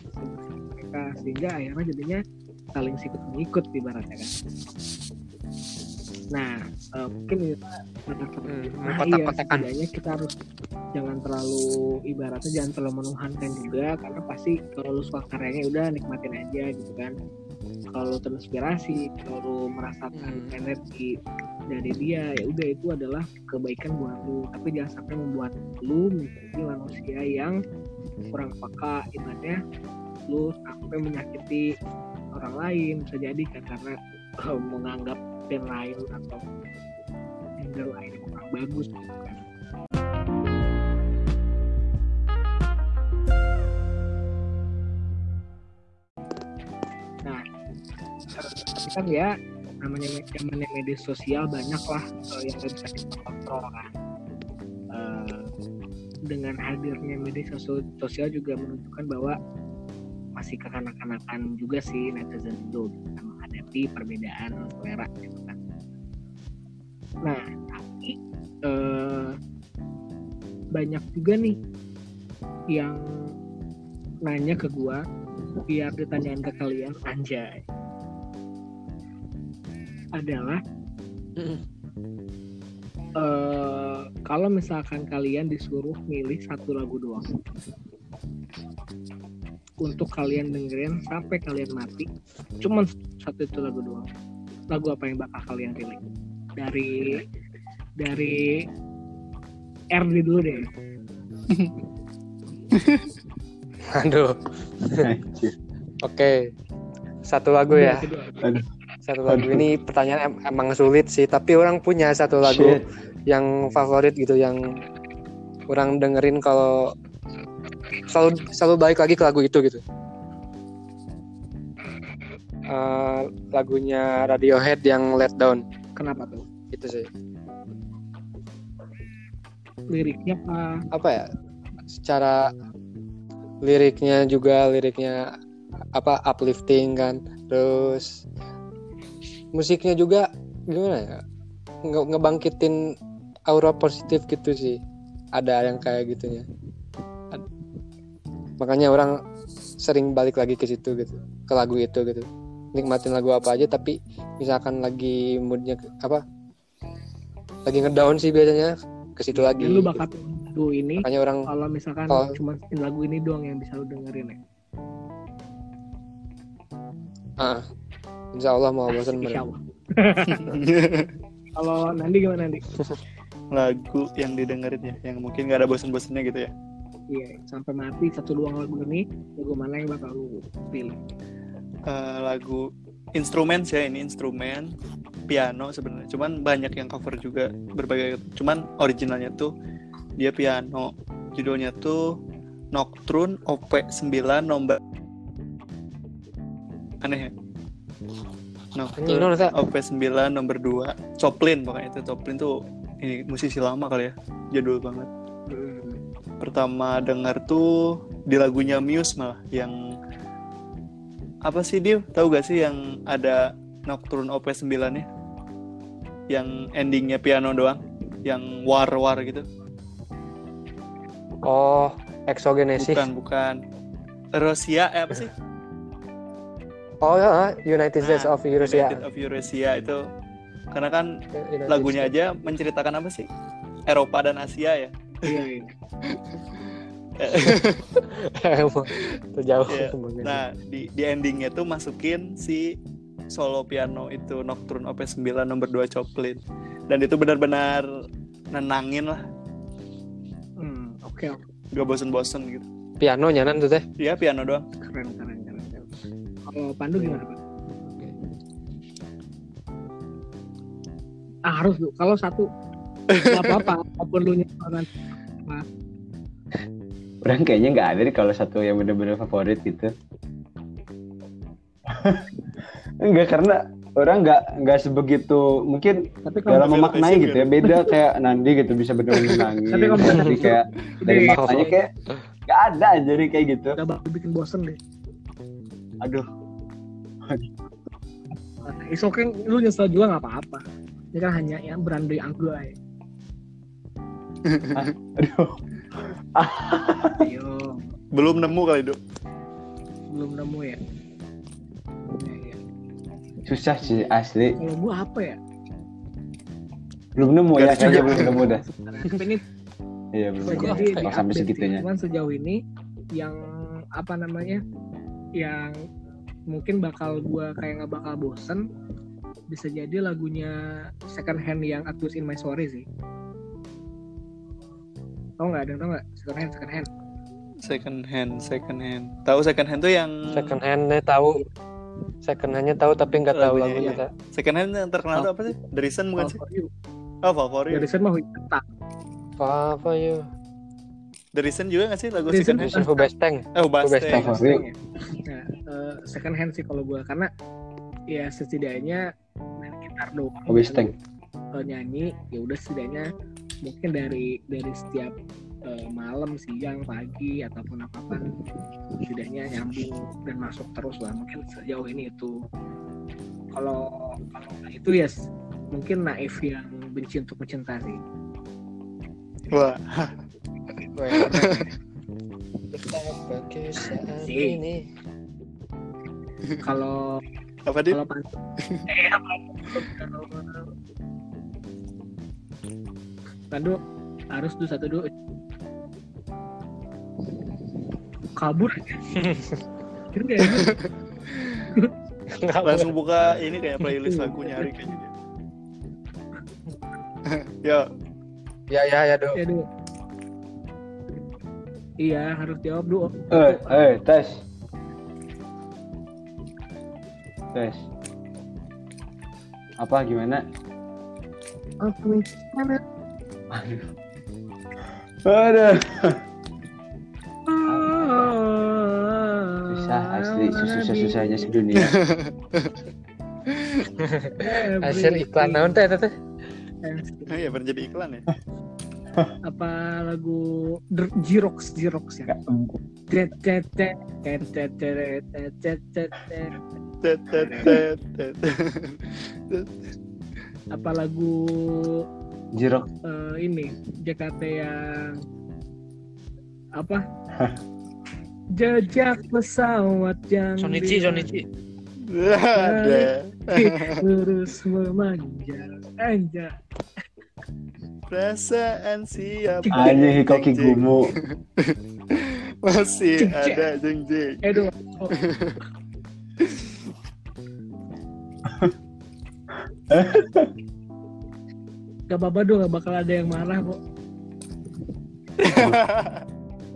mereka sehingga akhirnya jadinya saling sikut mengikut ibaratnya kan nah eh, mungkin itu Hmm, nah, iya kita harus jangan terlalu ibaratnya jangan terlalu menuhankan juga karena pasti kalau lu suka karyanya udah nikmatin aja gitu kan. Kalau lu terinspirasi kalau lu merasakan Hmm. energi dari dia ya udah itu adalah kebaikan buat lu. Tapi jangan sampai membuat lu menjadi manusia yang kurang peka ibaratnya lu sampai menyakiti orang lain bisa jadi kan karena eh, menganggap lain atau genre lain yang kurang bagus gitu kan. Nah, kan ya namanya namanya media sosial banyak lah eh, yang bisa kita kan. Eh, dengan hadirnya media sosial, juga menunjukkan bahwa masih kekanak-kanakan juga sih netizen itu menghadapi perbedaan selera gitu. Nah, tapi eh, banyak juga nih yang nanya ke gua biar ditanyain ke kalian anjay. Adalah eh kalau misalkan kalian disuruh milih satu lagu doang untuk kalian dengerin sampai kalian mati cuman satu itu lagu doang lagu apa yang bakal kalian pilih dari dari RD dulu deh Aduh. Oke. Satu lagu ya. Satu lagu ini pertanyaan em- emang sulit sih, tapi orang punya satu lagu Shit. yang favorit gitu yang orang dengerin kalau selalu selalu balik lagi ke lagu itu gitu. Eh, lagunya Radiohead yang Let Down kenapa tuh itu sih. liriknya apa Apa ya? Secara liriknya juga liriknya apa uplifting kan. Terus musiknya juga gimana ya? Nge- ngebangkitin aura positif gitu sih. Ada yang kayak gitunya. Makanya orang sering balik lagi ke situ gitu, ke lagu itu gitu. Nikmatin lagu apa aja tapi misalkan lagi moodnya apa lagi ngedown sih biasanya ke situ lagi Dan lu bakal lagu ini makanya orang kalau misalkan Oh. cuma lagu ini doang yang bisa lu dengerin ya. ah, insya Allah mau bosan Insya Allah. Kalau Nandi gimana Nandi? lagu yang didengerin ya yang mungkin gak ada bosan-bosannya gitu ya Iya, sampai mati satu dua lagu ini, lagu mana yang bakal lu pilih? Eh, lagu instrumen sih ya ini instrumen piano sebenarnya. Cuman banyak yang cover juga berbagai cuman originalnya tuh dia piano. Judulnya tuh Nocturne OP 9 nomor aneh ya? Nocturne. OP 9 nomor 2 Choplin pokoknya itu. Choplin tuh ini musisi lama kali ya jadul banget. Pertama dengar tuh di lagunya Muse malah yang apa sih dia tahu gak sih yang ada Nocturne OP 9 nya yang endingnya piano doang? Yang war war gitu? Oh exogenesis. Bukan bukan. Rusia eh apa sih? Oh ya United States Nah, of Eurasia. United of Eurasia itu. Karena kan United lagunya States. aja menceritakan apa sih? Eropa dan Asia ya? Iya, terjauh sebenarnya. Nah, di, di endingnya tuh masukin si solo piano itu Nocturne OP 9 nomor 2 Choplin. Dan itu benar-benar nenangin lah, Hmm, oke oke. gak bosen-bosen gitu. piano nyanan tuh teh Iya, piano doang. Keren keren keren. keren. Kalau Pandu gimana Pak? Ah, harus lu. Kalau satu nggak apa-apa, apa pun lu nyaman. Orang kayaknya nggak ada nih kalau satu yang bener-bener favorit gitu. Enggak karena orang nggak nggak sebegitu mungkin Tapi kalau dalam memaknai gitu ya beda kayak Nandi gitu bisa bener-bener nangis. Tapi kalau Jadi kayak dari maknanya kayak nggak ada jadi kayak gitu. udah bakal bikin bosen deh. Aduh, Nah, It's okay, lu nyesel juga nggak apa-apa. Ini kan hanya yang berandai angga ya. aduh. Ayo, Belum nemu kali, Dok. belum nemu ya. Susah sih asli. Kalau gua apa ya? Belum nemu ya kayaknya belum nemu dah. Tapi ini Iya belum nemu. Oh, sampai segitunya. Cuman sejauh ini yang apa namanya? Yang mungkin bakal gua kayak nggak bakal bosen bisa jadi lagunya second hand yang Atus in My Story sih. Tau nggak? Ada yang tau nggak? Second hand, second hand. Second hand, second hand. Tahu second hand tuh yang second handnya tahu second handnya tahu tapi nggak tahu Lagunya, iya. Second hand yang terkenal tuh apa sih? The Reason bukan sih? for You. Oh, For You. Dari sana mah Huijata. apa ya The Reason juga gak sih lagu The Reason second hand? Who Best Tank Eh, For You. Nah, eh, second hand sih kalau gue karena ya setidaknya main gitar doang tank. eh, nyanyi ya udah setidaknya mungkin dari dari setiap eh, malam siang pagi ataupun apa pun setidaknya nyambung dan masuk terus lah. Mungkin sejauh ini itu. Kalau kalau itu ya mungkin naif yang benci untuk mencinta sih. Wah, Betapa kisah Sih. ini. Kalau apa dia? kalau eh apa Pandu harus tuh satu dulu kabur Enggak, enggak. Langsung buka ini kayak playlist lagu nyari kayaknya dia. ya, ya ya ya dong Ya. Iya, harus jawab dulu. Eh, eh, tes. Tes. Apa gimana? Aku mana? Aduh. Susah asli, susah-susahnya sedunia. hasil iklan naon teh teh teh ya pernah jadi iklan ya. Apa lagu Jirox Jirox ya? Tet, tet, tet, tet, tet, tet, tet. Tet, tet, tet, tet. Apa lagu Jirok. eh, ini JKT yang apa? Jejak pesawat yang Sonichi Sonichi terus memanjang anjay Perasaan siap. Anjing Hikoki. Gumu. Masih Jeng, jeng. ada jeng jeng. Eh dong. Oh. Gak apa-apa dong, gak bakal ada yang marah kok.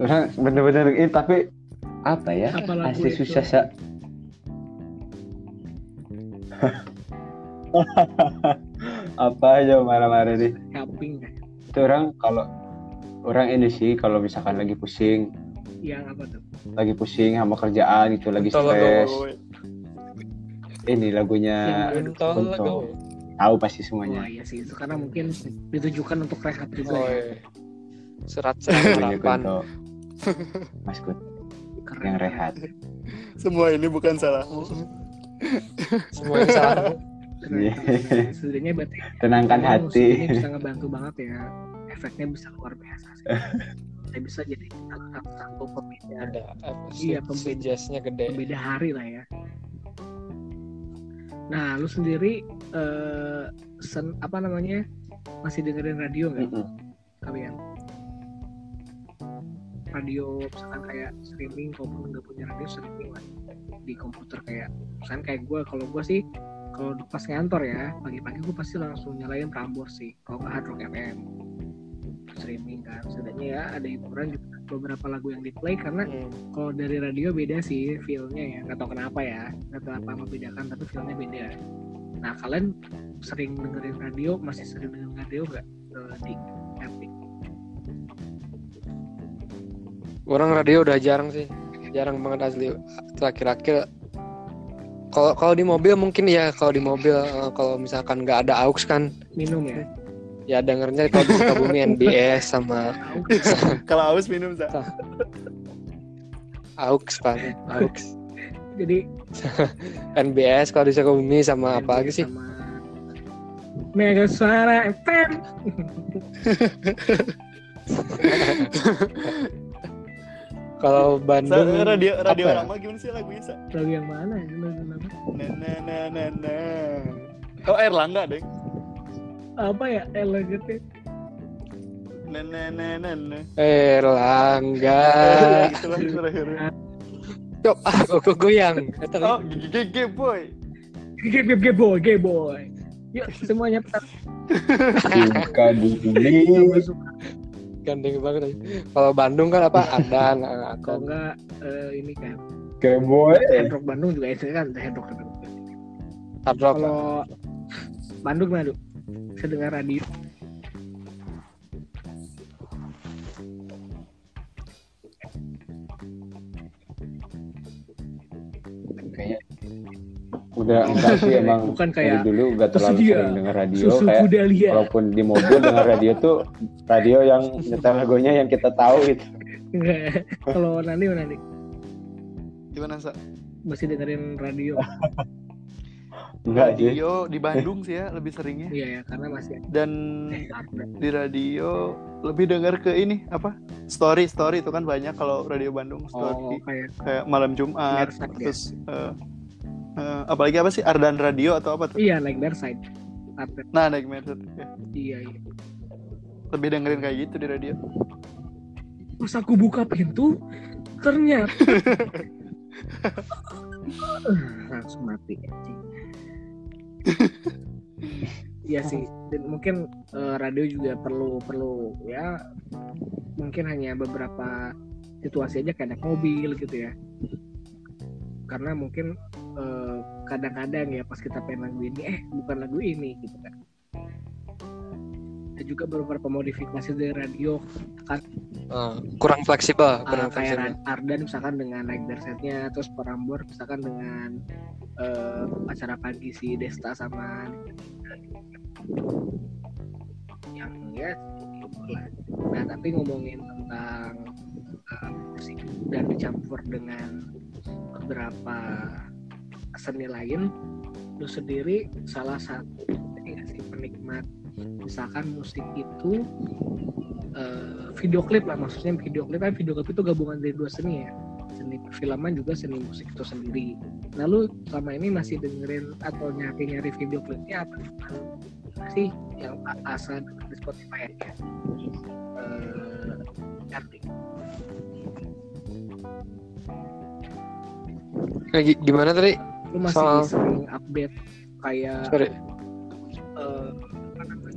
Orang bener-bener ini tapi apa ya? Asli itu? susah sa. apa aja marah-marah nih. Camping kan. Itu orang kalau orang ini sih kalau misalkan lagi pusing, Yang apa tuh? lagi pusing sama kerjaan gitu, lagi stres. Ini lagunya lagu. Tahu pasti Oh semuanya. iya sih, itu karena mungkin ditujukan untuk rehat juga Oh, ya. iya. Harapan. Kunto. Mas Kut Keren. yang rehat. Semua ini bukan salah. Semua yang salah. Keren. Iya. Setidaknya berarti Tenangkan memang musik ini hati. bisa ngebantu banget ya. Efeknya bisa luar biasa sih. Saya bisa jadi satu pembeda, Ada Iya, pembeda. Gede. pembeda hari lah ya. Nah, lu sendiri eh, sen, apa namanya masih dengerin radio nggak? Mm-mm. kalian? Radio misalkan kayak streaming kalaupun nggak punya radio streaming lah. Di komputer kayak misalkan kayak gue kalau gue sih kalau pas ngantor ya pagi-pagi gue pasti langsung nyalain Prambors sih. Kalau nggak Hard Rock FM streaming kan setidaknya ya ada hiburan gitu beberapa lagu yang di play karena Hmm. kalau dari radio beda sih feelnya ya. Nggak tahu kenapa ya. Nggak tahu apa membedakan tapi feelnya beda. Nah kalian sering dengerin radio? Masih sering dengerin radio nggak? Eh, di Epic Orang radio udah jarang sih. Jarang banget asli. Terakhir-akhir kalau kalau di mobil mungkin ya. Kalau di mobil eh, kalau misalkan nggak ada aux kan. Minum ya ya dengernya kalau di Sukabumi NBS sama Kalau haus minum Za. aux kan aux jadi NBS kalau di Sukabumi sama apa lagi sih sama Mega Suara FM kalau Sa, Bandung radio radio apa ya? lama gimana sih lagunya Sa? lagu yang mana ya lagu apa Na na na na na. Oh Erlangga deh. Apa ya eh na. Erlangga terakhirnya. Yuk, ah, gue goyang Oh, GG boy. gay boy gay boy yuk semuanya diri. Coba suka gandeng banget aja. Kalau Bandung kan apa Adan kalau aku enggak eh, ini kan Keboy. Hard Rock Bandung juga itu kan rock kalau Bandung mana Duk? Saya dengar radio Kayaknya udah enggak sih emang Bukan dari kayak dulu enggak terlalu sering denger radio susu kayak Kudalia walaupun di mobil denger radio tuh radio yang nyetel lagunya yang kita tahu gitu. Enggak. kalau Nani mana nih Gimana Sa? masih dengerin radio Enggak. Radio di Bandung sih ya lebih seringnya. iya ya karena masih Dan di radio lebih dengar ke ini apa? Story story itu kan banyak kalau radio Bandung oh story kayak kayak malam Jumat ya. terus eh, eh, apalagi apa sih Ardan Radio atau apa tuh? iya naik Bearside update Nah, naik Mercedes. Ya. iya iya Lebih dengerin kayak gitu di radio. pas aku buka pintu ternyata langsung mati anjing. Iya sih, dan mungkin eh, radio juga perlu perlu ya mungkin hanya beberapa situasi aja kayak naik mobil gitu ya. Karena mungkin eh, kadang-kadang ya pas kita pengen lagu ini eh bukan lagu ini gitu kan. Ada juga beberapa modifikasi dari radio Eh, kurang fleksibel uh, kurang kayak fleksibel. Ar- Ardan misalkan dengan naik bersetnya terus Perambor misalkan dengan eh, acara pagi si Desta sama yang ya nah tapi ngomongin tentang eh, musik dan dicampur dengan beberapa seni lain lu sendiri salah satu ini sih penikmat misalkan musik itu eh, video klip lah maksudnya video klip kan video klip itu gabungan dari dua seni ya seni perfilman juga seni musik itu sendiri lalu selama ini masih dengerin atau nyari nyari video klipnya apa sih yang asal di Spotify ya. Kayak gi- gimana tadi? lu masih Soal- sering update kayak Sorry. apa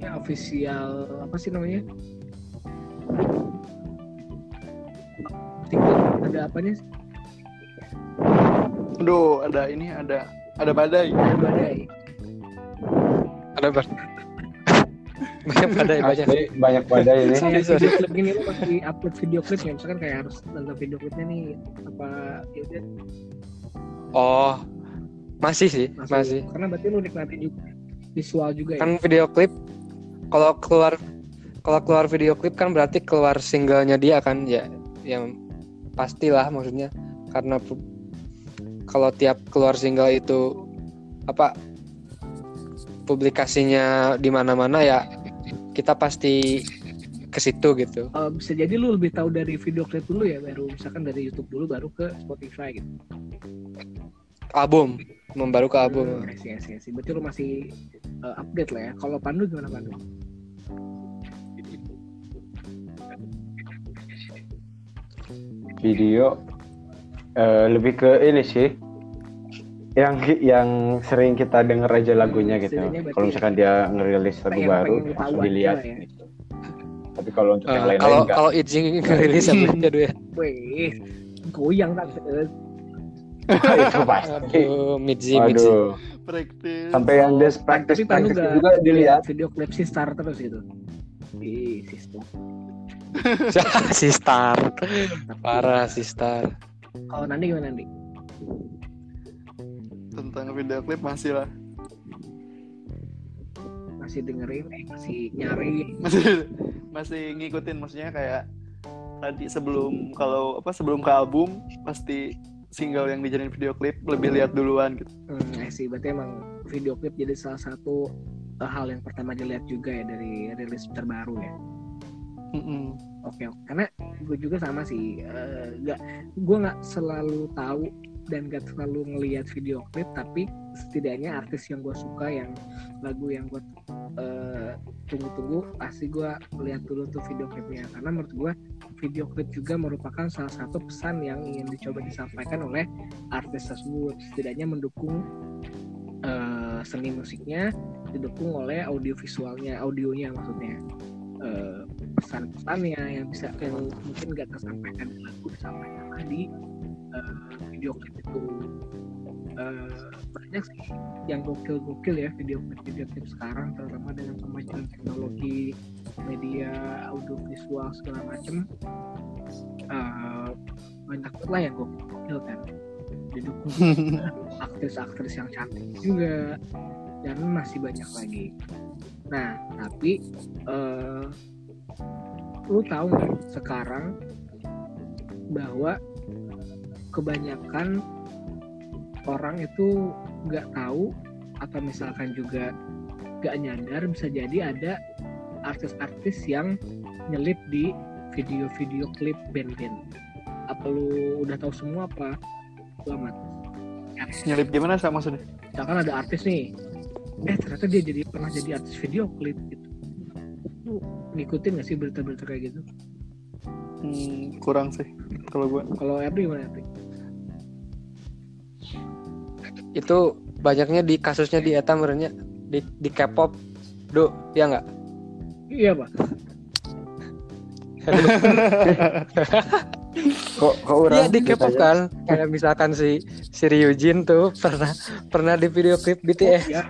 namanya official apa sih namanya TikTok ada apanya sih? Aduh, ada ini ada ada badai. ada badai Ada ber. banyak badai banyak. Asli, banyak badai ini. Sorry. video klip gini lu masih upload video klipnya misalkan kayak harus nonton video klipnya nih apa ya Oh, masih sih, masih. karena berarti lu nikmatin juga visual juga ya Kan video klip kalau keluar kalau keluar video klip kan berarti keluar singlenya dia kan ya yang pastilah maksudnya karena kalau tiap keluar single itu apa publikasinya di mana-mana ya kita pasti ke situ gitu. Eh, bisa jadi lu lebih tahu dari video klip dulu ya baru misalkan dari YouTube dulu baru ke Spotify gitu Album, membaru ke album. Hmm, I see. Berarti lu masih eh, update lah ya. Kalau Pandu gimana Pandu? Video eh, lebih ke ini sih. Yang yang sering kita denger aja lagunya gitu. Setidaknya berarti Kalau misalkan dia ngerilis lagu baru, langsung dilihat. ya. gitu. Tapi kalau untuk yang Eh, lain-lain kalau enggak. kalau Itzy ngerilis apa aja dulu ya? Wih, goyang. Eh, itu pasti. Aduh, Midzi, Midzi. Waduh, Praktis. sampai yang dia praktis praktis juga dilihat. video klip si Star terus gitu. Ih, si Star. si Star. Parah si Star. Kalau Nandi gimana Nandi? Tentang video klip masih lah. Masih dengerin, eh, masih nyari. Masih masih ngikutin maksudnya kayak tadi sebelum kalau apa sebelum ke album pasti single yang dijadiin video klip lebih lihat duluan gitu. Hmm, see. Berarti emang video klip jadi salah satu eh, hal yang pertama dilihat juga ya dari rilis terbaru ya. Mm-mm. Oke, oke. karena gue juga sama sih. eh, nggak, gue nggak selalu tahu dan gak selalu ngelihat video klip, tapi setidaknya artis yang gue suka, yang lagu yang gue eh, tunggu-tunggu, pasti gue lihat dulu tuh video klipnya. Karena menurut gue video klip juga merupakan salah satu pesan yang ingin dicoba disampaikan oleh artis tersebut. Setidaknya mendukung eh, seni musiknya, didukung oleh audio visualnya, audionya maksudnya. Eh, pesan-pesannya yang bisa yang mungkin gak tersampaikan di lagu disampaikan di eh, video klip itu Eh, banyak sih yang gokil-gokil ya video klip video klip sekarang terutama dengan kemajuan teknologi media audio visual segala macem. Eh, banyak lah yang gokil kan. Didukung aktris-aktris yang cantik juga dan masih banyak lagi. Nah tapi eh lu tahu nggak sekarang bahwa kebanyakan orang itu nggak tahu atau misalkan juga nggak nyadar bisa jadi ada artis-artis yang nyelip di video-video klip band-band. Apa lu udah tahu semua apa? Lu amat Nyelip gimana sih maksudnya? misalkan ada artis nih eh ternyata dia jadi pernah jadi artis video klip gitu lu ngikutin gak sih berita-berita kayak gitu Hmm, kurang sih kalau gua. kalau Erdi gimana Erdi? Itu banyaknya di kasusnya di eta merenya di di K-pop. Do, ya nggak? iya pak Kok kok Iya orang di K-pop kan. Kayak misalkan si si Ryujin tuh pernah pernah di video klip BTS. ya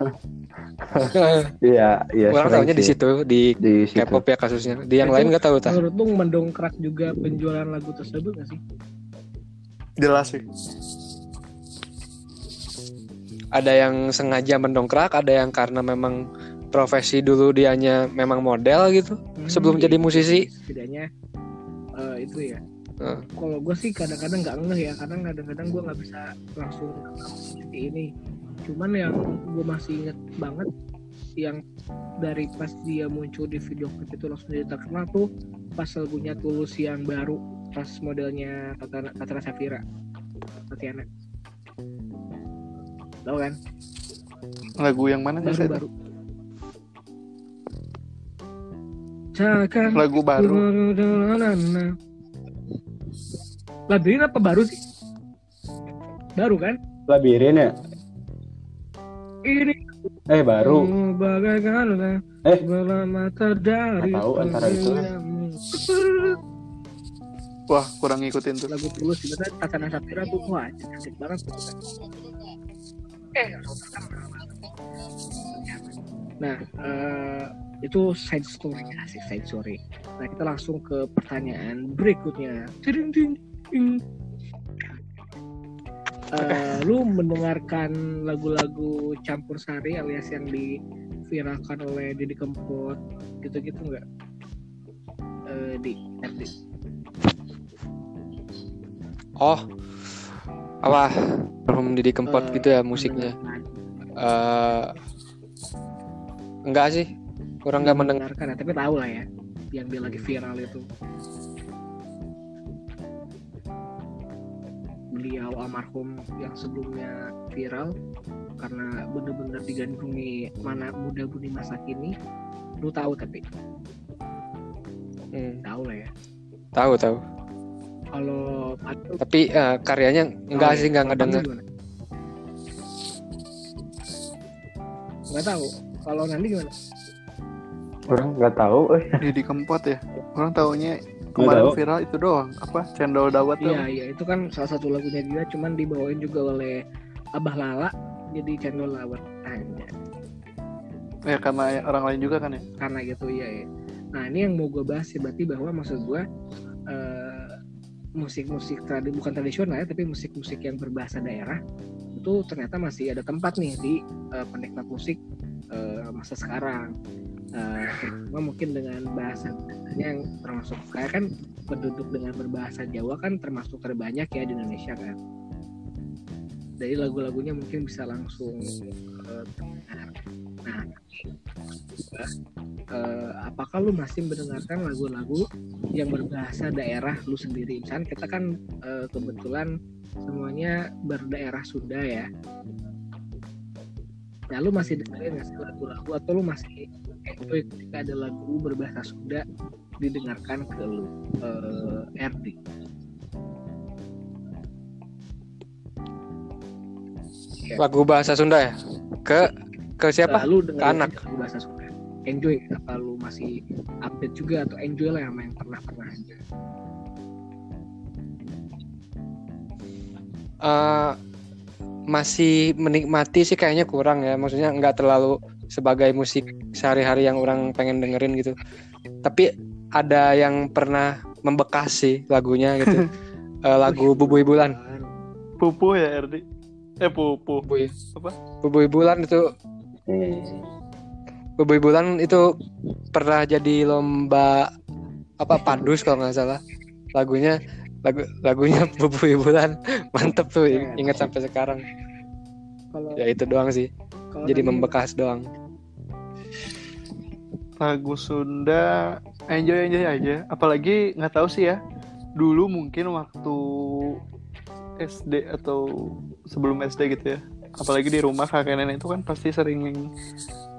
Iya, iya. Orang tahunya di situ di di. K-pop ya kasusnya. Di yang lain nggak tahu tah. menurut lu mendongkrak juga penjualan lagu tersebut gak sih Jelas sih. Ada yang sengaja mendongkrak, ada yang karena memang profesi dulu dianya memang model gitu sebelum Hmm, jadi iya. musisi. setidaknya eh, itu ya Heeh. kalau gue sih kadang-kadang nggak ngeh ya karena kadang-kadang gue nggak bisa langsung seperti ini cuman yang gue masih inget banget yang dari pas dia muncul di video klip itu langsung jadi terkenal tuh pas lagunya tulus yang baru pas modelnya Tata Tatra Safira Tatiana tahu kan Lagu yang mana sih? baru saya? baru Cakar Lagu baru. Labirin apa baru sih? Baru kan? Labirin ya? Ini Eh baru. Bagaikan Eh. bola mata dari tahu antara itu. Wah, kurang ngikutin tuh. lagu tulus sebenarnya Tatana Safira tuh wah asik banget tuh eh nah eh, itu side story asik side story nah kita langsung ke pertanyaan berikutnya Ting, ting, ting. Eh, lu mendengarkan lagu-lagu campur sari alias yang diviralkan oleh Didi Kempot gitu-gitu nggak Eh, di RD Oh, apa? Almarhum Didi Kempot Eh, gitu ya musiknya. eh enggak sih, kurang nggak mendengar. mendengarkan ya, tapi tahu lah ya yang dia lagi viral itu beliau almarhum yang sebelumnya viral karena bener-bener digandrungi mana muda budi masa kini lu tahu tapi Hmm, tahu lah ya tahu tahu. kalau Tapi eh, karyanya enggak tahu sih ya? enggak ngedenger. nggak tahu kalau nanti gimana Orang nggak tahu. Eh. Didi Kempot ya. Orang taunya kemarin viral itu doang. Apa? Cendol dawat tuh. Iya iya itu kan salah satu lagunya dia cuman dibawain juga oleh Abah Lala jadi cendol lawat aja Ya karena orang lain juga kan ya. karena gitu ya, ya. Nah ini yang mau gue bahas sih berarti bahwa maksud gue eh, musik-musik tradi bukan tradisional ya tapi musik-musik yang berbahasa daerah itu ternyata masih ada tempat nih di eh, penikmat musik eh, masa sekarang. Terutama mungkin dengan bahasa yang termasuk kayak kan penduduk dengan berbahasa Jawa kan termasuk terbanyak ya di Indonesia kan. Jadi lagu-lagunya mungkin bisa langsung eh, terdengar. Nah, eh, apakah lu masih mendengarkan lagu-lagu yang berbahasa daerah lu sendiri? Misalnya kita kan eh, kebetulan semuanya berdaerah Sunda ya. Nah, lu masih dengerin nggak sih lagu-lagu atau lu masih enjoy ketika ada lagu berbahasa Sunda didengarkan ke lu eh, RD? Lagu bahasa Sunda ya? Ke ke siapa? Dengerin Ke anak. lagu bahasa Sunda. Enjoy apa lu masih update juga atau enjoy lah sama yang pernah-pernah aja. Eh, masih menikmati sih kayaknya kurang ya. Maksudnya nggak terlalu sebagai musik sehari-hari yang orang pengen dengerin gitu. Tapi ada yang pernah membekas sih lagunya gitu. Eh, lagu Bubui Bulan. Pupu ya RD. Eh pupu. Bubui. Apa? Bubui Bulan itu Hmm. Bubui Bulan itu pernah jadi lomba apa padus kalau nggak salah. Lagunya lagu lagunya Bubui Bulan mantep tuh ingat sampai sekarang. Kalau Ya itu doang sih. Kalau Jadi nanti membekas doang. Lagu Sunda enjoy enjoy aja. Apalagi nggak tahu sih ya. Dulu mungkin waktu SD atau sebelum SD gitu ya. Apalagi di rumah kakek nenek itu kan pasti sering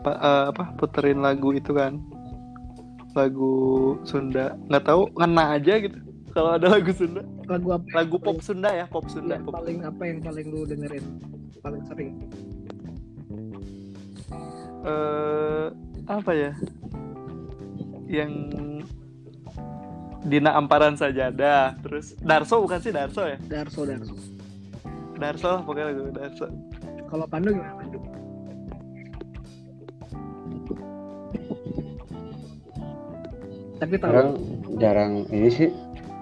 eh, apa puterin lagu itu kan. Lagu Sunda. Nggak tahu ngena aja gitu. Kalau ada lagu Sunda. lagu apa Lagu pop Sunda ya, pop Sunda. yang Pop. paling apa yang paling lu dengerin paling sering eh apa ya? Yang Dina Amparan Sajadah terus Darso bukan sih Darso ya? Darso Darso. Darso lah pokoknya lagu Darso. Kalau Pandu gimana Pandu? Tapi tahu. Orang jarang ini sih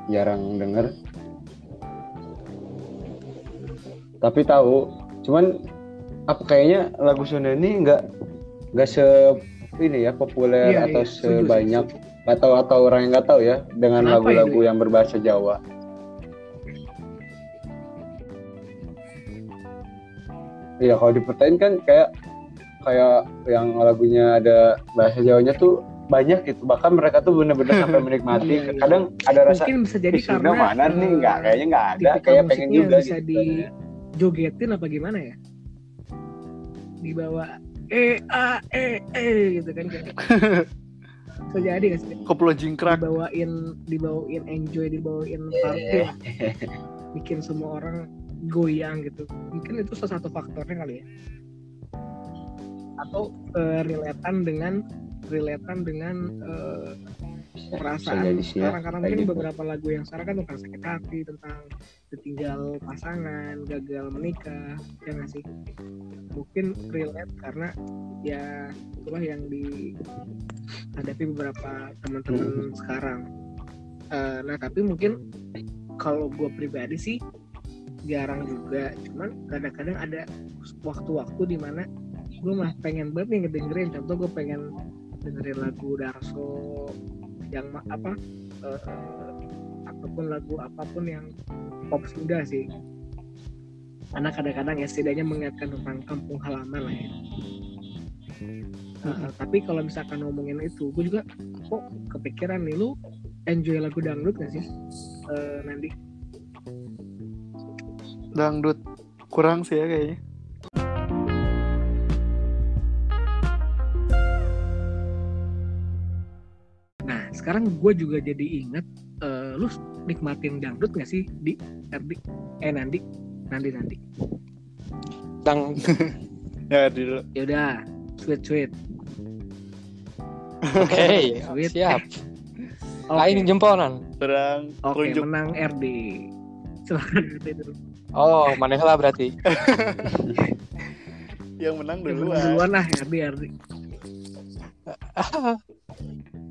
jarang denger. Tapi tahu, cuman apa kayaknya lagu Sunda ini nggak nggak se ini ya populer Iya, atau iya, sebanyak setuju. atau atau orang yang nggak tahu ya dengan lagu-lagu yang berbahasa Jawa. Iya kalau dipertain kan kayak kayak yang lagunya ada bahasa Jawanya tuh banyak gitu. Bahkan mereka tuh bener-bener sampai menikmati. Iya, iya. kadang ada rasa mungkin bisa jadi "Ih, Sunda karena mana nih? eh, nggak kayaknya nggak ada. kayak pengen juga bisa gitu dijogetin apa gimana ya? Dibawa eh a eh eh gitu kan kayak bisa jadi nggak sih? Koplo jingkrak. Dibawain dibawain enjoy dibawain party lah. bikin semua orang goyang gitu. Mungkin itu salah satu faktornya kali ya. Atau eh, relatean dengan relatean dengan bisa perasaan jadi sih ya, sekarang karena mungkin gitu. beberapa lagu yang sekarang kan tentang sakit hati tentang ditinggal pasangan gagal menikah ya nggak sih? Mungkin relate karena ya itulah yang dihadapi beberapa teman-teman sekarang. Eh, nah tapi mungkin kalau gue pribadi sih jarang juga cuman kadang-kadang ada waktu-waktu di mana gue mah pengen banget nih ngedengerin. Contoh gue pengen dengerin lagu Darso yang apa eh, ataupun lagu apa pun yang pop Sunda sih. Karena kadang-kadang ya setidaknya mengingatkan tentang kampung halaman lah ya. Eh, tapi kalau misalkan ngomongin itu gue juga kok kepikiran nih lu enjoy lagu dangdut gak sih Eh, nanti dangdut. Kurang sih ya kayaknya sekarang gue juga jadi inget, eh, lu nikmatin dangdut gak sih di Erdi? Eh Nandi, Nandi Nandi. Dang ya dulu Ya udah, sweet sweet. oke Sweet. siap. Oke, Lain jempolan. terang oke kunjuk menang RD. Silakan itu dulu. Oh, lah berarti. yang menang Yang duluan Duluan lah RD RD.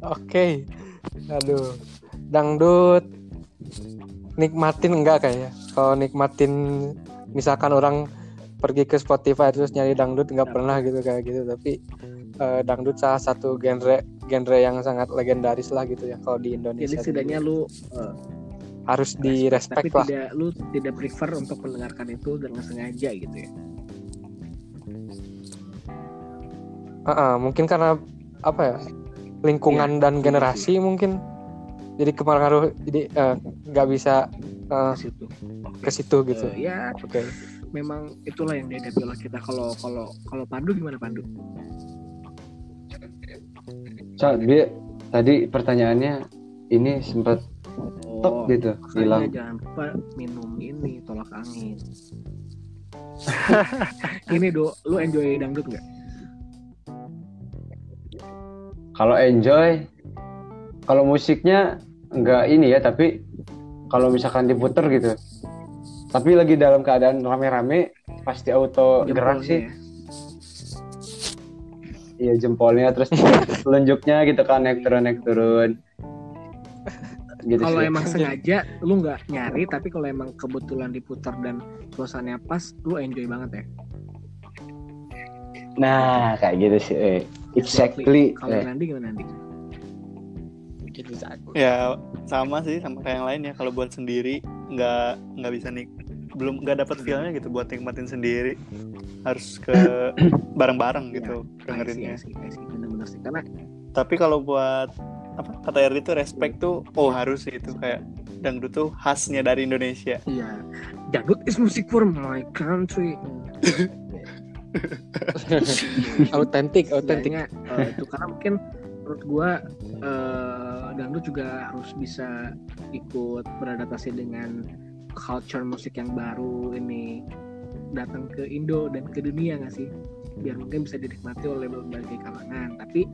Oke. Aduh. Dangdut nikmatin enggak kayaknya. Kalau nikmatin misalkan orang pergi ke Spotify terus nyari dangdut nggak pernah gitu kayak gitu tapi eh, dangdut salah satu genre genre yang sangat legendaris lah gitu ya kalau di Jadi Indonesia setidaknya lu eh, harus di respect, lah tidak lu tidak prefer untuk mendengarkan itu dengan sengaja gitu ya. Heeh, mungkin karena apa ya lingkungan dan iya generasi mungkin jadi kepengaruh jadi eh, nggak bisa eh, Ke situ. ke situ gitu Eh, ya oke memang itulah yang dihadapi oleh kita kalau kalau kalau Pandu gimana Pandu? So, dia tadi pertanyaannya ini sempat Oh, top gitu hilang jangan lupa minum ini tolak angin. ini do, lu enjoy dangdut nggak? Kalau enjoy kalau musiknya enggak ini ya tapi kalau misalkan diputer gitu tapi lagi dalam keadaan rame-rame pasti auto gerak Jempolnya sih ya. iya jempolnya terus telunjuknya gitu kan naik turun naik turun gitu Kalau emang sengaja lu nggak nyari, tapi kalau emang kebetulan diputar dan suasananya pas, lu enjoy banget ya. nah kayak gitu sih eh. Exactly Kalau eh. Nandi gimana Nandi? Gitu, jago. ya sama sih sama kayak yang lain ya kalau buat sendiri nggak nggak bisa nik belum nggak dapat feelnya gitu buat nikmatin sendiri harus ke bareng-bareng gitu dengerinnya I see, I see, I see. Bener-bener sih. Karena tapi kalau buat apa kata Erdi tuh respect tuh oh harus sih itu kayak dangdut tuh khasnya dari Indonesia Iya, dangdut is music for my country. autentik autentik. Setidaknya, eh, itu karena mungkin menurut gua eh, dangdut juga harus bisa ikut beradaptasi dengan culture musik yang baru ini. Datang ke Indo dan ke dunia nggak sih? Biar mungkin bisa dinikmati oleh berbagai kalangan. Tapi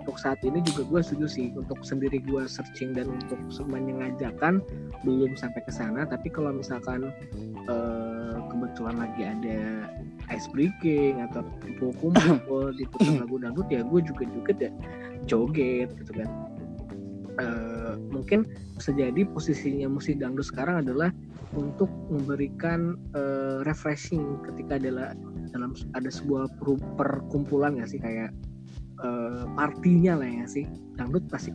untuk saat ini juga gue setuju sih untuk sendiri gue searching dan untuk menyengajakan belum sampai ke sana. Tapi kalau misalkan eh, kebetulan lagi ada ice breaking atau kumpul-kumpul di lagu dangdut ya gue juga joget ya joget gitu kan. Eh, mungkin bisa jadi posisinya musik dangdut sekarang adalah untuk memberikan eh, refreshing ketika adalah dalam ada sebuah perkumpulan nggak sih? Kayak eh, partinya lah ya sih. Dangdut pasti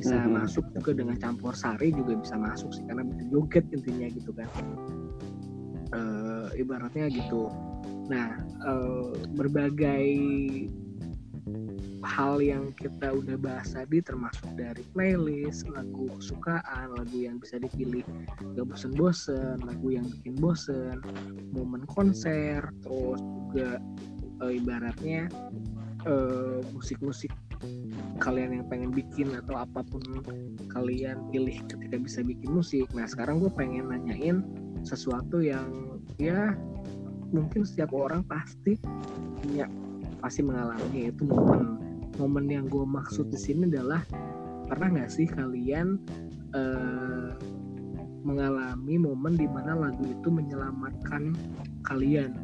bisa Mhm. masuk juga dengan campur sari juga bisa masuk sih karena bisa joget intinya gitu kan. Eh, ibaratnya gitu. Nah eh, berbagai hal yang kita udah bahas tadi termasuk dari playlist, lagu kesukaan, lagu yang bisa dipilih gak bosen-bosen, lagu yang bikin bosen, momen konser, terus juga eh, ibaratnya eh, musik-musik kalian yang pengen bikin atau apa pun kalian pilih ketika bisa bikin musik. Nah sekarang gue pengen nanyain sesuatu yang ya mungkin setiap orang pasti punya pasti mengalami yaitu momen momen yang gue maksud di sini adalah pernah nggak sih kalian eh, mengalami momen di mana lagu itu menyelamatkan kalian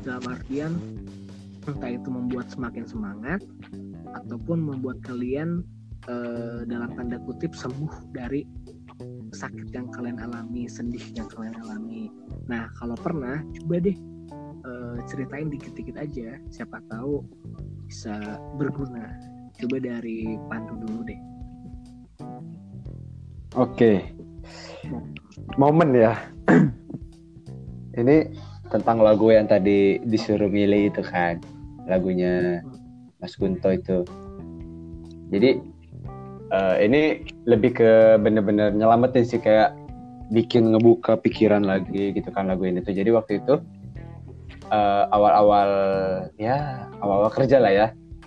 dalam artian entah itu membuat semakin semangat ataupun membuat kalian eh, dalam tanda kutip sembuh dari sakit yang kalian alami, sedih yang kalian alami. Nah, kalau pernah, coba deh eh, ceritain dikit-dikit aja. Siapa tahu bisa berguna. Coba dari Pandu dulu deh. Oke. Momen ya. Ini tentang lagu yang tadi disuruh milih itu kan. Lagunya Mas Kunto itu. Jadi eh, ini lebih ke bener-bener nyelamatin sih kayak bikin ngebuka pikiran lagi gitu kan lagu ini tuh. Jadi waktu itu eh, awal-awal ya awal-awal kerja lah ya.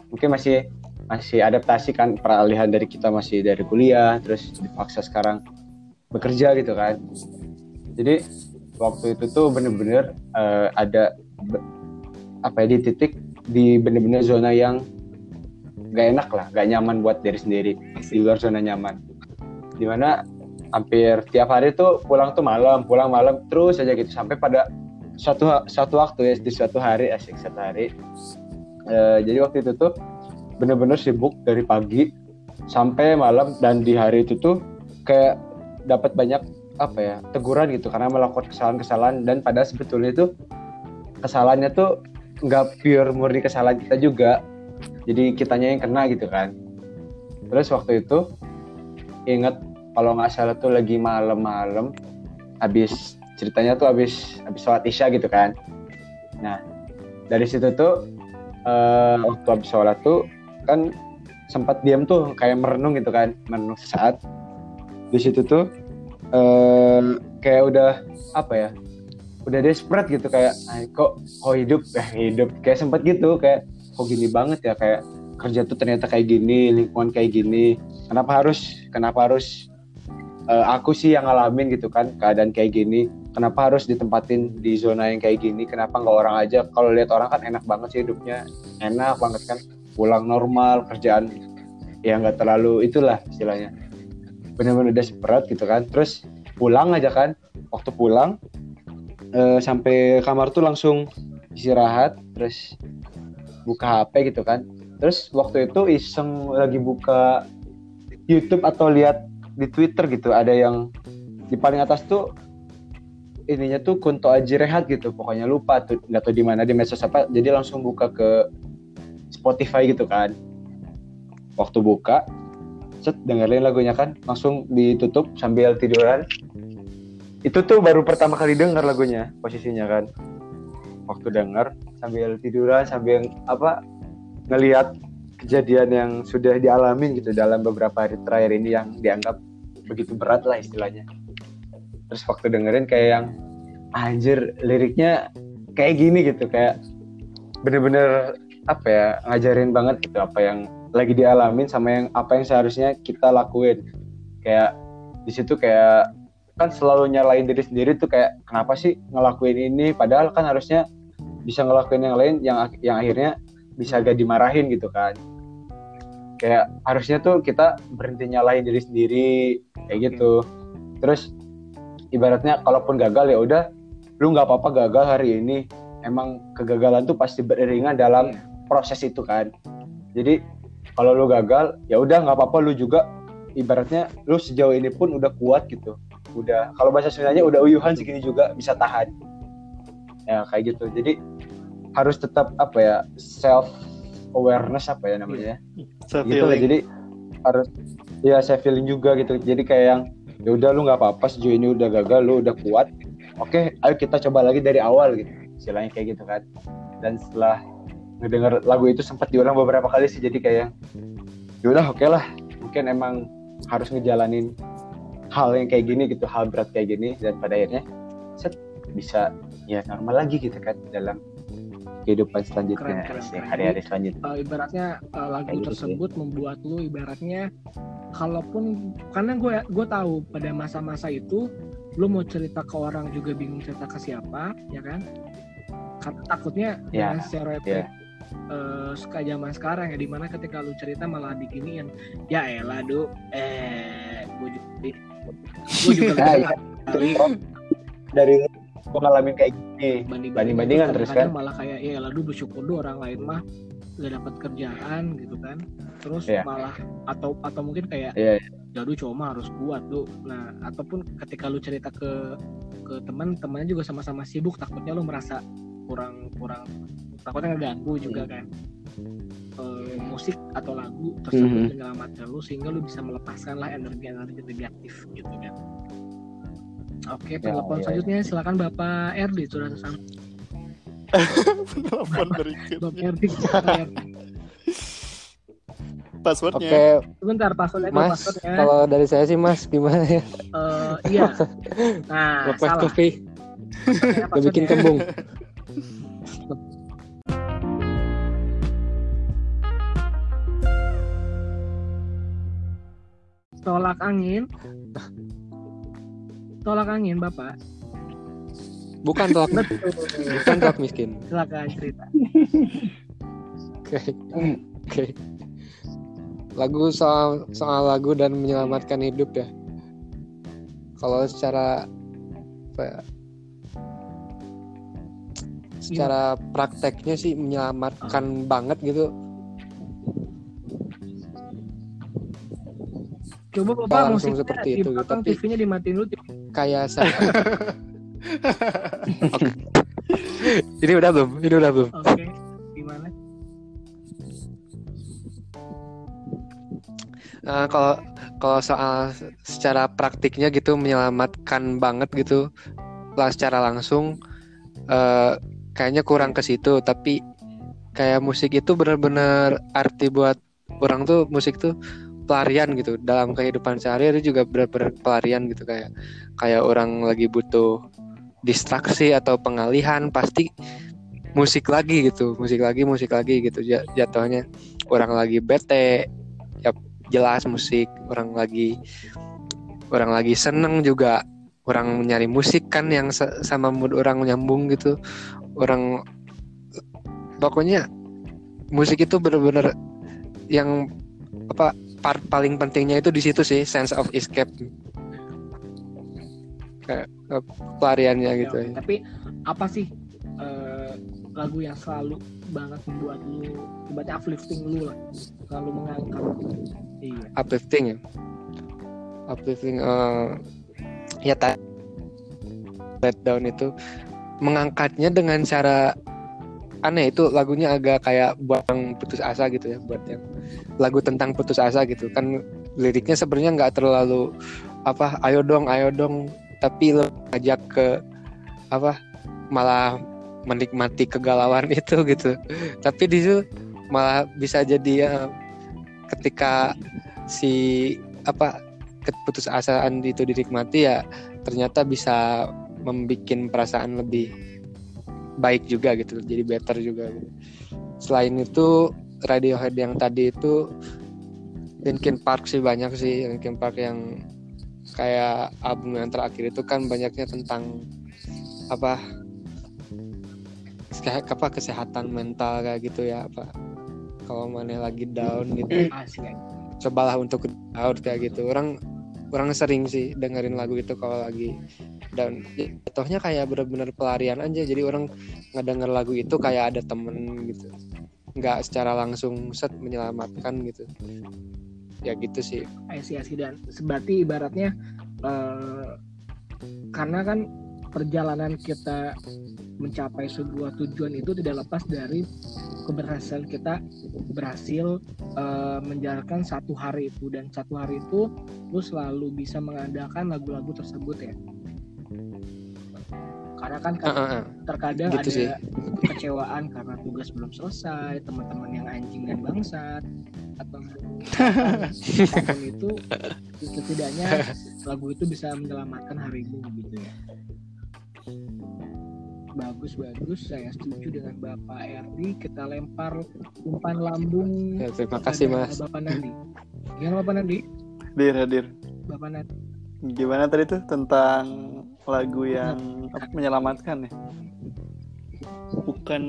Mungkin masih masih adaptasi kan peralihan dari kita masih dari kuliah terus dipaksa sekarang bekerja gitu kan. Jadi waktu itu tuh bener-bener eh, ada apa ya di titik di bener-bener zona yang gak enak lah, gak nyaman buat diri sendiri di luar zona nyaman. Di mana hampir tiap hari tuh pulang tuh malam, pulang malam terus aja gitu sampai pada suatu suatu waktu ya di suatu hari asik satu hari. Eh, jadi waktu itu tuh bener-bener sibuk dari pagi sampai malam dan di hari itu tuh kayak dapat banyak apa ya teguran gitu karena melakukan kesalahan-kesalahan dan pada sebetulnya itu kesalahannya tuh nggak pure murni kesalahan kita juga. Jadi kitanya yang kena gitu kan. Terus waktu itu inget kalau nggak salah tuh lagi malam-malam habis ceritanya tuh habis habis sholat isya gitu kan. Nah dari situ tuh eh, waktu habis sholat tuh kan sempat diam tuh kayak merenung gitu kan merenung sesaat. Di situ tuh eh, kayak udah apa ya udah desperate gitu kayak "Ay, kok kok hidup? Eh hidup. Kayak sempat gitu kayak kok gini banget ya kayak kerja tuh ternyata kayak gini lingkungan kayak gini. Kenapa harus kenapa harus eh, aku sih yang ngalamin gitu kan keadaan kayak gini? Kenapa harus ditempatin di zona yang kayak gini? Kenapa nggak orang aja? Kalau lihat orang kan enak banget sih hidupnya. Enak banget kan pulang normal kerjaan ya nggak terlalu itulah istilahnya. Bener-bener desperate gitu kan. Terus pulang aja kan waktu pulang eh, sampai kamar tuh langsung istirahat terus buka HP gitu kan. Terus waktu itu iseng lagi buka YouTube atau lihat di Twitter gitu. Ada yang di paling atas tuh ininya tuh Kunto Aji Rehat gitu. Pokoknya lupa tuh nggak tahu di mana di medsos apa. Jadi langsung buka ke Spotify gitu kan. Waktu buka set dengerin lagunya kan. Langsung ditutup sambil tiduran itu tuh baru pertama kali denger lagunya posisinya kan. Waktu denger sambil tiduran sambil apa ngelihat kejadian yang sudah dialami gitu dalam beberapa hari terakhir ini yang dianggap begitu berat lah istilahnya. Terus waktu dengerin kayak yang anjir liriknya kayak gini gitu. Kayak bener-bener apa ya ngajarin banget gitu apa yang lagi dialamin sama yang apa yang seharusnya kita lakuin. Kayak di situ kayak kan selalu nyalain diri sendiri tuh kayak kenapa sih ngelakuin ini? Padahal kan harusnya bisa ngelakuin yang lain yang yang akhirnya bisa gak dimarahin gitu kan. Kayak harusnya tuh kita berhenti nyalain diri sendiri kayak gitu. Terus ibaratnya kalaupun gagal ya udah lu nggak apa-apa gagal hari ini. Emang kegagalan tuh pasti beriringan dalam proses itu kan. Jadi kalau lu gagal ya udah nggak apa-apa lu juga ibaratnya lu sejauh ini pun udah kuat gitu udah kalau bahasa Sundanya udah uyuhan segini juga bisa tahan. Ya kayak gitu. Jadi harus tetap apa ya self awareness apa ya namanya Self gitu lah jadi harus ya saya feeling juga gitu. Jadi kayak yang ya udah lu nggak apa-apa sejauh ini udah gagal lu udah kuat. Oke ayo kita coba lagi dari awal gitu. Istilahnya kayak gitu kan. Dan setelah ngedenger lagu itu sempat diulang beberapa kali sih jadi kayak yaudah oke lah. Mungkin emang harus ngejalanin hal yang kayak gini gitu hal berat kayak gini dan pada akhirnya set bisa ya normal lagi gitu kan dalam kehidupan selanjutnya Keren, keren, sih, keren. hari-hari selanjutnya Uh, ibaratnya uh, lagu Kayak gitu tersebut membuat lu ibaratnya kalaupun karena gue gue tahu pada masa-masa itu lu mau cerita ke orang juga bingung cerita ke siapa ya kan karena takutnya Ya, dengan stereotip ya. eh, suka zaman sekarang ya di mana ketika lu cerita malah diginiin ya elah du eh gue juga gue juga Nah, iya. kali dari lu gua ngalamin kayak gini. Banding Banding-bandingan terus kan? malah kayak ya elah du bersyukur du orang lain mah gak dapat kerjaan gitu kan. Terus Iya. malah atau atau mungkin kayak Iya, jadu cowok mah harus kuat tuh nah ataupun ketika lu cerita ke ke teman temannya juga sama-sama sibuk takutnya lu merasa kurang kurang takutnya ngeganggu juga kan Eh, musik atau lagu tersebut Mhm. menyelamatkan lu sehingga lu bisa melepaskan lah energi energi negatif gitu kan oke telepon iya, selanjutnya silakan bapak Erdi sudah sama Telepon berikutnya. Bapak Erdi. Passwordnya. Oke, sebentar passwordnya Mas. passwordnya Kalau dari saya sih Mas gimana ya? Eh, iya nah Request salah Passwordnya, udah bikin kembung. Tolak angin tolak angin bapak Bukan tolak, betul bukan tolak miskin. silakan cerita Oke, oke. Lagu soal soal lagu dan menyelamatkan hidup ya. Kalau secara apa ya, secara prakteknya sih menyelamatkan banget gitu. Coba bapak langsung musiknya seperti itu, belakang tapi- TV-nya dimatiin dulu Kayak saya. Oke. Ini udah belum? Ini udah belum? oke gimana Eh, kalau kalau soal secara praktiknya gitu menyelamatkan banget gitu lah secara langsung eh, kayaknya kurang ke situ tapi kayak musik itu benar-benar arti buat orang tuh musik tuh pelarian gitu. Dalam kehidupan sehari-hari juga benar-benar pelarian gitu kayak kayak orang lagi butuh distraksi atau pengalihan pasti musik lagi gitu musik lagi musik lagi gitu. Ja- jatuhnya orang lagi bete ya jelas musik orang lagi orang lagi seneng juga. Orang nyari musik kan yang sa- sama mood orang nyambung gitu. Orang pokoknya musik itu bener-bener yang apa part paling pentingnya itu di situ sih sense of escape. Kayak eh, pelariannya gitu. Oke, tapi apa sih eh, lagu yang selalu banget membuat lu ibaratnya uplifting lu lah selalu mengangkat? Iya. Uplifting ya? Uplifting eh, ya tak let down itu mengangkatnya dengan cara aneh itu lagunya agak kayak buat yang putus asa gitu ya buat yang lagu tentang putus asa gitu. Kan liriknya sebenarnya nggak terlalu apa ayo dong ayo dong tapi lo ngajak ke apa malah menikmati kegalauan itu gitu. Tapi di situ malah bisa jadi ya ketika si apa keputusasaan itu dinikmati ya ternyata bisa membuat perasaan lebih baik juga gitu jadi better juga gitu. selain itu Radiohead yang tadi itu Linkin Park sih banyak sih Linkin Park yang kayak album yang terakhir itu kan banyaknya tentang apa kayak apa kesehatan mental kayak gitu ya apa kalau mana lagi down gitu. Cobalah untuk down kayak gitu. Orang orang sering sih dengerin lagu itu kalau lagi dan jatuhnya kayak bener-bener pelarian aja. Jadi orang ngedenger lagu itu kayak ada temen gitu. Nggak secara langsung set menyelamatkan gitu. Ya gitu sih. Asik-asik dan berarti ibaratnya eh, karena kan perjalanan kita mencapai sebuah tujuan itu tidak lepas dari keberhasilan kita berhasil eh, menjalankan satu hari itu dan satu hari itu lu selalu bisa mengandalkan lagu-lagu tersebut ya karena kan Ah, ah, ah. terkadang Gitu ada sih. kekecewaan karena tugas belum selesai teman-teman yang anjing dan bangsat atau apa pun itu setidaknya lagu itu bisa menyelamatkan harimu gitu ya bagus bagus saya setuju dengan Bapak Erdi kita lempar umpan lambung Ya, terima kasih mas. Bapak Nandi gimana Bapak Nandi Hadir, hadir. Bapak Nandi Gimana tadi tuh tentang lagu yang apa, menyelamatkan ya? Bukan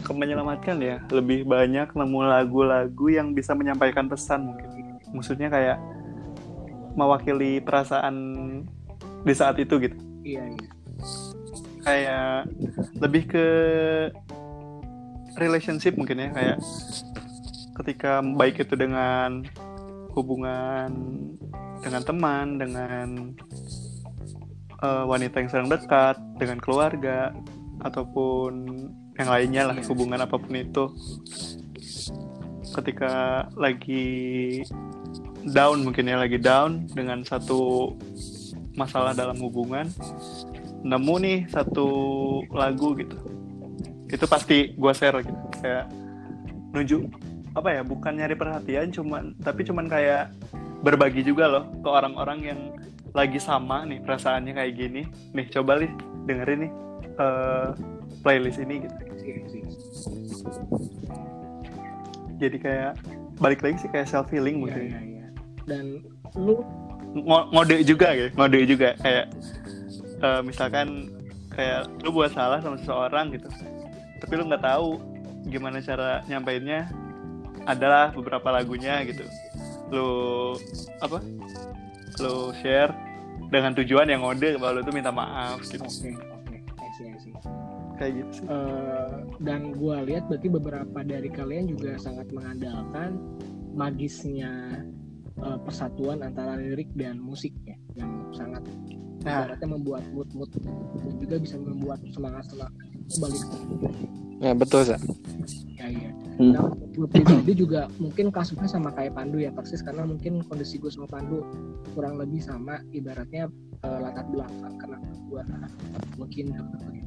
ke menyelamatkan ya, lebih banyak nemu lagu-lagu yang bisa menyampaikan pesan mungkin. Maksudnya kayak mewakili perasaan di saat itu gitu. iya iya Kayak lebih ke relationship mungkin ya, kayak ketika baik itu dengan hubungan dengan teman, dengan eh, wanita yang sedang dekat, dengan keluarga, ataupun yang lainnya lah hubungan apa pun itu. Ketika lagi down mungkin ya lagi down dengan satu masalah dalam hubungan, nemu nih satu lagu gitu. Itu pasti gua share gitu, kayak nunjuk apa ya bukan nyari perhatian cuman tapi cuman kayak berbagi juga loh ke orang-orang yang lagi sama nih perasaannya kayak gini. Nih coba nih dengerin nih eh, playlist ini gitu. Jadi kayak balik lagi sih kayak self healing mungkin. Iya, iya. dan lu Ngo- ngode juga gitu ngode juga. Kayak eh, misalkan kayak lu buat salah sama seseorang gitu tapi lu nggak tahu gimana cara nyampainnya adalah beberapa lagunya gitu. Lu apa? Lu share dengan tujuan yang ngode kalau lu tuh minta maaf gitu. Oke oke I see, I see. kayak gitu sih. Eh, dan gue lihat berarti beberapa dari kalian juga sangat mengandalkan magisnya eh, persatuan antara lirik dan musik ya yang sangat Nah. ibaratnya membuat mood mood dan juga bisa membuat semangat semangat balik Ya betul sa. ya iya Hmm. nah gue pribadi juga mungkin kasusnya sama kayak Pandu ya persis karena mungkin kondisi gue sama Pandu kurang lebih sama ibaratnya eh, latar belakang karena gue mungkin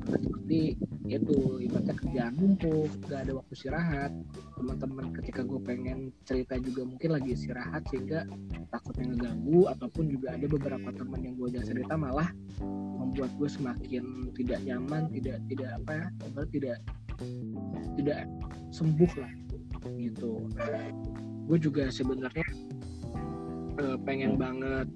seperti itu ibaratnya kerjaan numpuk gak ada waktu istirahat. Teman-teman ketika gue pengen cerita juga mungkin lagi istirahat sehingga takutnya ngeganggu ataupun juga ada beberapa teman yang gue ajak cerita malah membuat gue semakin tidak nyaman tidak tidak apa ya tidak tidak sembuh lah gitu. Gue juga sebenarnya eh, pengen banget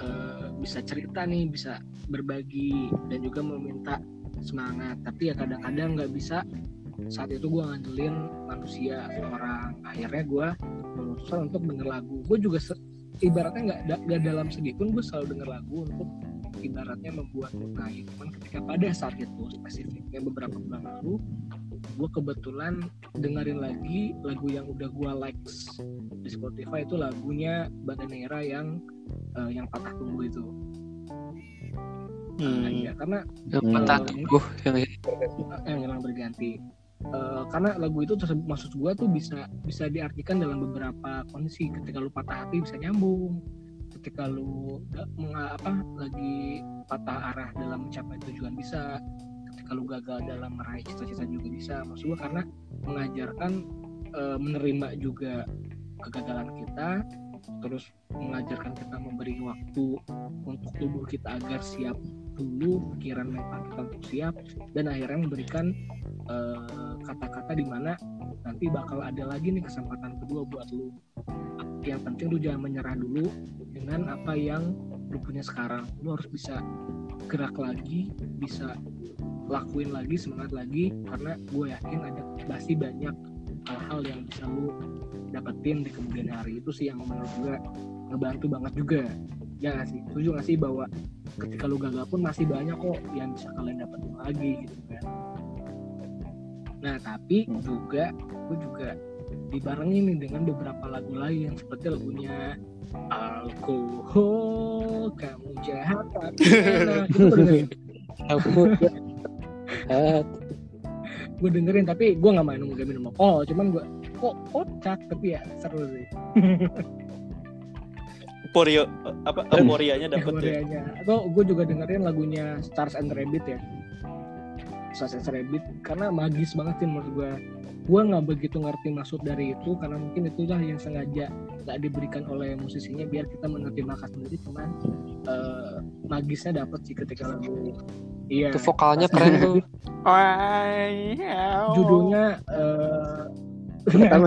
eh, bisa cerita nih bisa berbagi dan juga meminta semangat. Tapi ya kadang-kadang nggak bisa. Saat itu gue ngandelin manusia orang. Akhirnya gue memutuskan untuk denger lagu. Gue juga ibaratnya nggak da- dalam pun gue selalu denger lagu untuk ibaratnya membuat naik. Cuman ketika pada saat itu spesifiknya beberapa bulan lalu gue kebetulan dengerin lagi lagu yang udah gue likes di Spotify. Itu lagunya Bandanera yang eh, yang patah tumbuh itu. Nah, Hmm. iya, karena Yang Hmm. patah tumbuh yang yang hilang berganti. Eh, karena lagu itu tersebut maksud gua tuh bisa bisa diartikan dalam beberapa kondisi. Ketika lu patah hati bisa nyambung. Ketika lu apa lagi patah arah dalam mencapai tujuan bisa. Ketika lu gagal dalam meraih cita-cita juga bisa. Maksud gua karena mengajarkan eh, menerima juga kegagalan kita terus mengajarkan kita memberi waktu untuk tubuh kita agar siap dulu pikiran mental kita untuk siap dan akhirnya memberikan eh, kata-kata di mana nanti bakal ada lagi nih kesempatan kedua buat lu. Yang penting lu jangan menyerah dulu dengan apa yang lu punya sekarang. Lu harus bisa gerak lagi bisa lakuin lagi semangat lagi karena gue yakin ada pasti banyak hal-hal yang bisa lu dapetin di kemudian hari. Itu sih yang menurut gue ngebantu banget juga. Ya nggak sih? Setuju nggak sih bahwa ketika lu gagal pun masih banyak kok yang bisa kalian dapetin lagi gitu kan? Nah tapi juga gue juga dibarengin nih dengan beberapa lagu lain seperti lagunya alkohol kamu jahat tapi enak. Itu gue dengerin aku gue dengerin tapi gue nggak main gak minum alkohol cuman gue kok kocak tapi ya seru sih euforia apa euforianya dapet ya Euforianya. Atau gue juga dengerin lagunya Stars and Rabbit ya. Stars and Rabbit karena magis banget sih menurut gue. Gue nggak begitu ngerti maksud dari itu karena mungkin itulah yang sengaja nggak diberikan oleh musisinya biar kita mengerti makna sendiri. Cuman eh, magisnya dapet sih ketika lagu. Iya. Itu vokalnya keren tuh. Judulnya eh. Nah,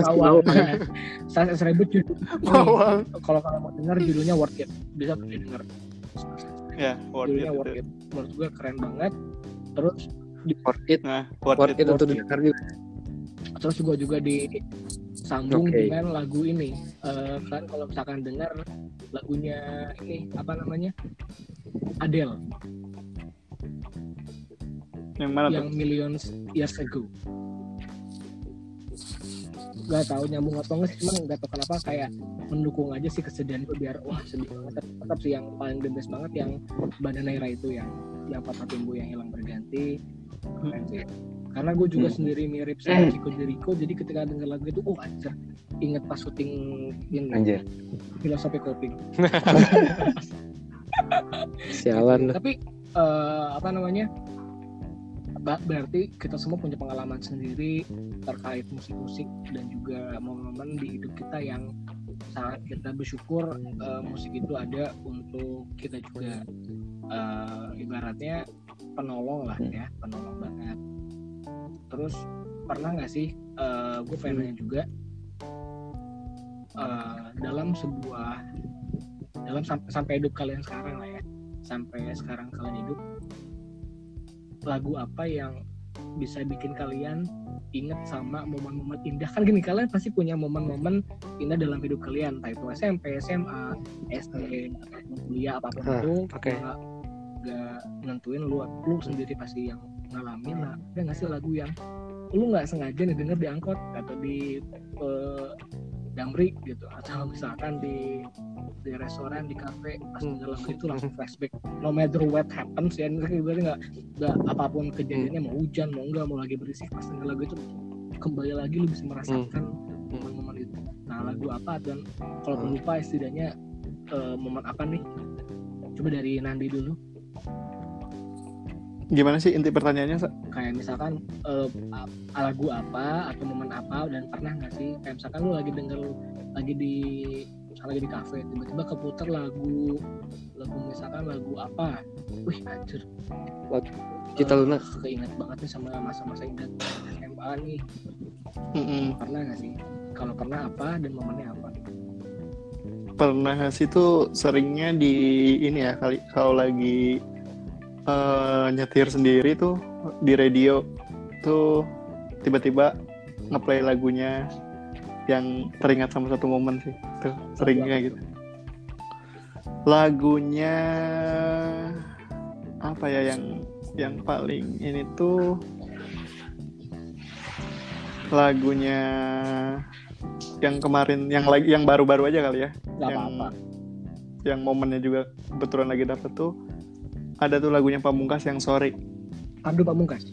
Stars and Rabbit judul. Kalau kalian mau denger judulnya Worth It. Bisa denger. ya worth it, judulnya Worth itu. It. Menurut gue keren banget. Terus Worth it. nah worth, Worth it, it untuk didengar juga. terus juga juga disambung Oke. dengan lagu ini Eh, kan kalau misalkan dengar lagunya ini apa namanya Adele yang mana yang tuh Millions Years Ago gak tahu nyambung atau enggak sih cuman gak tahu kenapa kayak mendukung aja sih kesedihan gue biar wah sedih banget Tapi tetap sih yang paling the best banget yang Bandanera itu yang yang patah tumbuh yang hilang berganti keren sih karena gue juga Hmm. sendiri mirip sama Chico Jericho jadi ketika denger lagu itu oh anjir inget pas syuting ini Anjir. filosofi coping Sialan. tapi eh, apa namanya? Berarti kita semua punya pengalaman sendiri terkait musik-musik dan juga momen-momen di hidup kita yang sangat kita bersyukur eh, musik itu ada untuk kita juga. Eh, ibaratnya penolong lah ya penolong banget. Terus pernah nggak sih gue pengen nanya juga eh, dalam sebuah dalam sampai sampai hidup kalian sekarang lah ya sampai sekarang kalian hidup lagu apa yang bisa bikin kalian inget sama momen-momen indah? Kan gini kalian pasti punya momen-momen indah dalam hidup kalian entah itu SMP, SMA, SD, ataupun kuliah apa pun Ah, itu. oke. nggak nggak nentuin lu lu sendiri pasti yang ngalamin lah. Ada nggak sih lagu yang lu nggak sengaja nih denger di angkot atau di eh, damri gitu. Atau misalkan di di restoran di kafe pas Hmm. lagu itu langsung flashback. No matter what happens ya berarti nggak? Nggak apa pun kejadiannya mau hujan mau enggak mau lagi berisik pas denger lagu itu kembali lagi lu bisa merasakan momen-momen itu. Nah lagu apa? Dan kalau Hmm. lupa setidaknya eh, momen apa nih? Coba dari Nandi dulu gimana sih inti pertanyaannya Sa? kayak misalkan a- lagu apa atau momen apa dan pernah nggak sih kayak misalkan lu lagi denger lagi di misalkan lagi di kafe tiba-tiba keputar lagu lagu misalkan lagu apa wih anjir Eh, Luna. keinget banget nih sama masa-masa indah SMA nih Mm-mm. pernah nggak sih kalau pernah apa dan momennya apa pernah sih tuh seringnya di ini ya kali kalau lagi eh, nyetir sendiri tuh di radio tuh tiba-tiba ngeplay lagunya yang teringat sama satu momen sih tuh seringnya gitu. Lagunya apa ya yang yang paling ini tuh? Lagunya yang kemarin yang lagi yang baru-baru aja kali ya. Nggak yang apa-apa. yang momennya juga kebetulan lagi dapet tuh ada tuh lagunya Pamungkas yang sorry. Pandu Pamungkas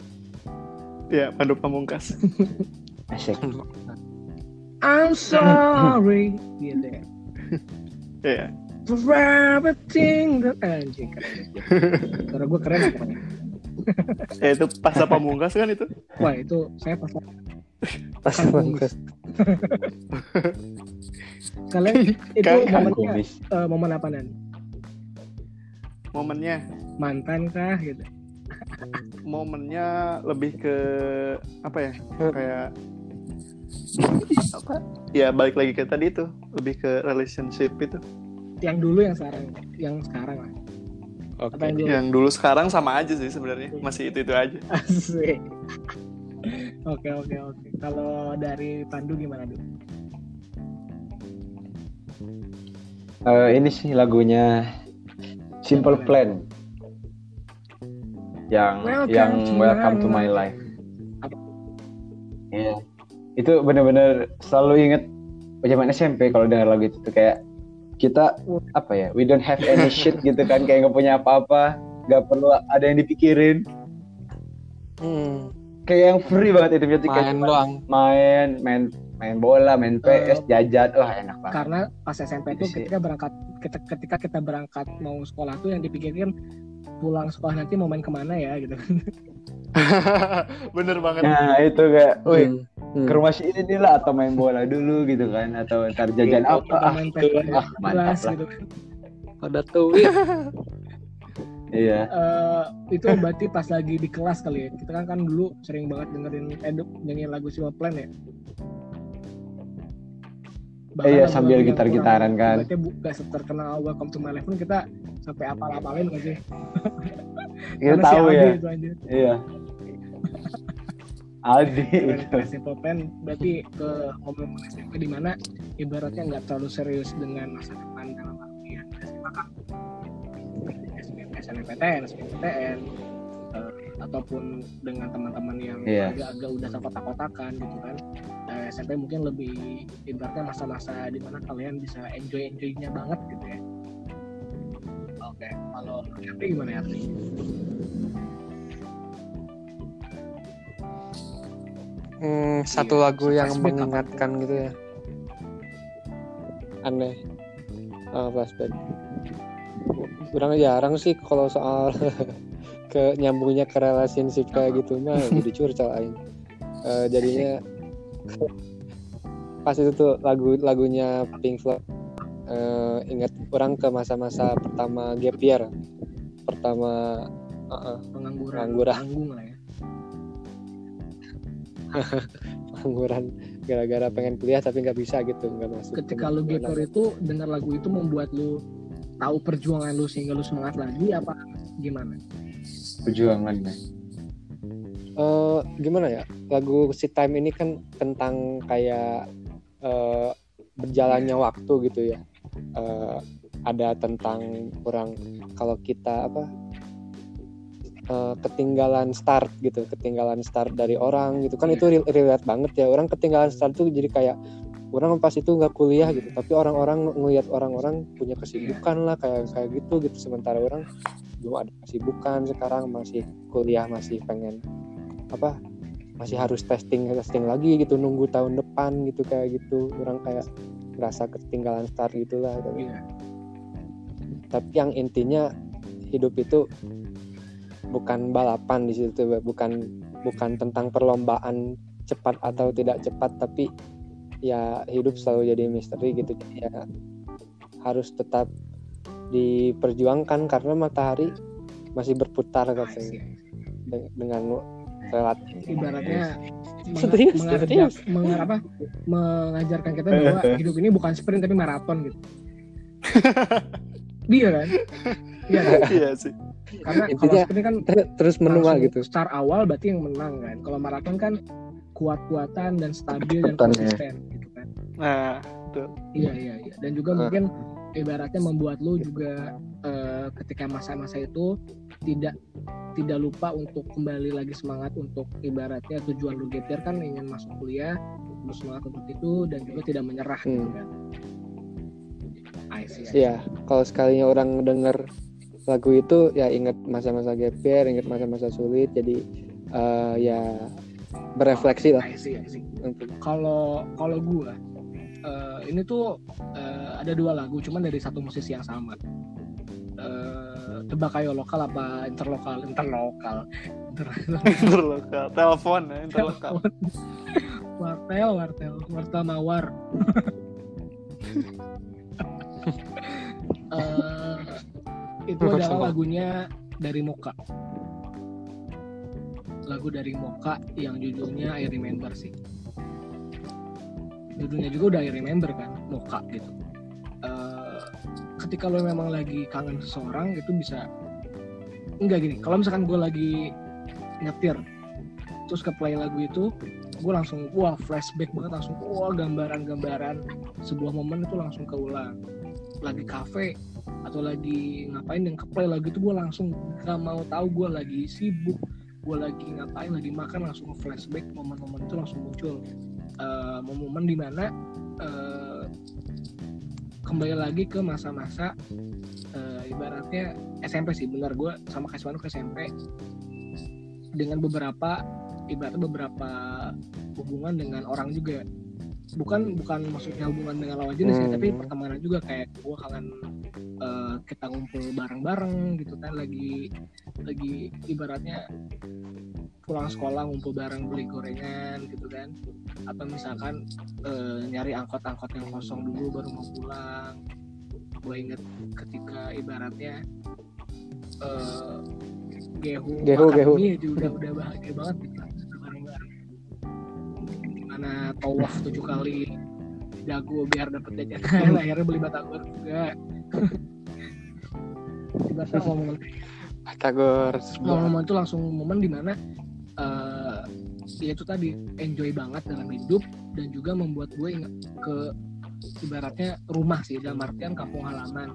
ya Pandu Pamungkas Asik. I'm sorry. Gitu ya ya for everything that anjing keren karena gue keren ya pokoknya. Ya itu pas Pamungkas kan itu? Wah itu saya pas Pas Kangkumis. kalian itu momennya eh, momen apa nan momennya. Mantan kah gitu. Momennya lebih ke apa ya kayak apa? Ya balik lagi ke tadi itu lebih ke relationship itu. Yang dulu yang sekarang. Yang sekarang lah. Oke. apa yang dulu? Yang dulu sekarang sama aja sih sebenarnya. Masih itu itu aja. Asik. oke oke oke. Kalau dari Pandu gimana dulu Eh, ini sih lagunya Simple Plan. Yang Welcome yang to Welcome my to my life. Iya. Itu bener-bener selalu inget zaman SMP kalau dengar lagu itu tuh kayak kita apa ya we don't have any shit gitu kan kayak nggak punya apa-apa nggak perlu ada yang dipikirin Hmm, kayak yang free banget itu main doang. main main main bola main PS jajan. Wah enak banget. karena pas SMP itu Iya ketika berangkat kita, ketika kita berangkat mau sekolah tuh yang dipikirin pulang sekolah nanti mau main ke mana ya gitu Bener banget. nah itu kayak wih Hmm. Hmm. ke rumah si ini nih lah atau main bola dulu gitu kan. Atau ntar jajan apa. Atau ah main itu PS ah mantap lah. gitu Pada tuh. Iya. iya Eh, itu berarti pas lagi di kelas kali ya. Kita kan kan dulu sering banget dengerin eduk nyanyiin lagu Simple Plan ya Iya, lagu-lagu sambil yang gitar-gitaran kurang- kan. ibaratnya bu- gak terkenal Welcome to My Life. Pun kita sampai apal-apalin gak sih? Kita si tahu ya. itu aja. iya. Aldi. Simple Plan berarti ke momen SMP di mana ibaratnya nggak terlalu serius dengan masa depan dalam artian SMA kan SNMPTN, SNMPTN eh, ataupun dengan teman-teman yang Iya. agak-agak udah terkotak-kotakan gitu kan Eh, SMP mungkin lebih ibaratnya masa-masa di mana kalian bisa enjoy enjoynya banget gitu ya oke kalau Arti gimana ya Arti? Hmm, satu Iya, lagu yang apa mengingatkan gitu ya. Aneh. Ah, flashback. Kurang jarang sih kalau soal ke nyambungnya ke relationship kayak gitu mah jadi curcol aing. Eh, jadinya pas itu tuh lagu lagunya Pink Floyd eh, ingat orang ke masa-masa pertama gap year pertama uh-uh, pengangguran Pengangguran. tanggung lah ya pengangguran gara-gara pengen kuliah tapi nggak bisa gitu nggak masuk ketika lu gap year itu dengar lagu itu membuat lu tahu perjuangan lu sehingga lu semangat lagi apa gimana? Perjuangan ya. Eh, gimana ya? Lagu si time ini kan tentang kayak eh, berjalannya waktu gitu ya. Eh, ada tentang kurang kalau kita apa eh, ketinggalan start gitu ketinggalan start dari orang gitu. Kan itu re- relate banget ya. Orang ketinggalan start tuh jadi kayak orang pas itu nggak kuliah gitu tapi orang-orang ngelihat orang-orang punya kesibukan lah kayak kayak gitu gitu. Sementara orang belum ada kesibukan sekarang masih kuliah masih pengen apa masih harus testing testing lagi gitu nunggu tahun depan gitu kayak gitu. Orang kayak ngerasa ketinggalan start gitulah tapi, Iya. tapi yang intinya hidup itu bukan balapan di situ bukan bukan tentang perlombaan cepat atau tidak cepat tapi ya hidup selalu jadi misteri gitu. Ya harus tetap diperjuangkan karena matahari masih berputar I katanya see. De- dengan relatif Ibaratnya meng- Serius, mengajak, serius. mengar- apa, mengajarkan kita bahwa hidup ini bukan sprint tapi maraton gitu. Iya kan? Iya kan? Iya sih. Karena kalau Intinya, sprint kan Ter- terus menua gitu Start awal berarti yang menang kan. Kalau maraton kan kuat-kuatan dan stabil dan ya. konsisten gitu kan. Nah, Iya iya iya. Dan juga Ah. mungkin ibaratnya membuat lu juga eh, ketika masa-masa itu tidak tidak lupa untuk kembali lagi semangat untuk ibaratnya tujuan lu year kan ingin masuk kuliah, lu semangat untuk itu dan juga tidak menyerah gitu Hmm. kan. I see. Iya, kalau sekalinya orang denger lagu itu ya ingat masa-masa gap year, ingat masa-masa sulit, jadi eh, ya berefleksi lah. Kalau kalau gua eh, ini tuh eh, ada dua lagu cuman dari satu musisi yang sama. Eh, tebak ayo lokal apa interlokal? Interlokal. Inter- interlokal. Telepon ya, interlokal. wartel, wartel, wartel mawar. Eh, itu adalah lagunya dari Moka. Lagu dari Moka yang judulnya I Remember sih. Judulnya juga udah I Remember kan, Moka gitu. Eh, ketika lo memang lagi kangen seseorang itu bisa enggak gini. Kalau misalkan gue lagi nyetir terus ke play lagu itu gue langsung wah flashback banget langsung wah gambaran-gambaran sebuah momen itu langsung keulang lagi kafe atau lagi ngapain yang keplay lagu itu gue langsung gak mau tahu gue lagi sibuk gue lagi ngapain lagi makan langsung flashback momen-momen itu langsung muncul Eh, momen-momen di mana eh, kembali lagi ke masa-masa eh, ibaratnya SMP sih benar gue sama Kaswanu ke SMP dengan beberapa ibaratnya beberapa hubungan dengan orang juga bukan bukan maksudnya hubungan dengan lawan jenis ya Hmm. tapi pertemanan juga. Kayak gue kangen eh, kita ngumpul bareng-bareng gitu kan. Lagi lagi ibaratnya pulang sekolah ngumpul bareng beli gorengan gitu kan. Atau misalkan eh, nyari angkot-angkot yang kosong dulu baru mau pulang. Gue inget ketika ibaratnya eh gehu Gehu, makan gehu. mie aja udah udah bahagia banget gitu gimana tawaf tujuh kali jago biar dapet jajanan akhirnya beli batagor juga. Tiba-tiba ngomong Batagor momen itu langsung momen di mana eh ya itu tadi enjoy banget dalam hidup dan juga membuat gue ingat ke ibaratnya rumah sih dalam artian kampung halaman.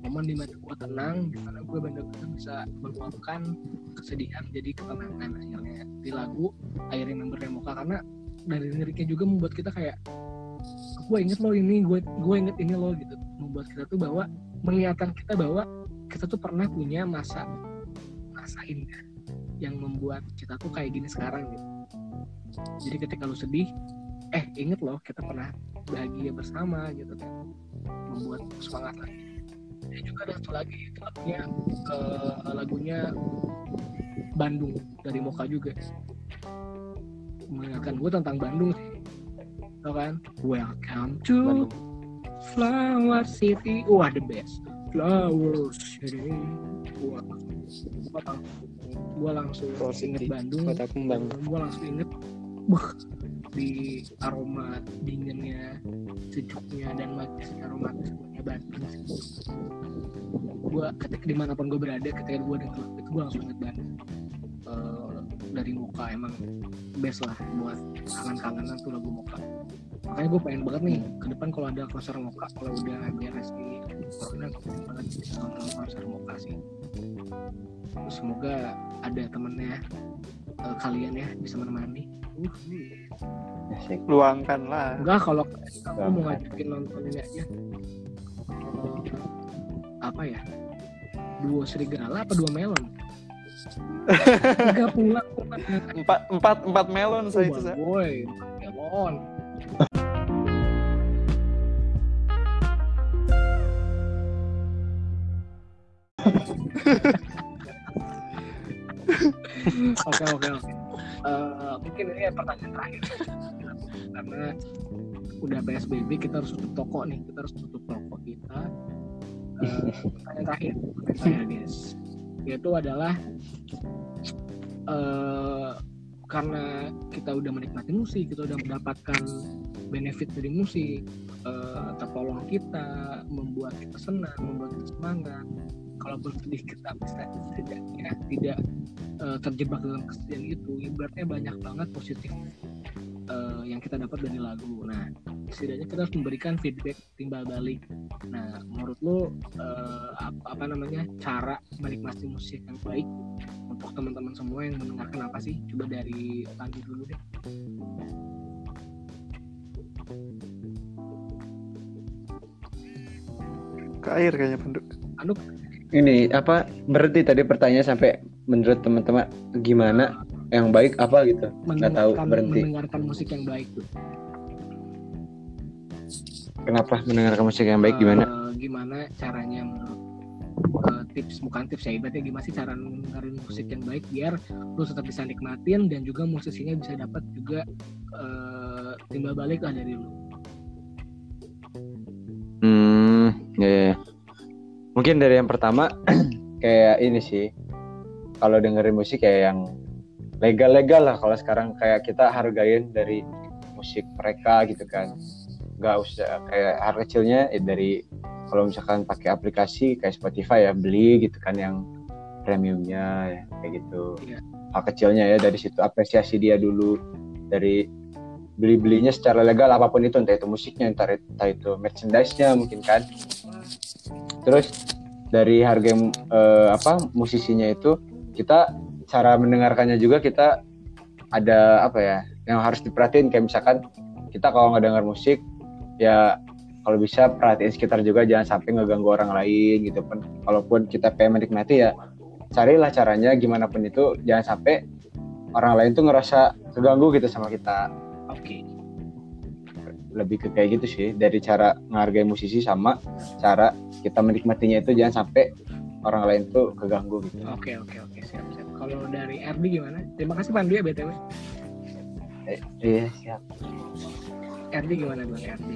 Momen di mana gue tenang di mana gue benar-benar bisa meluapkan kesedihan jadi ketenangan akhirnya di lagu I Remember Muka karena dari liriknya juga membuat kita kayak gue inget lo ini gue gue inget ini lo gitu. Membuat kita tuh bahwa mengingatkan kita bahwa kita tuh pernah punya masa masa indah yang membuat kita tuh kayak gini sekarang gitu. Jadi ketika lu sedih eh inget loh kita pernah bahagia bersama gitu kan. Membuat semangat lagi. Dan juga ada satu lagi itu lagunya eh, lagunya Bandung dari Moka juga mengingatkan gue tentang Bandung sih. Tau kan? Welcome to Bandung. Flower City. Wah the best. Flower City. Wah. Gua langsung gue langsung Flower inget City. Bandung. Kota Kembang. gue langsung inget wah di aroma dinginnya sejuknya dan magisnya aromatisnya Bandung gue ketika di mana pun gue berada ketika gue denger lagu itu gue langsung inget Bandung. Eh, dari muka emang best lah buat kangen-kangenan tuh lagu muka. Makanya gue pengen banget nih ke depan kalau ada konser muka kalau udah beres ini corona gue pengen banget bisa nonton konser muka sih. Terus semoga ada temennya eh, kalian ya bisa menemani. Uh, Asik. luangkan lah. Enggak kalau aku mau ngajakin nonton ini aja. Eh, apa ya? Duo serigala apa dua melon tiga pulang empat empat empat melon saya itu saya boy melon. Oke oke oke. Eh, mungkin ini pertanyaan terakhir. Karena udah PSBB kita harus tutup toko nih. Kita harus tutup toko kita. Eh, pertanyaan terakhir. Pertanyaan saya guys yaitu adalah eh karena kita udah menikmati musik kita udah mendapatkan benefit dari musik eh, tertolong kita membuat kita senang membuat kita semangat. Kalaupun sedih kita bisa setidaknya tidak eh, terjebak dalam kesedihan itu ibaratnya banyak banget positif eh, yang kita dapat dari lagu. Nah setidaknya kita harus memberikan feedback timbal balik. Nah menurut lo eh, apa, apa namanya cara menikmati musik yang baik untuk teman-teman semua yang mendengarkan apa sih? Coba dari Panji dulu deh. Ke air kayaknya penduk Anuk Ini apa berarti tadi pertanyaan sampai menurut teman-teman gimana yang baik apa gitu? Nggak tahu berhenti. mendengarkan musik yang baik tuh Kenapa mendengarkan musik yang baik gimana? Eh, gimana caranya menurut eh, tips bukan tips ya ibaratnya gimana sih cara dengerin musik yang baik biar lu tetap bisa nikmatin dan juga musisinya bisa dapat juga eh, timbal balik lah dari lu Hmm, ya, ya, ya. Mungkin dari yang pertama kayak ini sih. Kalau dengerin musik kayak yang legal-legal lah kalau sekarang kayak kita hargain dari musik mereka gitu kan. Gak usah kayak harga kecilnya ya dari kalau misalkan pakai aplikasi kayak Spotify ya beli gitu kan yang premiumnya ya, kayak gitu. Iya. Hal kecilnya ya dari situ apresiasi dia dulu dari beli-belinya secara legal apa pun itu entah itu musiknya entah, entah itu merchandise-nya mungkin kan terus dari harga yang, eh, apa musisinya itu kita cara mendengarkannya juga kita ada apa ya yang harus diperhatiin. Kayak misalkan kita kalau nggak dengar musik ya kalau bisa perhatiin sekitar juga jangan sampai ngeganggu orang lain gitu kan kalaupun kita pengen menikmati ya carilah caranya gimana pun itu. Jangan sampai orang lain tuh ngerasa keganggu gitu sama kita. Oke. Lebih ke kayak gitu sih dari cara menghargai musisi sama cara kita menikmatinya itu. Jangan sampai orang lain tuh keganggu gitu. Oke oke oke. Siap siap. Kalau dari RD gimana? Terima kasih Pandu ya btw. eh, iya siap RD gimana bang RD?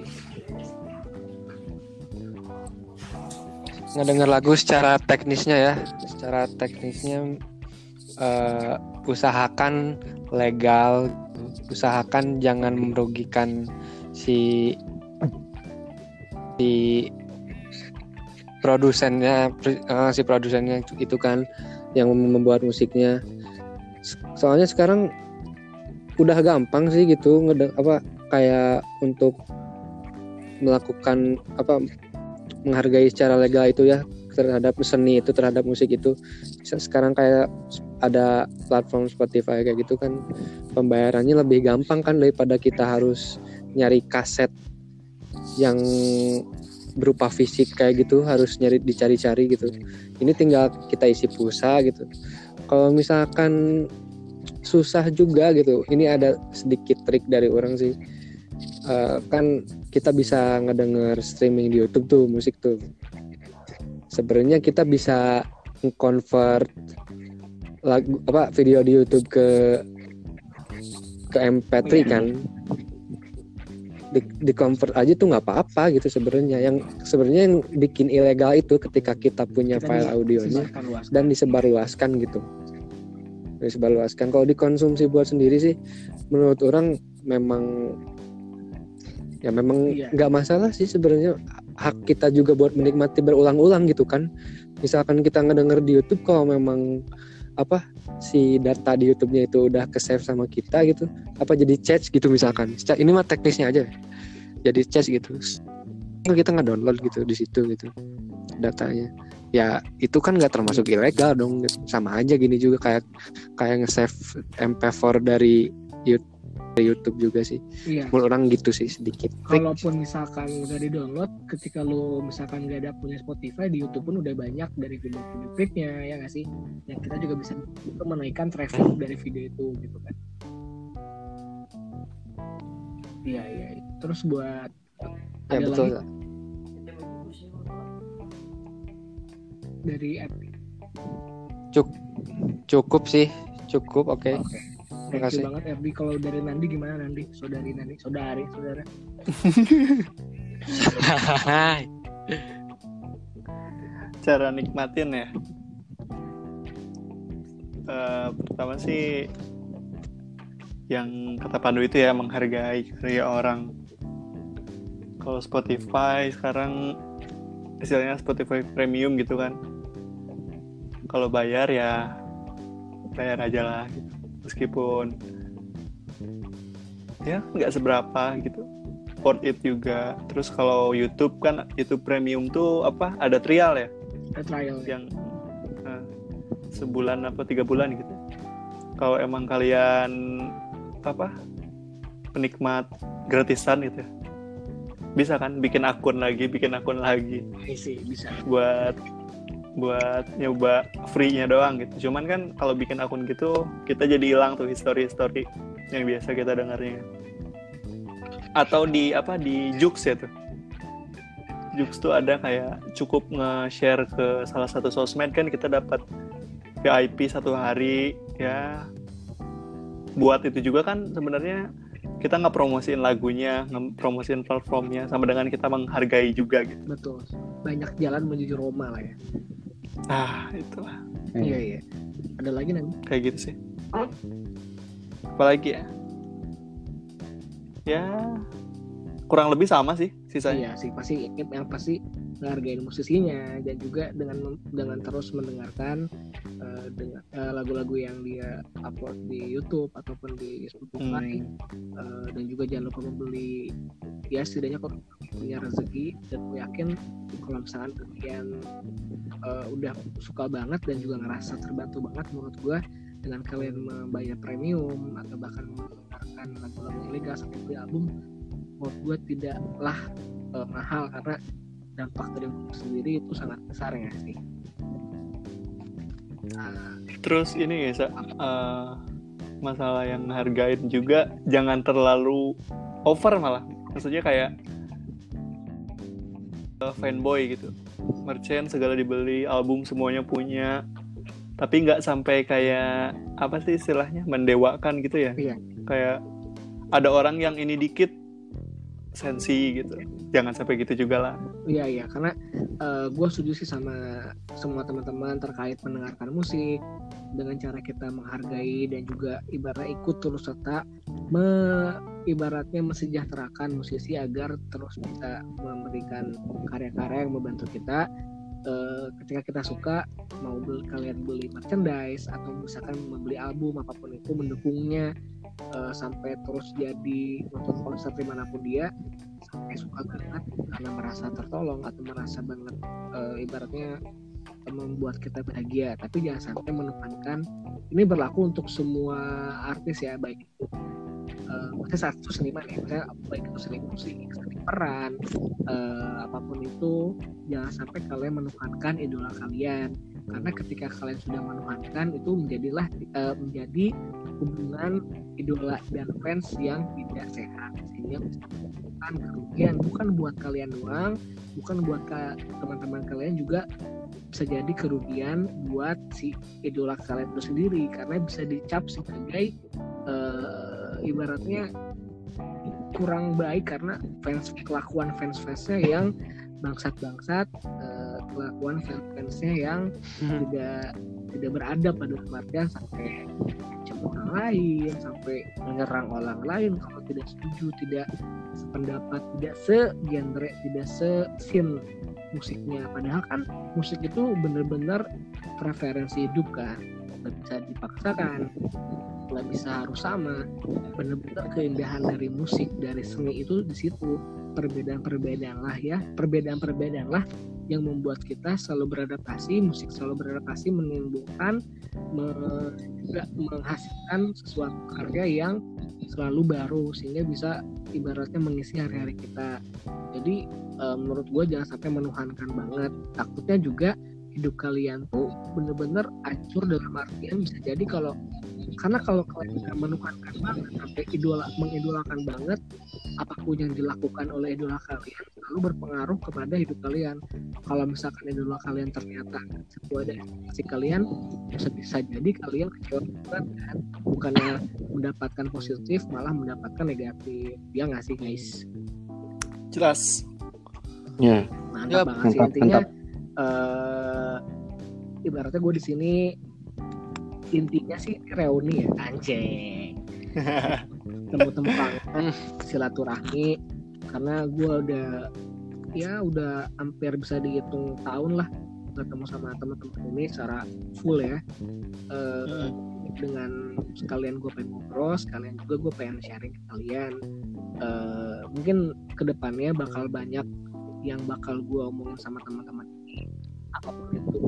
ngedenger lagu secara teknisnya ya secara teknisnya eh, usahakan legal usahakan jangan merugikan si si produsennya eh, si produsennya itu- itu kan yang membuat musiknya. Soalnya sekarang udah gampang sih gitu ngede apa kayak untuk melakukan apa menghargai secara legal itu ya terhadap seni itu terhadap musik itu. Se- sekarang kayak ada platform Spotify kayak gitu kan pembayarannya lebih gampang kan daripada kita harus nyari kaset yang berupa fisik kayak gitu harus nyari dicari-cari gitu. Ini tinggal kita isi pulsa gitu. Kalau misalkan susah juga gitu ini ada sedikit trik dari orang sih. Eh, kan kita bisa ngedenger streaming di YouTube tuh musik tuh. Sebenarnya kita bisa convert lagu apa video di YouTube ke ke MP3 kan di, di convert aja tuh nggak apa-apa gitu sebenarnya. Yang sebenarnya yang bikin ilegal itu ketika kita punya Kita file di- audionya dan disebarluaskan gitu. Disebarluaskan. Kalau dikonsumsi buat sendiri sih menurut orang memang ya memang Iya. nggak masalah sih sebenarnya. Hak kita juga buat menikmati berulang-ulang gitu kan. Misalkan kita ngedenger di YouTube kalau memang apa si data di YouTube-nya itu udah ke save sama kita gitu apa jadi cache gitu misalkan. Ini mah teknisnya aja. Jadi cache gitu. Kita nggak download gitu di situ gitu datanya. Ya itu kan nggak termasuk ilegal dong. Sama aja gini juga kayak kayak nge-save MP4 dari YouTube, dari YouTube juga sih Iya. menurut orang gitu sih sedikit Kalaupun misalkan udah di download, ketika lu misalkan gak ada punya Spotify di YouTube pun udah banyak dari video-video klipnya ya nggak sih? Yang kita juga bisa untuk menaikkan traffic dari video itu gitu kan? Iya iya. iya. Terus buat ya ada betul lagi dari app. cukup sih cukup oke Oke. Terima Thank you kasih. banget Erdi. Kalau dari Nandi gimana Nandi? Saudari Nandi, saudari, saudara. cara nikmatin ya Eh, pertama sih yang kata Pandu itu ya menghargai karya orang kalau Spotify sekarang istilahnya Spotify premium gitu kan kalau bayar ya bayar aja lah gitu meskipun ya nggak seberapa gitu. Worth it juga. Terus kalau YouTube kan YouTube premium tuh apa ada trial ya? Ada trial ya. yang eh, sebulan apa tiga bulan gitu. Kalau emang kalian apa penikmat gratisan gitu ya. Bisa kan bikin akun lagi bikin akun lagi. I see, bisa. buat buat nyoba free-nya doang gitu. Cuman kan kalau bikin akun gitu kita jadi hilang tuh history history yang biasa kita dengarnya. Atau di apa di Jux ya tuh. Jux tuh ada kayak cukup nge-share ke salah satu sosmed kan kita dapat VIP satu hari ya. Buat itu juga kan sebenarnya kita nggak promosiin lagunya nge promosiin platformnya sama dengan kita menghargai juga gitu. Betul. Banyak jalan menuju Roma lah ya. Ah itulah. Iya iya. Ada lagi Nandi? kayak gitu sih. Apalagi ya? Ya kurang lebih sama sih sisanya. Iya sih pasti yang pasti menghargai musisinya dan juga dengan dengan terus mendengarkan eh, dengan eh, lagu-lagu yang dia upload di YouTube ataupun di Spotify Hmm. Eh, dan juga jangan lupa membeli ya setidaknya kalau punya rezeki dan gue yakin kalau misalkan kalian eh, udah suka banget dan juga ngerasa terbantu banget menurut gue dengan kalian membayar premium atau bahkan mendengarkan lagu-lagu ilegal sampai beli album menurut gue tidaklah eh, mahal karena dampak dari musik sendiri itu sangat besar ya sih. Nah, terus ini ya Sa, eh, masalah yang hargain juga jangan terlalu over malah. Maksudnya kayak uh, fanboy gitu. Merchant segala dibeli album semuanya punya. Tapi nggak sampai kayak apa sih istilahnya mendewakan gitu ya. Iya. kayak ada orang yang ini dikit sensi gitu. Jangan sampai gitu juga lah. Iya iya. Karena gue setuju sih sama semua teman-teman terkait mendengarkan musik dengan cara kita menghargai dan juga ibaratnya ikut terus serta me, ibaratnya mesejahterakan musisi agar terus bisa memberikan karya-karya yang membantu kita. Eh, ketika kita suka mau beli, kalian beli merchandise atau misalkan membeli album apa pun itu mendukungnya eh, sampai terus jadi nonton konser di mana pun dia sampai suka banget karena merasa tertolong atau merasa banget eh, ibaratnya membuat kita bahagia. Tapi jangan sampai menekankan ini berlaku untuk semua artis ya baik itu maksudnya satu seniman ya misalnya baik itu seni musik seni peran eh, apa pun itu jangan sampai kalian menuhankan idola kalian karena ketika kalian sudah menuhankan itu menjadilah eh, menjadi hubungan idola dan fans yang tidak sehat. Sehingga kerugian. Bukan buat kalian doang bukan buat teman-teman kalian juga bisa jadi kerugian buat si idola kalian itu sendiri karena bisa dicap sebagai eh, ibaratnya kurang baik karena fans kelakuan fans fansnya yang bangsat-bangsat eh, kelakuan fans fansnya yang tidak tidak beradab pada artian sampai mencem orang lain sampai menyerang orang lain. Kalau tidak setuju tidak sependapat tidak segenre tidak se-scene musiknya. Padahal kan musik itu benar-benar preferensi hidup kan? Nggak bisa dipaksakan nggak bisa harus sama. Benar-benar keindahan dari musik dari seni itu di situ. Perbedaan-perbedaan lah ya. Perbedaan-perbedaan lah yang membuat kita selalu beradaptasi musik selalu beradaptasi menimbulkan me- menghasilkan sesuatu karya yang selalu baru sehingga bisa ibaratnya mengisi hari-hari kita. Jadi eh, menurut gue jangan sampai menuhankan banget. Takutnya juga hidup kalian tuh bener-bener hancur dalam artian bisa jadi kalau karena kalau kalian udah menuhankan banget sampai idola mengidolakan banget apa pun yang dilakukan oleh idola kalian lalu berpengaruh kepada hidup kalian. Kalau misalkan idola kalian ternyata sesuai dengan ekspektasi kalian bisa bisa jadi kalian kecewa banget kan? Bukannya mendapatkan positif malah mendapatkan negatif. Ya nggak sih guys? Jelas. Ya. mantap Yap. banget sih Mantap, intinya eh ibaratnya gue di sini intinya sih reuni ya. Anjing. Temu-temu kangen silaturahmi. Karena gue udah ya udah hampir bisa dihitung tahun lah ketemu sama teman-teman ini secara full ya. Eh, dengan sekalian gue pengen ngobrol sekalian juga gue pengen sharing ke kalian. Eh, mungkin ke depannya bakal banyak yang bakal gue omongin sama teman-teman apa pun itu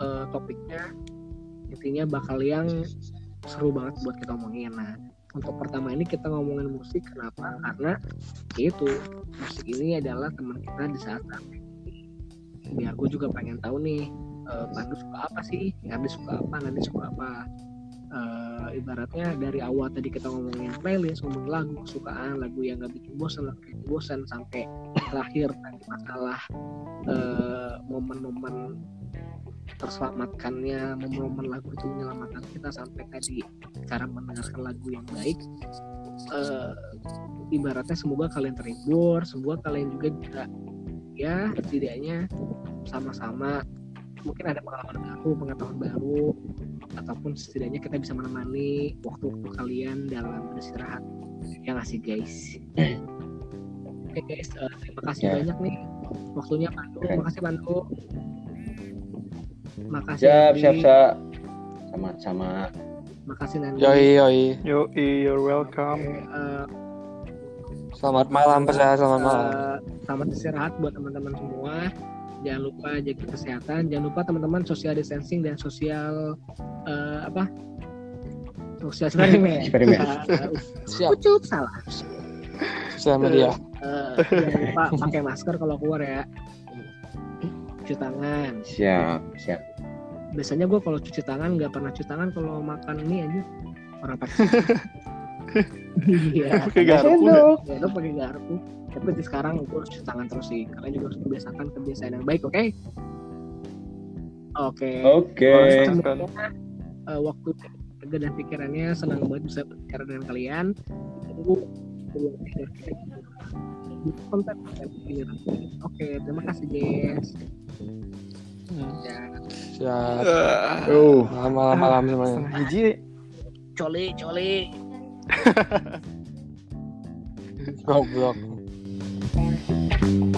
eh, topiknya intinya bakal yang seru banget buat kita omongin. Nah untuk pertama ini kita ngomongin musik kenapa? Karena itu musik ini adalah teman kita di saat ini biar gue juga pengen tahu nih eh, Pandu suka apa sih? Ngardi suka apa? Nadi suka apa Eh, ibaratnya dari awal tadi kita ngomongin playlist ngomongin lagu kesukaan lagu yang gak bikin bosan yang bikin bosan sampai terakhir tadi masalah eh, momen-momen terselamatkannya momen-momen lagu itu menyelamatkan kita sampai tadi cara mendengarkan lagu yang baik. Eh, ibaratnya semoga kalian terhibur semoga kalian juga bisa ya setidaknya sama-sama. Mungkin ada pengalaman baru pengetahuan baru ataupun setidaknya kita bisa menemani waktu-waktu kalian dalam beristirahat yang asik guys oke guys eh, terima kasih Ya. banyak nih waktunya Pandu Oke. makasih Pandu makasih Siap, siap, siap. Sama-sama. makasih Nandi Yoi yoi. yo you're welcome Oke, eh, Selamat malam Pesa, selamat malam. Eh, selamat istirahat buat teman-teman semua. Jangan lupa jaga kesehatan. Jangan lupa teman-teman social distancing dan sosial eh, apa? Sosial eksperimen. Eksperimen. Eh, Siap. Ucup salah. Sosial media. Eh, jangan lupa pakai masker kalau keluar ya. Cuci tangan. Siap, siap. Biasanya gue kalau cuci tangan nggak pernah cuci tangan kalau makan mie aja. Orang pakai iya Pakai garpu. ya? Ya pakai garpu tapi sekarang gue harus cuci tangan terus sih kalian juga harus membiasakan kebiasaan yang baik oke oke Oke. Eh, waktu kerja dan pikirannya senang banget bisa berbicara dengan kalian tunggu oke terima kasih Jess ya Siap. Uh. Malam malam semuanya. Setengah hiji coli coli Goblok. Thank you.